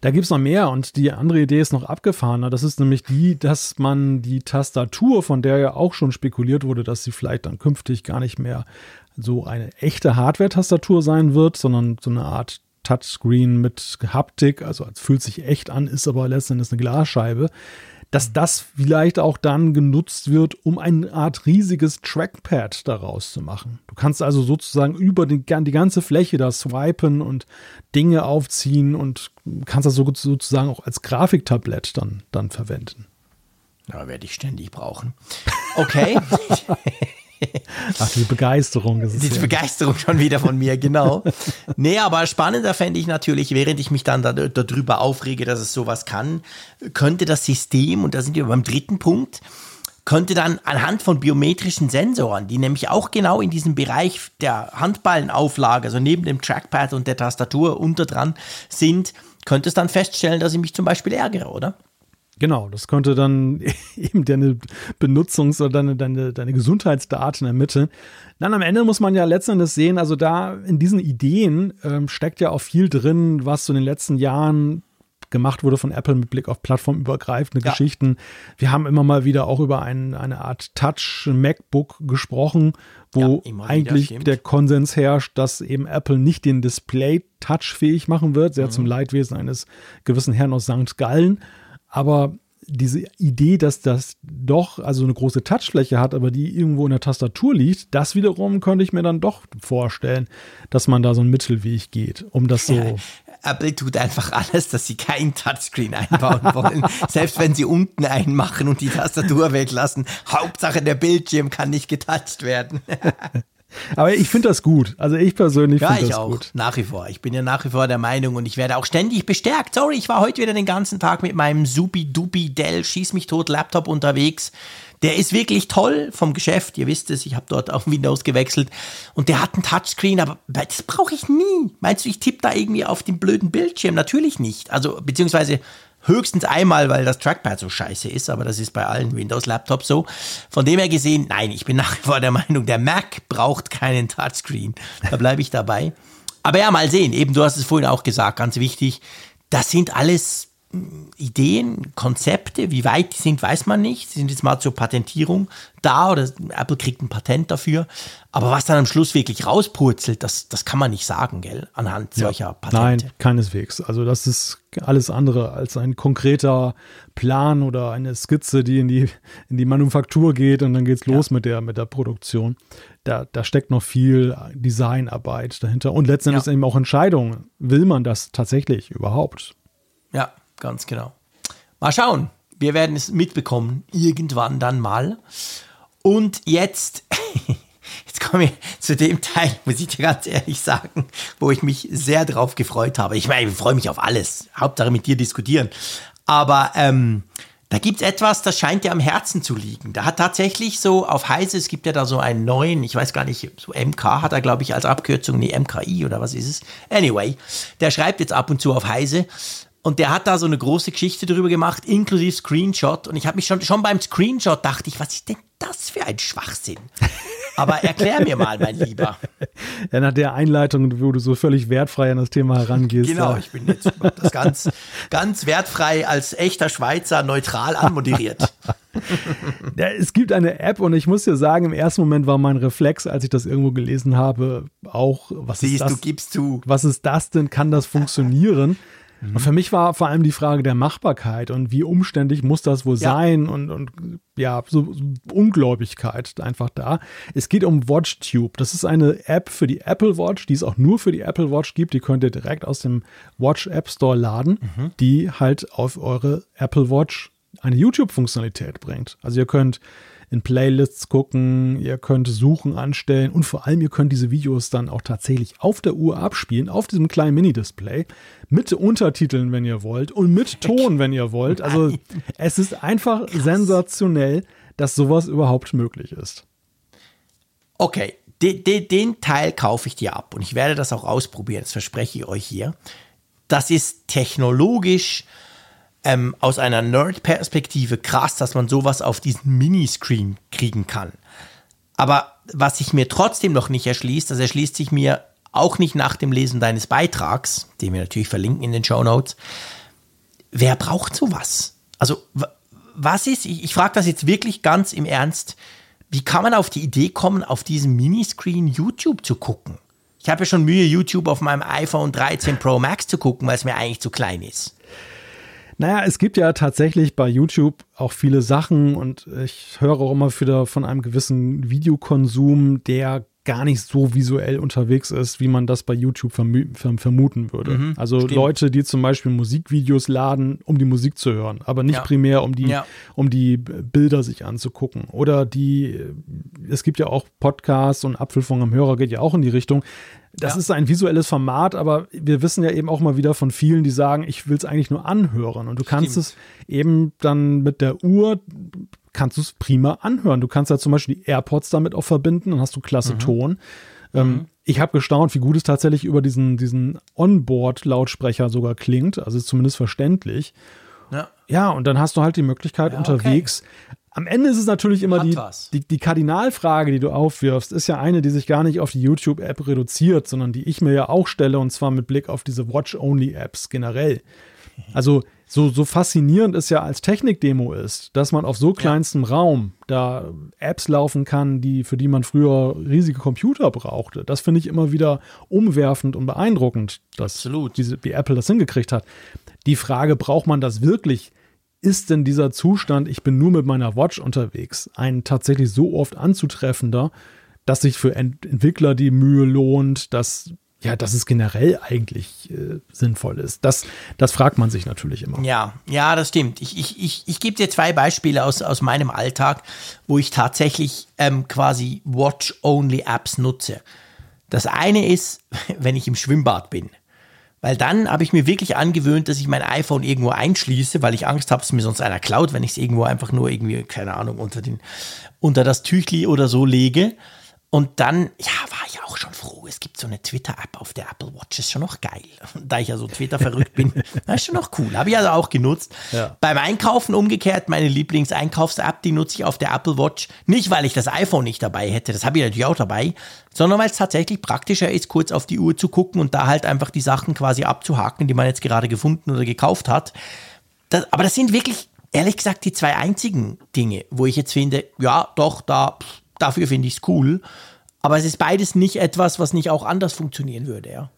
Da gibt es noch mehr und die andere Idee ist noch abgefahrener. Das ist nämlich die, dass man die Tastatur, von der ja auch schon spekuliert wurde, dass sie vielleicht dann künftig gar nicht mehr so eine echte Hardware-Tastatur sein wird, sondern so eine Art Touchscreen mit Haptik, also es fühlt sich echt an, ist aber letztendlich eine Glasscheibe dass das vielleicht auch dann genutzt wird, um eine Art riesiges Trackpad daraus zu machen. Du kannst also sozusagen über die, die ganze Fläche da swipen und Dinge aufziehen und kannst das sozusagen auch als Grafiktablett dann, dann verwenden. Ja, werde ich ständig brauchen. Okay. Ach, die Begeisterung. Ist die ja. Begeisterung schon wieder von mir, genau. nee, aber spannender fände ich natürlich, während ich mich dann da, darüber aufrege, dass es sowas kann, könnte das System, und da sind wir beim dritten Punkt, könnte dann anhand von biometrischen Sensoren, die nämlich auch genau in diesem Bereich der Handballenauflage, also neben dem Trackpad und der Tastatur unter dran sind, könnte es dann feststellen, dass ich mich zum Beispiel ärgere, oder? Genau, das könnte dann eben deine Benutzungs- oder deine, deine, deine Gesundheitsdaten ermitteln. Dann am Ende muss man ja letztendlich sehen, also da in diesen Ideen ähm, steckt ja auch viel drin, was so in den letzten Jahren gemacht wurde von Apple mit Blick auf plattformübergreifende ja. Geschichten. Wir haben immer mal wieder auch über ein, eine Art Touch-MacBook gesprochen, wo ja, eigentlich der Konsens herrscht, dass eben Apple nicht den Display touchfähig machen wird, sehr mhm. zum Leidwesen eines gewissen Herrn aus St. Gallen. Aber diese Idee, dass das doch also eine große Touchfläche hat, aber die irgendwo in der Tastatur liegt, das wiederum könnte ich mir dann doch vorstellen, dass man da so einen Mittelweg geht, um das so. Ja, Apple tut einfach alles, dass sie kein Touchscreen einbauen wollen. Selbst wenn sie unten einen machen und die Tastatur weglassen. Hauptsache der Bildschirm kann nicht getoucht werden. Aber ich finde das gut. Also ich persönlich finde das auch, gut. Nach wie vor. Ich bin ja nach wie vor der Meinung und ich werde auch ständig bestärkt. Sorry, ich war heute wieder den ganzen Tag mit meinem Supi-Dupi Dell Schieß mich tot Laptop unterwegs. Der ist wirklich toll vom Geschäft. Ihr wisst es, ich habe dort auf Windows gewechselt. Und der hat einen Touchscreen, aber das brauche ich nie. Meinst du, ich tippe da irgendwie auf den blöden Bildschirm? Natürlich nicht. Also, beziehungsweise Höchstens einmal, weil das Trackpad so scheiße ist, aber das ist bei allen Windows-Laptops so. Von dem her gesehen, nein, ich bin nach wie vor der Meinung, der Mac braucht keinen Touchscreen. Da bleibe ich dabei. Aber ja, mal sehen. Eben, du hast es vorhin auch gesagt, ganz wichtig. Das sind alles Ideen, Konzepte, wie weit die sind, weiß man nicht. Sie sind jetzt mal zur Patentierung da oder Apple kriegt ein Patent dafür. Aber was dann am Schluss wirklich rauspurzelt, das, das kann man nicht sagen, gell, anhand ja. solcher Patente. Nein, keineswegs. Also das ist alles andere als ein konkreter Plan oder eine Skizze, die in die, in die Manufaktur geht und dann geht's los ja. mit, der, mit der Produktion. Da, da steckt noch viel Designarbeit dahinter und letztendlich ja. eben auch Entscheidungen. Will man das tatsächlich überhaupt? Ja, ganz genau. Mal schauen. Wir werden es mitbekommen, irgendwann dann mal. Und jetzt, jetzt komme ich zu dem Teil, muss ich dir ganz ehrlich sagen, wo ich mich sehr drauf gefreut habe. Ich meine, ich freue mich auf alles. Hauptsache mit dir diskutieren. Aber ähm, da gibt es etwas, das scheint dir am Herzen zu liegen. Da hat tatsächlich so auf Heise, es gibt ja da so einen neuen, ich weiß gar nicht, so MK hat er, glaube ich, als Abkürzung, nee, MKI oder was ist es? Anyway, der schreibt jetzt ab und zu auf Heise und der hat da so eine große Geschichte drüber gemacht, inklusive Screenshot. Und ich habe mich schon, schon beim Screenshot dachte ich, was ist denn das für ein Schwachsinn? Aber erklär mir mal, mein Lieber. Ja, nach der Einleitung, wo du so völlig wertfrei an das Thema herangehst. Genau, ich bin jetzt das ganz, ganz wertfrei als echter Schweizer neutral anmoderiert. Ja, es gibt eine App und ich muss dir sagen, im ersten Moment war mein Reflex, als ich das irgendwo gelesen habe, auch, was Siehst, ist das? du gibst zu. Was ist das denn? Kann das funktionieren? Mhm. Und für mich war vor allem die Frage der Machbarkeit und wie umständlich muss das wohl ja. sein und, und ja, so, so Ungläubigkeit einfach da. Es geht um WatchTube. Das ist eine App für die Apple Watch, die es auch nur für die Apple Watch gibt. Die könnt ihr direkt aus dem Watch App Store laden, mhm. die halt auf eure Apple Watch eine YouTube-Funktionalität bringt. Also ihr könnt in Playlists gucken, ihr könnt Suchen anstellen und vor allem ihr könnt diese Videos dann auch tatsächlich auf der Uhr abspielen, auf diesem kleinen Mini-Display, mit Untertiteln, wenn ihr wollt und mit Ton, wenn ihr wollt. Also es ist einfach Krass. sensationell, dass sowas überhaupt möglich ist. Okay, den, den, den Teil kaufe ich dir ab und ich werde das auch ausprobieren, das verspreche ich euch hier. Das ist technologisch ähm, aus einer Nerd-Perspektive krass, dass man sowas auf diesen Miniscreen kriegen kann. Aber was sich mir trotzdem noch nicht erschließt, das erschließt sich mir auch nicht nach dem Lesen deines Beitrags, den wir natürlich verlinken in den Show Notes, wer braucht sowas? Also, was ist, ich, ich frage das jetzt wirklich ganz im Ernst, wie kann man auf die Idee kommen, auf diesem Miniscreen YouTube zu gucken? Ich habe ja schon Mühe, YouTube auf meinem iPhone 13 Pro Max zu gucken, weil es mir eigentlich zu klein ist. Naja, es gibt ja tatsächlich bei YouTube auch viele Sachen und ich höre auch immer wieder von einem gewissen Videokonsum, der gar nicht so visuell unterwegs ist, wie man das bei YouTube vermuten würde. Mhm, also stimmt. Leute, die zum Beispiel Musikvideos laden, um die Musik zu hören, aber nicht ja. primär, um die, ja. um die Bilder sich anzugucken. Oder die, es gibt ja auch Podcasts und Apfelfunk am Hörer geht ja auch in die Richtung. Das ja. ist ein visuelles Format, aber wir wissen ja eben auch mal wieder von vielen, die sagen, ich will es eigentlich nur anhören. Und du kannst Stimmt. es eben dann mit der Uhr kannst du es prima anhören. Du kannst ja zum Beispiel die AirPods damit auch verbinden, dann hast du klasse mhm. Ton. Ähm, mhm. Ich habe gestaunt, wie gut es tatsächlich über diesen, diesen Onboard-Lautsprecher sogar klingt. Also ist zumindest verständlich. Ja. ja, und dann hast du halt die Möglichkeit ja, unterwegs. Okay. Am Ende ist es natürlich immer die, die, die, Kardinalfrage, die du aufwirfst, ist ja eine, die sich gar nicht auf die YouTube-App reduziert, sondern die ich mir ja auch stelle, und zwar mit Blick auf diese Watch-Only-Apps generell. Also so, so faszinierend es ja als Technikdemo ist, dass man auf so kleinstem ja. Raum da Apps laufen kann, die, für die man früher riesige Computer brauchte. Das finde ich immer wieder umwerfend und beeindruckend, dass Absolut. Diese, wie Apple das hingekriegt hat. Die Frage, braucht man das wirklich? Ist denn dieser Zustand, ich bin nur mit meiner Watch unterwegs, ein tatsächlich so oft anzutreffender, dass sich für Ent Entwickler die Mühe lohnt, dass ja, dass es generell eigentlich äh, sinnvoll ist. Das, das fragt man sich natürlich immer. Ja, ja, das stimmt. Ich, ich, ich, ich gebe dir zwei Beispiele aus, aus meinem Alltag, wo ich tatsächlich ähm, quasi Watch-Only-Apps nutze. Das eine ist, wenn ich im Schwimmbad bin. Weil dann habe ich mir wirklich angewöhnt, dass ich mein iPhone irgendwo einschließe, weil ich Angst habe, dass mir sonst einer klaut, wenn ich es irgendwo einfach nur irgendwie, keine Ahnung, unter, den, unter das Tüchli oder so lege. Und dann, ja, war ich auch schon froh. Es gibt so eine Twitter-App auf der Apple Watch. Ist schon noch geil. Da ich ja so Twitter verrückt bin, das ist schon noch cool. Habe ich also auch genutzt. Ja. Beim Einkaufen umgekehrt, meine Lieblings-Einkaufs-App, die nutze ich auf der Apple Watch. Nicht, weil ich das iPhone nicht dabei hätte, das habe ich natürlich auch dabei, sondern weil es tatsächlich praktischer ist, kurz auf die Uhr zu gucken und da halt einfach die Sachen quasi abzuhaken, die man jetzt gerade gefunden oder gekauft hat. Das, aber das sind wirklich, ehrlich gesagt, die zwei einzigen Dinge, wo ich jetzt finde, ja, doch, da. Pff, dafür finde ich es cool. Aber es ist beides nicht etwas, was nicht auch anders funktionieren würde, ja.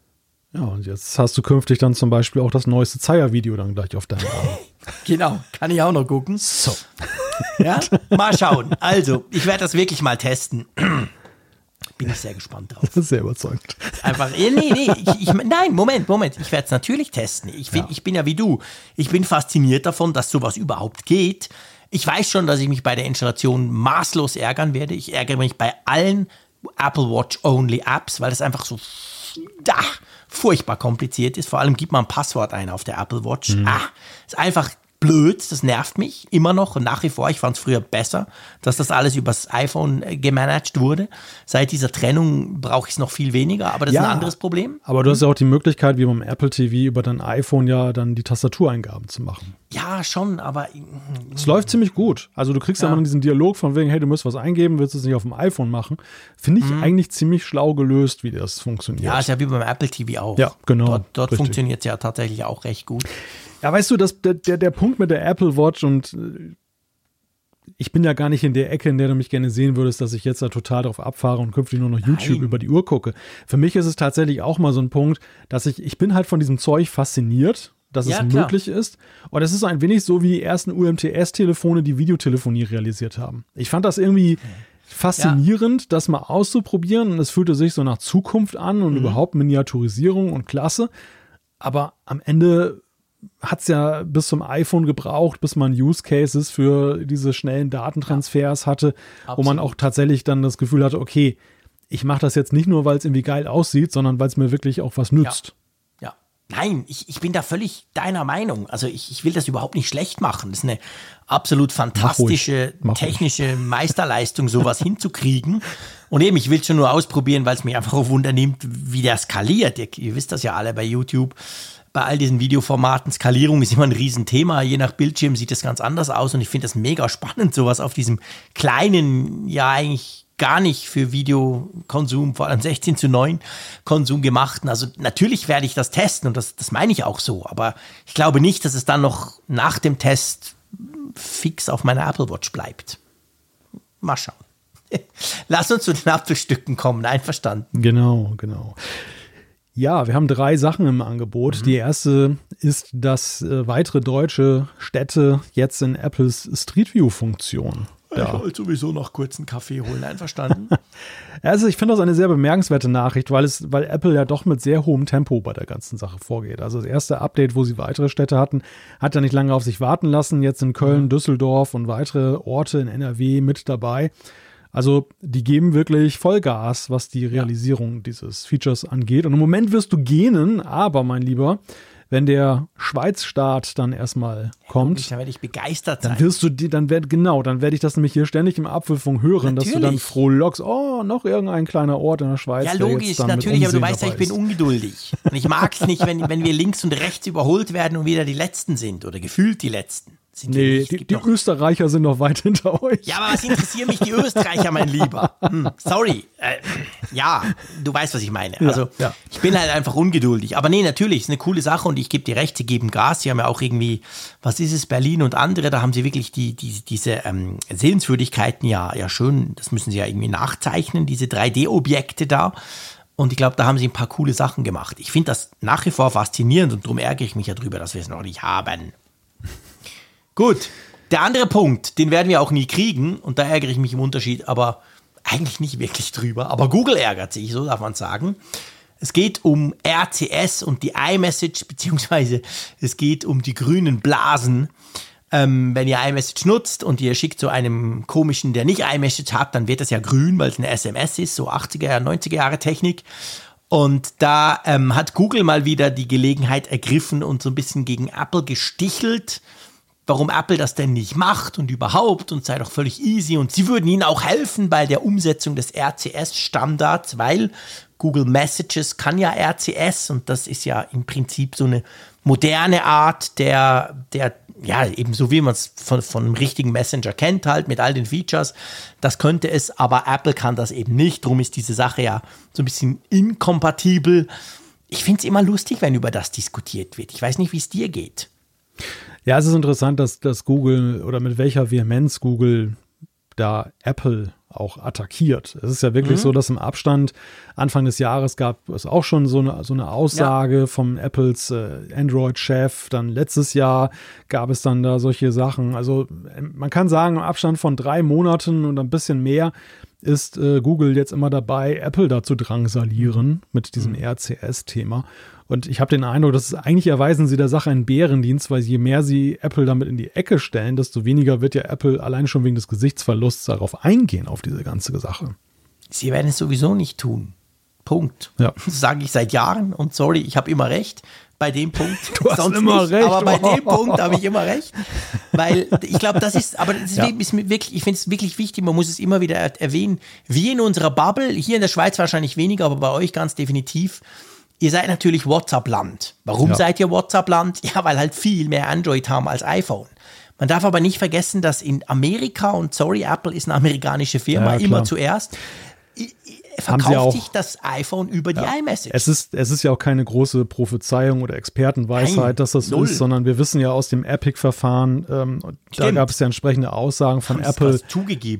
Ja, und jetzt hast du künftig dann zum Beispiel auch das neueste Zeier-Video dann gleich auf deinem Arm. genau, kann ich auch noch gucken. So. ja, mal schauen. Also, ich werde das wirklich mal testen. Bin ich sehr gespannt drauf. Sehr überzeugt. Einfach, nee, nee, ich, ich, nein, Moment, Moment. Ich werde es natürlich testen. Ich, find, ja. ich bin ja wie du. Ich bin fasziniert davon, dass sowas überhaupt geht. Ich weiß schon, dass ich mich bei der Installation maßlos ärgern werde. Ich ärgere mich bei allen Apple Watch Only Apps, weil das einfach so da, furchtbar kompliziert ist. Vor allem gibt man ein Passwort ein auf der Apple Watch. Mhm. Ah, ist einfach blöd, das nervt mich immer noch und nach wie vor. Ich fand es früher besser, dass das alles übers iPhone äh, gemanagt wurde. Seit dieser Trennung brauche ich es noch viel weniger, aber das ja, ist ein anderes Problem. Aber du hast ja auch die Möglichkeit, wie beim Apple TV, über dein iPhone ja dann die Tastatureingaben zu machen. Ja, schon, aber. Es läuft ziemlich gut. Also du kriegst ja, ja immer diesen Dialog von wegen, hey, du musst was eingeben, willst du es nicht auf dem iPhone machen. Finde ich mhm. eigentlich ziemlich schlau gelöst, wie das funktioniert. Ja, ist ja wie beim Apple TV auch. Ja, genau. Dort, dort funktioniert es ja tatsächlich auch recht gut. Ja, weißt du, das, der, der, der Punkt mit der Apple Watch und äh, ich bin ja gar nicht in der Ecke, in der du mich gerne sehen würdest, dass ich jetzt da total drauf abfahre und künftig nur noch YouTube Nein. über die Uhr gucke. Für mich ist es tatsächlich auch mal so ein Punkt, dass ich, ich bin halt von diesem Zeug fasziniert, dass ja, es klar. möglich ist. Und es ist ein wenig so wie die ersten UMTS-Telefone, die Videotelefonie realisiert haben. Ich fand das irgendwie faszinierend, ja. das mal auszuprobieren und es fühlte sich so nach Zukunft an und mhm. überhaupt Miniaturisierung und Klasse. Aber am Ende hat es ja bis zum iPhone gebraucht, bis man Use Cases für diese schnellen Datentransfers hatte, Absolut. wo man auch tatsächlich dann das Gefühl hatte, okay, ich mache das jetzt nicht nur, weil es irgendwie geil aussieht, sondern weil es mir wirklich auch was nützt. Ja. ja. Nein, ich, ich bin da völlig deiner Meinung. Also ich, ich will das überhaupt nicht schlecht machen. Das ist eine absolut fantastische Mach Mach technische Meisterleistung, sowas hinzukriegen. Und eben, ich will es schon nur ausprobieren, weil es mich einfach auch wundernimmt, wie der skaliert. Ihr, ihr wisst das ja alle bei YouTube bei all diesen Videoformaten. Skalierung ist immer ein Riesenthema. Je nach Bildschirm sieht das ganz anders aus und ich finde das mega spannend, sowas auf diesem kleinen, ja eigentlich gar nicht für Videokonsum, vor allem 16 zu 9 Konsum gemacht. Also natürlich werde ich das testen und das, das meine ich auch so. Aber ich glaube nicht, dass es dann noch nach dem Test fix auf meiner Apple Watch bleibt. Mal schauen. Lass uns zu den Apfelstücken kommen, einverstanden. Genau, genau. Ja, wir haben drei Sachen im Angebot. Mhm. Die erste ist, dass äh, weitere deutsche Städte jetzt in Apples Street View Funktion ja. Ich wollte sowieso noch kurz einen Kaffee holen, einverstanden? also ich finde das eine sehr bemerkenswerte Nachricht, weil es, weil Apple ja doch mit sehr hohem Tempo bei der ganzen Sache vorgeht. Also das erste Update, wo sie weitere Städte hatten, hat ja nicht lange auf sich warten lassen. Jetzt in Köln, mhm. Düsseldorf und weitere Orte in NRW mit dabei. Also die geben wirklich Vollgas, was die Realisierung ja. dieses Features angeht. Und im Moment wirst du gähnen, aber mein Lieber, wenn der Schweiz-Staat dann erstmal kommt, dann werde ich begeistert sein. Dann wirst du die, dann werd, genau, dann werde ich das nämlich hier ständig im Apfelfunk hören, natürlich. dass du dann frohlockst, oh, noch irgendein kleiner Ort in der Schweiz. Ja, logisch, natürlich, aber du weißt ja, ich bin ungeduldig. Und ich mag es nicht, wenn, wenn wir links und rechts überholt werden und wieder die Letzten sind oder gefühlt die Letzten. Nee, die, die Österreicher sind noch weit hinter euch. Ja, aber was interessieren mich die Österreicher, mein Lieber? Hm, sorry. Äh, ja, du weißt, was ich meine. Also, ja, ja. ich bin halt einfach ungeduldig. Aber nee, natürlich, ist eine coole Sache und ich gebe dir recht, sie geben Gas. Sie haben ja auch irgendwie, was ist es, Berlin und andere, da haben sie wirklich die, die, diese ähm, Sehenswürdigkeiten ja, ja schön, das müssen sie ja irgendwie nachzeichnen, diese 3D-Objekte da. Und ich glaube, da haben sie ein paar coole Sachen gemacht. Ich finde das nach wie vor faszinierend und darum ärgere ich mich ja drüber, dass wir es noch nicht haben. Gut, der andere Punkt, den werden wir auch nie kriegen und da ärgere ich mich im Unterschied, aber eigentlich nicht wirklich drüber. Aber Google ärgert sich, so darf man sagen. Es geht um RCS und die iMessage, beziehungsweise es geht um die grünen Blasen. Ähm, wenn ihr iMessage nutzt und ihr schickt zu einem komischen, der nicht iMessage hat, dann wird das ja grün, weil es eine SMS ist, so 80er, 90er Jahre Technik. Und da ähm, hat Google mal wieder die Gelegenheit ergriffen und so ein bisschen gegen Apple gestichelt warum Apple das denn nicht macht und überhaupt und sei doch völlig easy. Und sie würden ihnen auch helfen bei der Umsetzung des RCS-Standards, weil Google Messages kann ja RCS und das ist ja im Prinzip so eine moderne Art der, der ja, eben so wie man es von, von einem richtigen Messenger kennt, halt mit all den Features. Das könnte es, aber Apple kann das eben nicht. Darum ist diese Sache ja so ein bisschen inkompatibel. Ich finde es immer lustig, wenn über das diskutiert wird. Ich weiß nicht, wie es dir geht. Ja, es ist interessant, dass, dass Google oder mit welcher Vehemenz Google da Apple auch attackiert. Es ist ja wirklich mhm. so, dass im Abstand Anfang des Jahres gab es auch schon so eine, so eine Aussage ja. vom Apples äh, Android-Chef. Dann letztes Jahr gab es dann da solche Sachen. Also man kann sagen, im Abstand von drei Monaten und ein bisschen mehr ist äh, Google jetzt immer dabei, Apple da zu drangsalieren mit diesem mhm. RCS-Thema. Und ich habe den Eindruck, dass es eigentlich erweisen sie der Sache einen Bärendienst, weil je mehr sie Apple damit in die Ecke stellen, desto weniger wird ja Apple allein schon wegen des Gesichtsverlusts darauf eingehen, auf diese ganze Sache. Sie werden es sowieso nicht tun. Punkt. Ja. Das sage ich seit Jahren und sorry, ich habe immer recht bei dem Punkt. Du hast sonst immer nicht, recht. Aber bei dem Punkt habe ich immer recht. Weil ich glaube, das ist, aber das ist, ja. ist wirklich, ich finde es wirklich wichtig, man muss es immer wieder erwähnen. Wir in unserer Bubble, hier in der Schweiz wahrscheinlich weniger, aber bei euch ganz definitiv, Ihr seid natürlich WhatsApp-Land. Warum ja. seid ihr WhatsApp-Land? Ja, weil halt viel mehr Android haben als iPhone. Man darf aber nicht vergessen, dass in Amerika, und sorry, Apple ist eine amerikanische Firma, ja, immer zuerst, verkauft sich das iPhone über die ja. iMessage. Es ist, es ist ja auch keine große Prophezeiung oder Expertenweisheit, Nein, dass das so ist, sondern wir wissen ja aus dem Epic-Verfahren, ähm, da gab es ja entsprechende Aussagen von Haben Apple,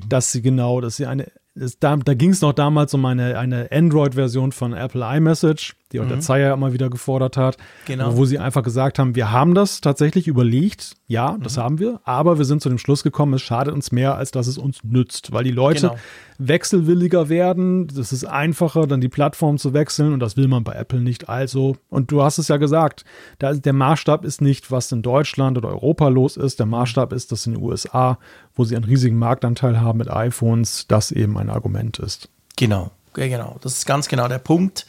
dass sie genau, dass sie eine es, da, da ging es noch damals um eine, eine Android-Version von Apple iMessage, die auch mhm. der Zeier immer wieder gefordert hat, genau. wo sie einfach gesagt haben, wir haben das tatsächlich überlegt, ja, das mhm. haben wir, aber wir sind zu dem Schluss gekommen, es schadet uns mehr, als dass es uns nützt, weil die Leute genau. wechselwilliger werden, es ist einfacher, dann die Plattform zu wechseln und das will man bei Apple nicht. Also, und du hast es ja gesagt, der Maßstab ist nicht, was in Deutschland oder Europa los ist, der Maßstab ist, dass in den USA, wo sie einen riesigen Marktanteil haben mit iPhones, das eben ein Argument ist. Genau, genau, das ist ganz genau der Punkt.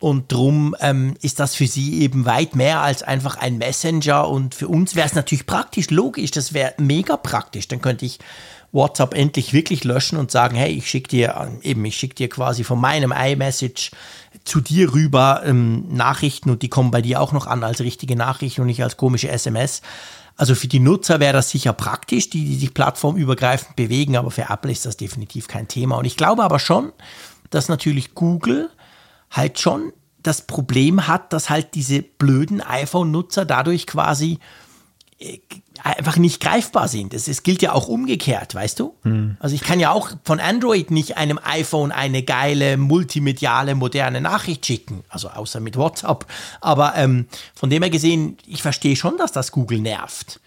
Und drum ähm, ist das für sie eben weit mehr als einfach ein Messenger. Und für uns wäre es natürlich praktisch, logisch, das wäre mega praktisch. Dann könnte ich WhatsApp endlich wirklich löschen und sagen, hey, ich schicke dir ähm, eben, ich schicke dir quasi von meinem iMessage zu dir rüber ähm, Nachrichten und die kommen bei dir auch noch an als richtige Nachrichten und nicht als komische SMS. Also für die Nutzer wäre das sicher praktisch, die, die sich plattformübergreifend bewegen, aber für Apple ist das definitiv kein Thema. Und ich glaube aber schon, dass natürlich Google halt schon das Problem hat, dass halt diese blöden iPhone-Nutzer dadurch quasi äh, einfach nicht greifbar sind. Es, es gilt ja auch umgekehrt, weißt du? Hm. Also ich kann ja auch von Android nicht einem iPhone eine geile, multimediale, moderne Nachricht schicken. Also außer mit WhatsApp. Aber ähm, von dem her gesehen, ich verstehe schon, dass das Google nervt.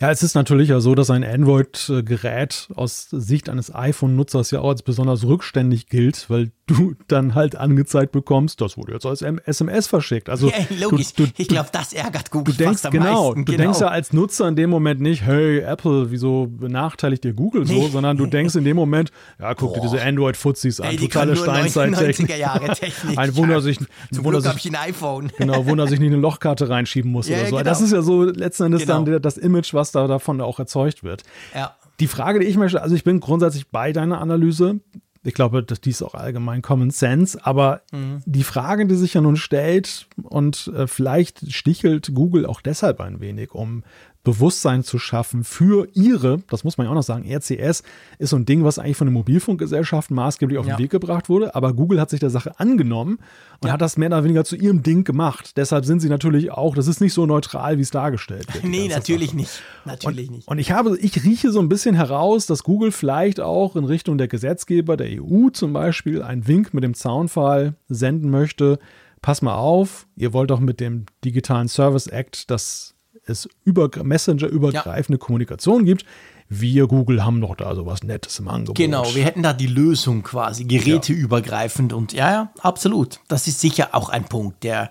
Ja, es ist natürlich ja so, dass ein Android-Gerät aus Sicht eines iPhone-Nutzers ja auch als besonders rückständig gilt, weil du dann halt angezeigt bekommst, das wurde jetzt als SMS verschickt. Also ja, logisch. Du, du, ich glaube, das ärgert Google du denkst, am genau, meisten. Du denkst ja als Nutzer in dem Moment nicht, hey Apple, wieso benachteiligt dir Google so, nee. sondern du denkst in dem Moment, ja, guck Boah. dir diese Android-Fuzis an, Ey, totale Steinzeit-Technik. Ein Wunder sich, Zum Wunder Glück sich, ein iPhone. Genau, Wunder sich nicht eine Lochkarte reinschieben muss Ja, oder so. genau. Das ist ja so letzten Endes Genau. dann das Image, was da davon auch erzeugt wird. Ja. Die Frage, die ich möchte, also ich bin grundsätzlich bei deiner Analyse. Ich glaube, dass dies auch allgemein Common Sense, aber die Frage, die sich ja nun stellt, und äh, vielleicht stichelt Google auch deshalb ein wenig, um Bewusstsein zu schaffen für ihre, das muss man ja auch noch sagen, RCS ist so ein Ding, was eigentlich von den Mobilfunkgesellschaften maßgeblich auf den Ja. Weg gebracht wurde, aber Google hat sich der Sache angenommen und Ja. hat das mehr oder weniger zu ihrem Ding gemacht. Deshalb sind sie natürlich auch, das ist nicht so neutral, wie es dargestellt wird. Nee, natürlich Sache. nicht. Natürlich nicht. Und ich habe, ich rieche so ein bisschen heraus, dass Google vielleicht auch in Richtung der Gesetzgeber der EU zum Beispiel einen Wink mit dem Zaunpfahl senden möchte. Pass mal auf, ihr wollt doch mit dem Digitalen Service Act, dass es über Messenger-übergreifende Kommunikation gibt. Wir, Google, haben doch da sowas Nettes im Angebot. Genau, wir hätten da die Lösung quasi, geräteübergreifend und ja, ja, absolut. Das ist sicher auch ein Punkt, der,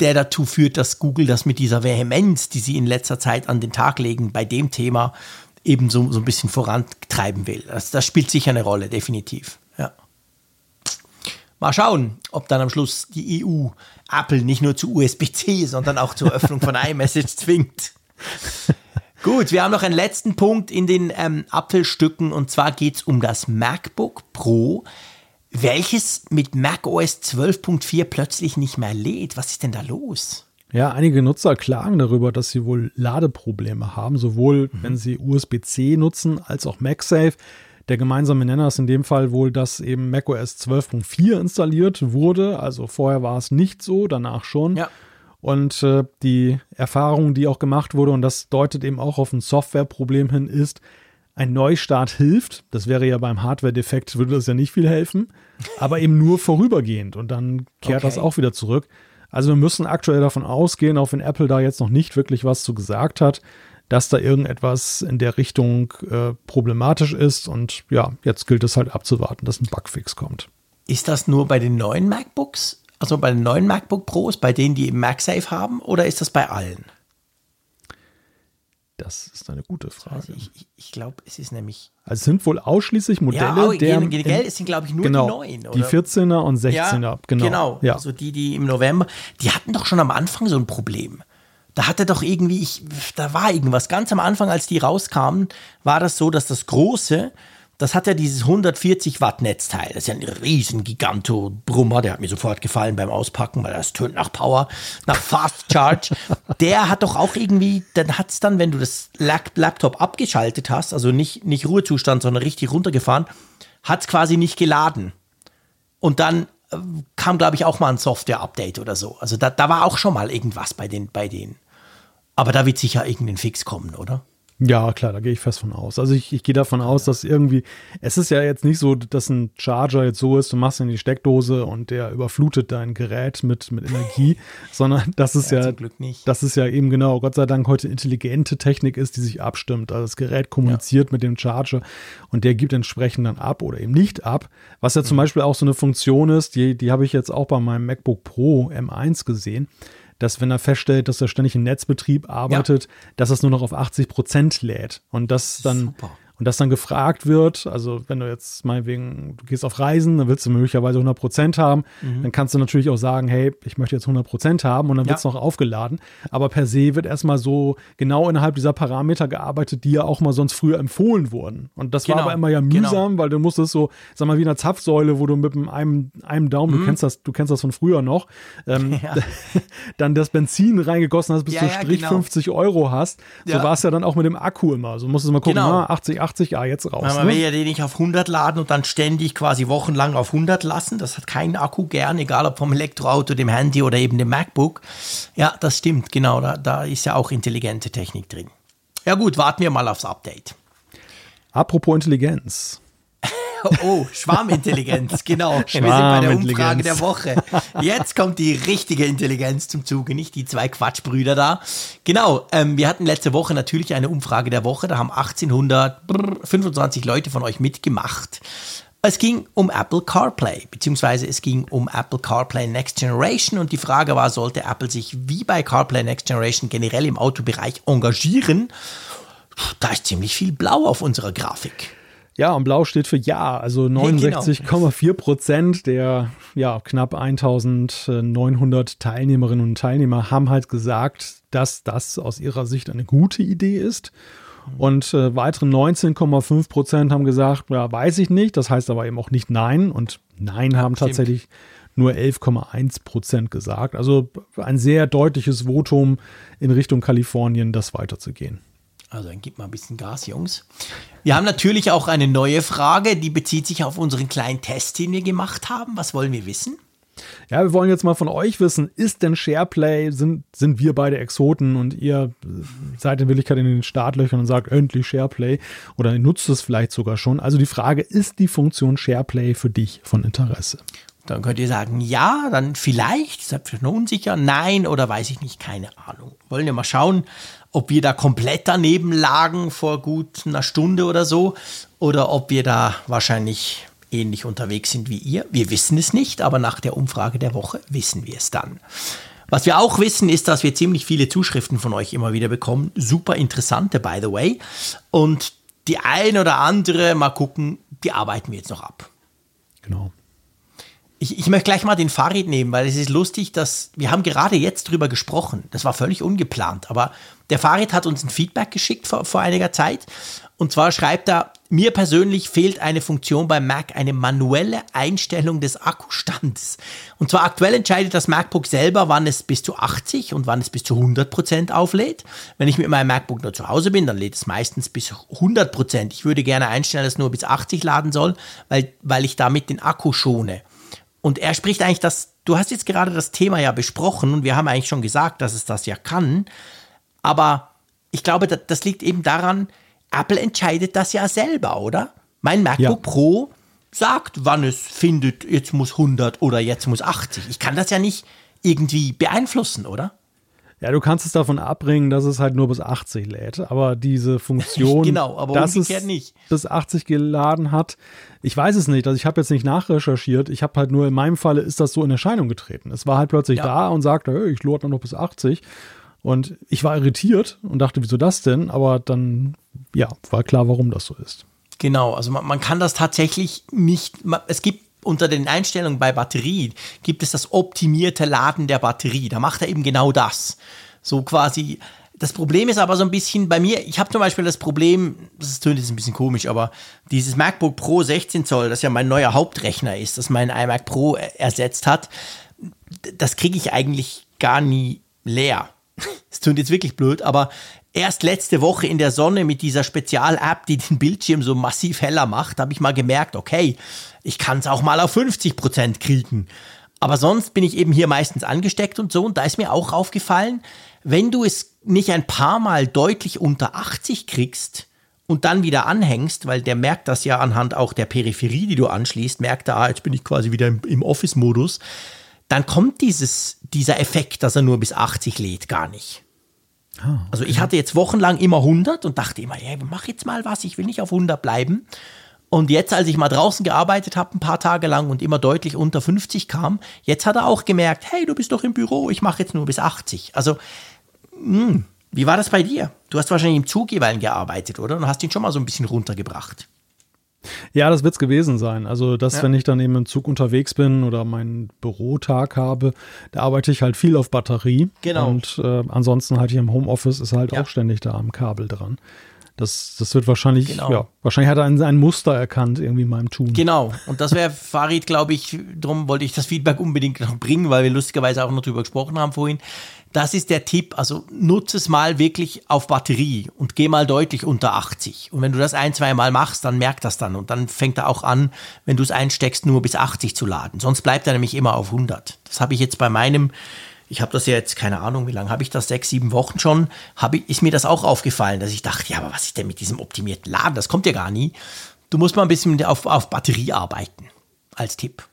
der dazu führt, dass Google das mit dieser Vehemenz, die sie in letzter Zeit an den Tag legen, bei dem Thema eben so, so ein bisschen vorantreiben will. Das, das spielt sicher eine Rolle, definitiv. Mal schauen, ob dann am Schluss die EU Apple nicht nur zu USB-C, sondern auch zur Öffnung von iMessage zwingt. Gut, wir haben noch einen letzten Punkt in den ähm, Apfelstücken und zwar geht es um das MacBook Pro, welches mit macOS 12.4 plötzlich nicht mehr lädt. Was ist denn da los? Ja, einige Nutzer klagen darüber, dass sie wohl Ladeprobleme haben, sowohl wenn sie USB-C nutzen als auch MagSafe. Der gemeinsame Nenner ist in dem Fall wohl, dass eben macOS 12.4 installiert wurde. Also vorher war es nicht so, danach schon. Ja. Und äh, die Erfahrung, die auch gemacht wurde, und das deutet eben auch auf ein Softwareproblem hin, ist, ein Neustart hilft. Das wäre ja beim Hardware-Defekt, würde das ja nicht viel helfen, aber eben nur vorübergehend und dann kehrt das Okay. auch wieder zurück. Also wir müssen aktuell davon ausgehen, auch wenn Apple da jetzt noch nicht wirklich was zu gesagt hat, dass da irgendetwas in der Richtung äh, problematisch ist und ja, jetzt gilt es halt abzuwarten, dass ein Bugfix kommt. Ist das nur bei den neuen MacBooks? Also bei den neuen MacBook Pros, bei denen, die eben MagSafe haben, oder ist das bei allen? Das ist eine gute Frage. Also ich ich, ich glaube, es ist nämlich. Also es sind wohl ausschließlich Modelle, Ja, der gell, es sind, glaube ich, nur genau, die neuen, oder? die 14er und 16er, Ja, genau. genau. Ja. Also die, die im November, die hatten doch schon am Anfang so ein Problem. Da hatte doch irgendwie, ich, da war irgendwas. Ganz am Anfang, als die rauskamen, war das so, dass das große, das hat ja dieses 140 Watt Netzteil. Das ist ja ein riesen Giganto-Brummer. Der hat mir sofort gefallen beim Auspacken, weil das tönt nach Power, nach Fast Charge. Der hat doch auch irgendwie, dann hat es dann, wenn du das Lap- Laptop abgeschaltet hast, also nicht, nicht Ruhezustand, sondern richtig runtergefahren, hat es quasi nicht geladen. Und dann äh, kam, glaube ich, auch mal ein Software-Update oder so. Also da, da war auch schon mal irgendwas bei, den, bei denen. Aber da wird sicher irgendein Fix kommen, oder? Ja, klar, da gehe ich fest von aus. Also ich, ich gehe davon aus, dass irgendwie, es ist ja jetzt nicht so, dass ein Charger jetzt so ist, du machst ihn in die Steckdose und der überflutet dein Gerät mit, mit Energie, sondern das ist Ja, ja, zum das ist ja eben genau, Gott sei Dank heute intelligente Technik ist, die sich abstimmt. Also das Gerät kommuniziert mit dem Charger und der gibt entsprechend dann ab oder eben nicht ab. Was ja zum Mhm. Beispiel auch so eine Funktion ist, die, die habe ich jetzt auch bei meinem MacBook Pro M1 gesehen, dass wenn er feststellt, dass er ständig im Netzbetrieb arbeitet, dass es nur noch auf 80 Prozent lädt und das dann Super. Und das dann gefragt wird, also wenn du jetzt meinetwegen, du gehst auf Reisen, dann willst du möglicherweise 100 Prozent haben, mhm. dann kannst du natürlich auch sagen, hey, ich möchte jetzt 100 Prozent haben und dann wird es noch aufgeladen. Aber per se wird erstmal so genau innerhalb dieser Parameter gearbeitet, die ja auch mal sonst früher empfohlen wurden. Und das genau. war aber immer ja genau. mühsam, genau. weil du musstest so, sag mal, wie in einer Zapfsäule, wo du mit einem, einem Daumen, mhm. du kennst das, du kennst das von früher noch, ähm, ja. dann das Benzin reingegossen hast, bis ja, du Strich genau. 50 Euro hast. So war es ja dann auch mit dem Akku immer. So musstest du mal gucken, ah, 80, 80, ja, jetzt raus. Man ne? will ja den nicht auf 100 laden und dann ständig quasi wochenlang auf 100 lassen. Das hat kein Akku gern, egal ob vom Elektroauto, dem Handy oder eben dem MacBook. Ja, das stimmt, genau. Da, da ist ja auch intelligente Technik drin. Ja gut, warten wir mal aufs Update. Apropos Intelligenz. Oh, Schwarmintelligenz, genau. Wir sind bei der Umfrage der Woche. Jetzt kommt die richtige Intelligenz zum Zuge, nicht die zwei Quatschbrüder da. Genau, ähm, wir hatten letzte Woche natürlich eine Umfrage der Woche, da haben 1825 Leute von euch mitgemacht. Es ging um Apple CarPlay, beziehungsweise es ging um Apple CarPlay Next Generation und die Frage war, sollte Apple sich wie bei CarPlay Next Generation generell im Autobereich engagieren? Da ist ziemlich viel Blau auf unserer Grafik. Ja, und blau steht für Ja, also 69,4 genau. Prozent der ja, knapp 1900 Teilnehmerinnen und Teilnehmer haben halt gesagt, dass das aus ihrer Sicht eine gute Idee ist. Und äh, weitere 19,5 Prozent haben gesagt, ja, weiß ich nicht. Das heißt aber eben auch nicht Nein. Und Nein haben Stimmt. tatsächlich nur 11,1 Prozent gesagt. Also ein sehr deutliches Votum in Richtung Kalifornien, das weiterzugehen. Also dann gib mal ein bisschen Gas, Jungs. Wir haben natürlich auch eine neue Frage, die bezieht sich auf unseren kleinen Test, den wir gemacht haben. Was wollen wir wissen? Ja, wir wollen jetzt mal von euch wissen, ist denn SharePlay, sind, sind wir beide Exoten und ihr seid in Wirklichkeit in den Startlöchern und sagt endlich SharePlay oder ihr nutzt es vielleicht sogar schon. Also die Frage, ist die Funktion SharePlay für dich von Interesse? Dann könnt ihr sagen, ja, dann vielleicht, seid ihr noch unsicher, nein oder weiß ich nicht, keine Ahnung. Wollen wir mal schauen, ob wir da komplett daneben lagen vor gut einer Stunde oder so oder ob wir da wahrscheinlich ähnlich unterwegs sind wie ihr. Wir wissen es nicht, aber nach der Umfrage der Woche wissen wir es dann. Was wir auch wissen, ist, dass wir ziemlich viele Zuschriften von euch immer wieder bekommen. Super interessante, by the way. Und die ein oder andere, mal gucken, die arbeiten wir jetzt noch ab. Genau. Ich, ich möchte gleich mal den Farid nehmen, weil es ist lustig, dass wir haben gerade jetzt drüber gesprochen. Das war völlig ungeplant, aber der Farid hat uns ein Feedback geschickt vor, vor einiger Zeit. Und zwar schreibt er, mir persönlich fehlt eine Funktion beim Mac, eine manuelle Einstellung des Akkustands. Und zwar aktuell entscheidet das MacBook selber, wann es bis zu 80 und wann es bis zu 100 Prozent auflädt. Wenn ich mit meinem MacBook nur zu Hause bin, dann lädt es meistens bis 100 Prozent. Ich würde gerne einstellen, dass es nur bis 80 laden soll, weil, weil ich damit den Akku schone. Und er spricht eigentlich das, du hast jetzt gerade das Thema ja besprochen und wir haben eigentlich schon gesagt, dass es das ja kann. Aber ich glaube, das liegt eben daran, Apple entscheidet das ja selber, oder? Mein MacBook ja. Pro sagt, wann es findet, jetzt muss 100 oder jetzt muss 80. Ich kann das ja nicht irgendwie beeinflussen, oder? Ja, du kannst es davon abbringen, dass es halt nur bis 80 lädt. Aber diese Funktion, genau, aber dass es nicht. bis 80 geladen hat, ich weiß es nicht. Also ich habe jetzt nicht nachrecherchiert. Ich habe halt nur in meinem Falle ist das so in Erscheinung getreten. Es war halt plötzlich ja. da und sagte, hey, ich lade noch bis 80. Und ich war irritiert und dachte, wieso das denn? Aber dann, ja, war klar, warum das so ist. Genau, also man, man kann das tatsächlich nicht, man, es gibt unter den Einstellungen bei Batterie, gibt es das optimierte Laden der Batterie. Da macht er eben genau das. So quasi, das Problem ist aber so ein bisschen bei mir, ich habe zum Beispiel das Problem, das tönt jetzt ein bisschen komisch, aber dieses MacBook Pro 16 Zoll, das ja mein neuer Hauptrechner ist, das mein iMac Pro ersetzt hat, das kriege ich eigentlich gar nie leer. Es tut jetzt wirklich blöd, aber erst letzte Woche in der Sonne mit dieser Spezial-App, die den Bildschirm so massiv heller macht, habe ich mal gemerkt, okay, ich kann es auch mal auf 50 Prozent kriegen. Aber sonst bin ich eben hier meistens angesteckt und so. Und da ist mir auch aufgefallen, wenn du es nicht ein paar Mal deutlich unter 80 kriegst und dann wieder anhängst, weil der merkt das ja anhand auch der Peripherie, die du anschließt, merkt er, ah, jetzt bin ich quasi wieder im, im Office-Modus, dann kommt dieses, dieser Effekt, dass er nur bis 80 lädt, gar nicht. Ah, also ich hatte jetzt wochenlang immer 100 und dachte immer, hey, mach jetzt mal was, ich will nicht auf 100 bleiben. Und jetzt, als ich mal draußen gearbeitet habe, ein paar Tage lang und immer deutlich unter 50 kam, jetzt hat er auch gemerkt, hey, du bist doch im Büro, ich mache jetzt nur bis 80. Also, mh, hm, Wie war das bei dir? Du hast wahrscheinlich im Zug jeweils gearbeitet, oder? Und hast ihn schon mal so ein bisschen runtergebracht. Ja, das wird es gewesen sein. Also, dass, ja. wenn ich dann eben im Zug unterwegs bin oder meinen Bürotag habe, da arbeite ich halt viel auf Batterie. Genau. Und äh, ansonsten halt hier im Homeoffice ist halt ja. auch ständig da am Kabel dran. Das, das wird wahrscheinlich, genau. ja, wahrscheinlich hat er ein, ein Muster erkannt irgendwie in meinem Tun. Genau. Und das wäre Farid, glaube ich, darum wollte ich das Feedback unbedingt noch bringen, weil wir lustigerweise auch noch drüber gesprochen haben vorhin. Das ist der Tipp. Also nutze es mal wirklich auf Batterie und geh mal deutlich unter 80. Und wenn du das ein, zwei Mal machst, dann merkt das dann. Und dann fängt er auch an, wenn du es einsteckst, nur bis 80 zu laden. Sonst bleibt er nämlich immer auf 100. Das habe ich jetzt bei meinem ich habe das ja jetzt, keine Ahnung, wie lange habe ich das, sechs, sieben Wochen schon, ich, ist mir das auch aufgefallen, dass ich dachte, ja, aber was ist denn mit diesem optimierten Laden? Das kommt ja gar nie. Du musst mal ein bisschen auf, auf Batterie arbeiten, als Tipp.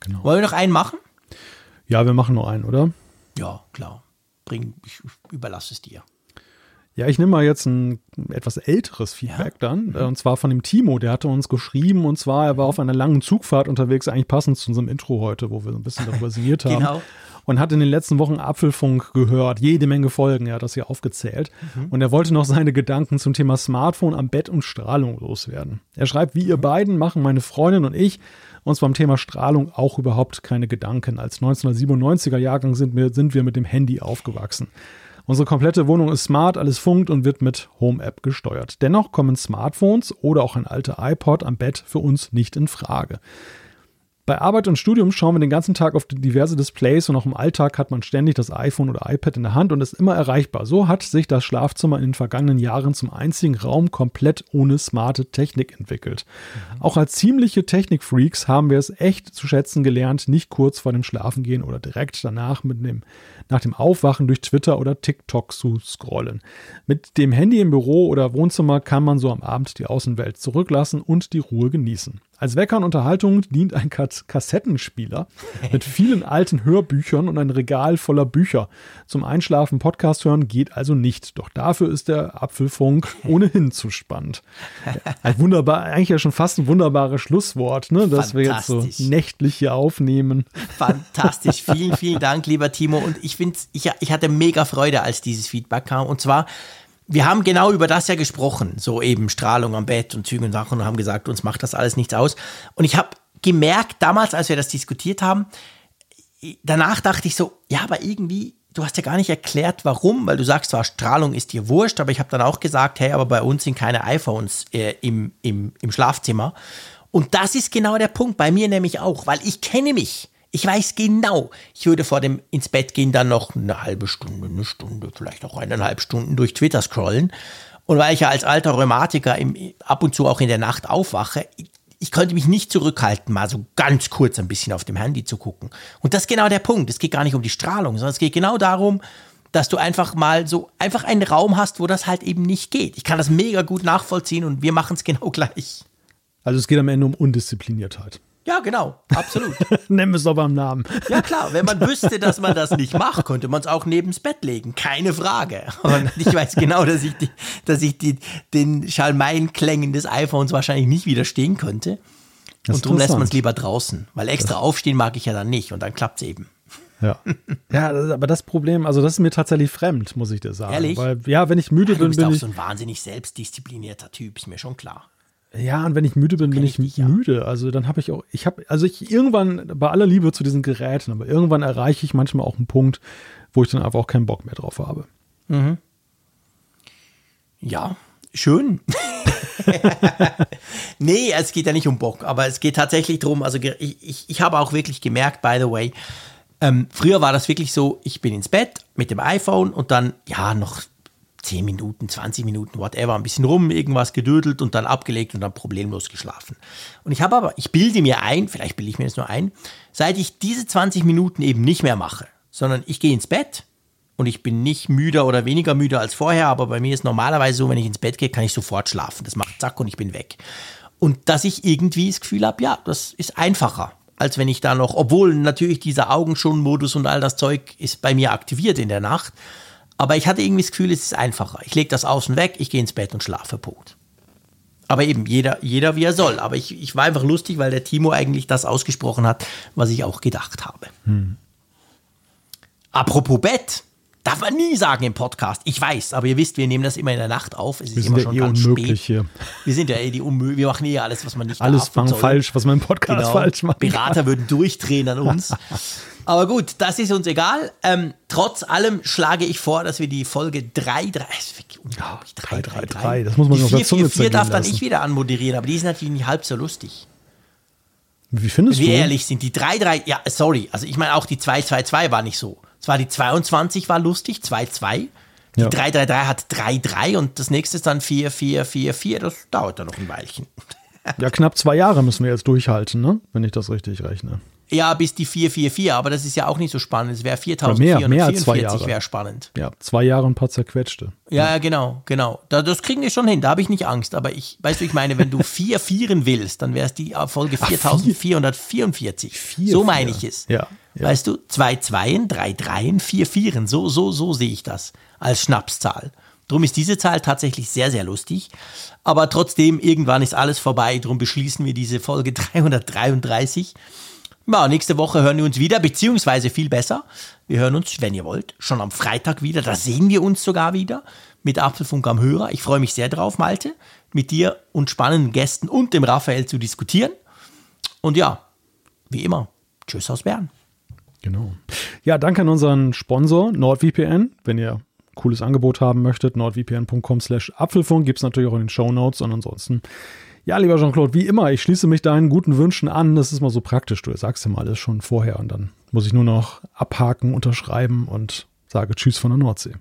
Genau. Wollen wir noch einen machen? Ja, wir machen nur einen, oder? Ja, klar. Bring, ich überlasse es dir. Ja, ich nehme mal jetzt ein etwas älteres Feedback ja. dann, mhm. und zwar von dem Timo, der hatte uns geschrieben, und zwar, er war auf einer langen Zugfahrt unterwegs, eigentlich passend zu unserem Intro heute, wo wir so ein bisschen darüber sinniert haben. genau und hat in den letzten Wochen Apfelfunk gehört, jede Menge Folgen, er hat das hier aufgezählt. Mhm. Und er wollte noch seine Gedanken zum Thema Smartphone am Bett und Strahlung loswerden. Er schreibt, wie ihr beiden machen meine Freundin und ich uns beim Thema Strahlung auch überhaupt keine Gedanken. Als 1997er Jahrgang sind wir, sind wir mit dem Handy aufgewachsen. Unsere komplette Wohnung ist smart, alles funkt und wird mit Home-App gesteuert. Dennoch kommen Smartphones oder auch ein alter iPod am Bett für uns nicht in Frage. Bei Arbeit und Studium schauen wir den ganzen Tag auf diverse Displays und auch im Alltag hat man ständig das iPhone oder iPad in der Hand und ist immer erreichbar. So hat sich das Schlafzimmer in den vergangenen Jahren zum einzigen Raum komplett ohne smarte Technik entwickelt. Mhm. Auch als ziemliche Technikfreaks haben wir es echt zu schätzen gelernt, nicht kurz vor dem Schlafengehen oder direkt danach mit dem, nach dem Aufwachen durch Twitter oder TikTok zu scrollen. Mit dem Handy im Büro oder Wohnzimmer kann man so am Abend die Außenwelt zurücklassen und die Ruhe genießen. Als Wecker und Unterhaltung dient ein Kassettenspieler mit vielen alten Hörbüchern und ein Regal voller Bücher. Zum Einschlafen Podcast hören geht also nicht. Doch dafür ist der Apfelfunk ohnehin zu spannend. Ein wunderbar, eigentlich ja schon fast ein wunderbares Schlusswort, ne, dass wir jetzt so nächtlich hier aufnehmen. Fantastisch. Vielen, vielen Dank, lieber Timo. Und ich finde, ich, ich hatte mega Freude, als dieses Feedback kam. Und zwar, wir haben genau über das ja gesprochen, so eben Strahlung am Bett und Züge und Sachen und haben gesagt, uns macht das alles nichts aus. Und ich habe gemerkt, damals, als wir das diskutiert haben, danach dachte ich so, ja, aber irgendwie, du hast ja gar nicht erklärt, warum, weil du sagst zwar, Strahlung ist dir wurscht, aber ich habe dann auch gesagt, hey, aber bei uns sind keine iPhones äh, im, im, im Schlafzimmer. Und das ist genau der Punkt, bei mir nämlich auch, weil ich kenne mich. Ich weiß genau, ich würde vor dem ins Bett gehen dann noch eine halbe Stunde, eine Stunde, vielleicht auch eineinhalb Stunden durch Twitter scrollen. Und weil ich ja als alter Rheumatiker im, ab und zu auch in der Nacht aufwache, ich könnte mich nicht zurückhalten, mal so ganz kurz ein bisschen auf dem Handy zu gucken. Und das ist genau der Punkt. Es geht gar nicht um die Strahlung, sondern es geht genau darum, dass du einfach mal so einfach einen Raum hast, wo das halt eben nicht geht. Ich kann das mega gut nachvollziehen und wir machen es genau gleich. Also es geht am Ende um Undiszipliniertheit. Ja, genau, absolut. Nennen wir es doch beim Namen. Ja, klar, wenn man wüsste, dass man das nicht macht, könnte man es auch neben's Bett legen. Keine Frage. Und ich weiß genau, dass ich, die, dass ich die, den Schalmeienklängen des iPhones wahrscheinlich nicht widerstehen könnte. Und darum lässt man es lieber draußen, weil extra aufstehen mag ich ja dann nicht und dann klappt es eben. Ja. ja, aber das Problem, also das ist mir tatsächlich fremd, muss ich dir sagen. Ehrlich? Weil, ja, wenn ich müde du bin, bin auch ich. so ein wahnsinnig selbstdisziplinierter Typ, ist mir schon klar. Ja, und wenn ich müde bin, bin ich, ich müde. Ja. Also dann habe ich auch, ich habe, also ich irgendwann, bei aller Liebe zu diesen Geräten, aber irgendwann erreiche ich manchmal auch einen Punkt, wo ich dann einfach auch keinen Bock mehr drauf habe. Mhm. Ja, schön. nee, es geht ja nicht um Bock, aber es geht tatsächlich darum, also ich, ich, ich habe auch wirklich gemerkt, by the way, ähm, früher war das wirklich so, ich bin ins Bett mit dem iPhone und dann, ja, noch 10 Minuten, 20 Minuten, whatever, ein bisschen rum, irgendwas gedödelt und dann abgelegt und dann problemlos geschlafen. Und ich habe aber, ich bilde mir ein, vielleicht bilde ich mir das nur ein, seit ich diese 20 Minuten eben nicht mehr mache, sondern ich gehe ins Bett und ich bin nicht müder oder weniger müde als vorher, aber bei mir ist normalerweise so, wenn ich ins Bett gehe, kann ich sofort schlafen. Das macht zack und ich bin weg. Und dass ich irgendwie das Gefühl habe, ja, das ist einfacher, als wenn ich da noch, obwohl natürlich dieser Augenschonmodus und all das Zeug ist bei mir aktiviert in der Nacht, aber ich hatte irgendwie das Gefühl, es ist einfacher. Ich lege das außen weg, ich gehe ins Bett und schlafe, Punkt. Aber eben, jeder, jeder wie er soll. Aber ich, ich war einfach lustig, weil der Timo eigentlich das ausgesprochen hat, was ich auch gedacht habe. Hm. Apropos Bett. Darf man nie sagen im Podcast. Ich weiß, aber ihr wisst, wir nehmen das immer in der Nacht auf. Es ist Wir immer sind ja schon eh ganz unmöglich spät. hier. Wir sind ja eh die Unmö Wir machen eh alles, was man nicht Alles darf falsch, was man im Podcast Genau. falsch macht. Berater würden durchdrehen an uns. Aber gut, das ist uns egal. Ähm, trotz allem schlage ich vor, dass wir die Folge 3, 3, ist wirklich unglaublich, 3, 3, 3, das muss man die der 4, Zunge 4, 4 darf dann ich wieder anmoderieren, aber die ist natürlich nicht halb so lustig. Wie findest Wenn wir du? ehrlich sind, die 3, 3, ja, sorry, also ich meine auch die 2, 2, 2 war nicht so. Zwar die 22 war lustig, 2, 2. Die Ja. 3, 3, 3 hat 3, 3 und das nächste ist dann 4, 4, 4, 4. Das dauert dann noch ein Weilchen. Ja, knapp zwei Jahre müssen wir jetzt durchhalten, ne? Wenn ich das richtig rechne. Ja, bis die 444, aber das ist ja auch nicht so spannend. Es wäre mehr, mehr als zwei 4444 Jahre. wäre spannend. Ja, zwei Jahre und ein paar zerquetschte. Ja, ja, genau, genau. Da, das kriegen wir schon hin, da habe ich nicht Angst. Aber ich, weißt du, ich meine, wenn du vier Vieren willst, dann wäre es die Folge 4444. Vier, so meine ich es. Ja, ja. Weißt du, zwei Zweien, drei Dreien, vier Vieren. So, so, so sehe ich das als Schnapszahl. Drum ist diese Zahl tatsächlich sehr, sehr lustig. Aber trotzdem, irgendwann ist alles vorbei. Drum beschließen wir diese Folge 333. Ja, nächste Woche hören wir uns wieder, beziehungsweise viel besser. Wir hören uns, wenn ihr wollt, schon am Freitag wieder. Da sehen wir uns sogar wieder mit Apfelfunk am Hörer. Ich freue mich sehr drauf, Malte, mit dir und spannenden Gästen und dem Raphael zu diskutieren. Und ja, wie immer, tschüss aus Bern. Genau. Ja, danke an unseren Sponsor NordVPN. Wenn ihr ein cooles Angebot haben möchtet, nordvpn.com slash Apfelfunk gibt es natürlich auch in den Show Notes. Und ansonsten, ja, lieber Jean-Claude, wie immer, ich schließe mich deinen guten Wünschen an. Das ist mal so praktisch. Du sagst ja mal alles schon vorher und dann muss ich nur noch abhaken, unterschreiben und sage Tschüss von der Nordsee.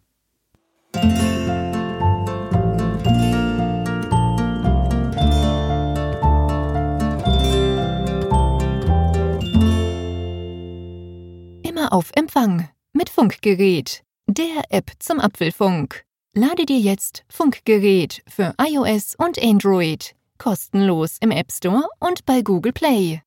Immer auf Empfang mit Funkgerät, der App zum Apfelfunk. Lade dir jetzt Funkgerät für iOS und Android kostenlos im App Store und bei Google Play.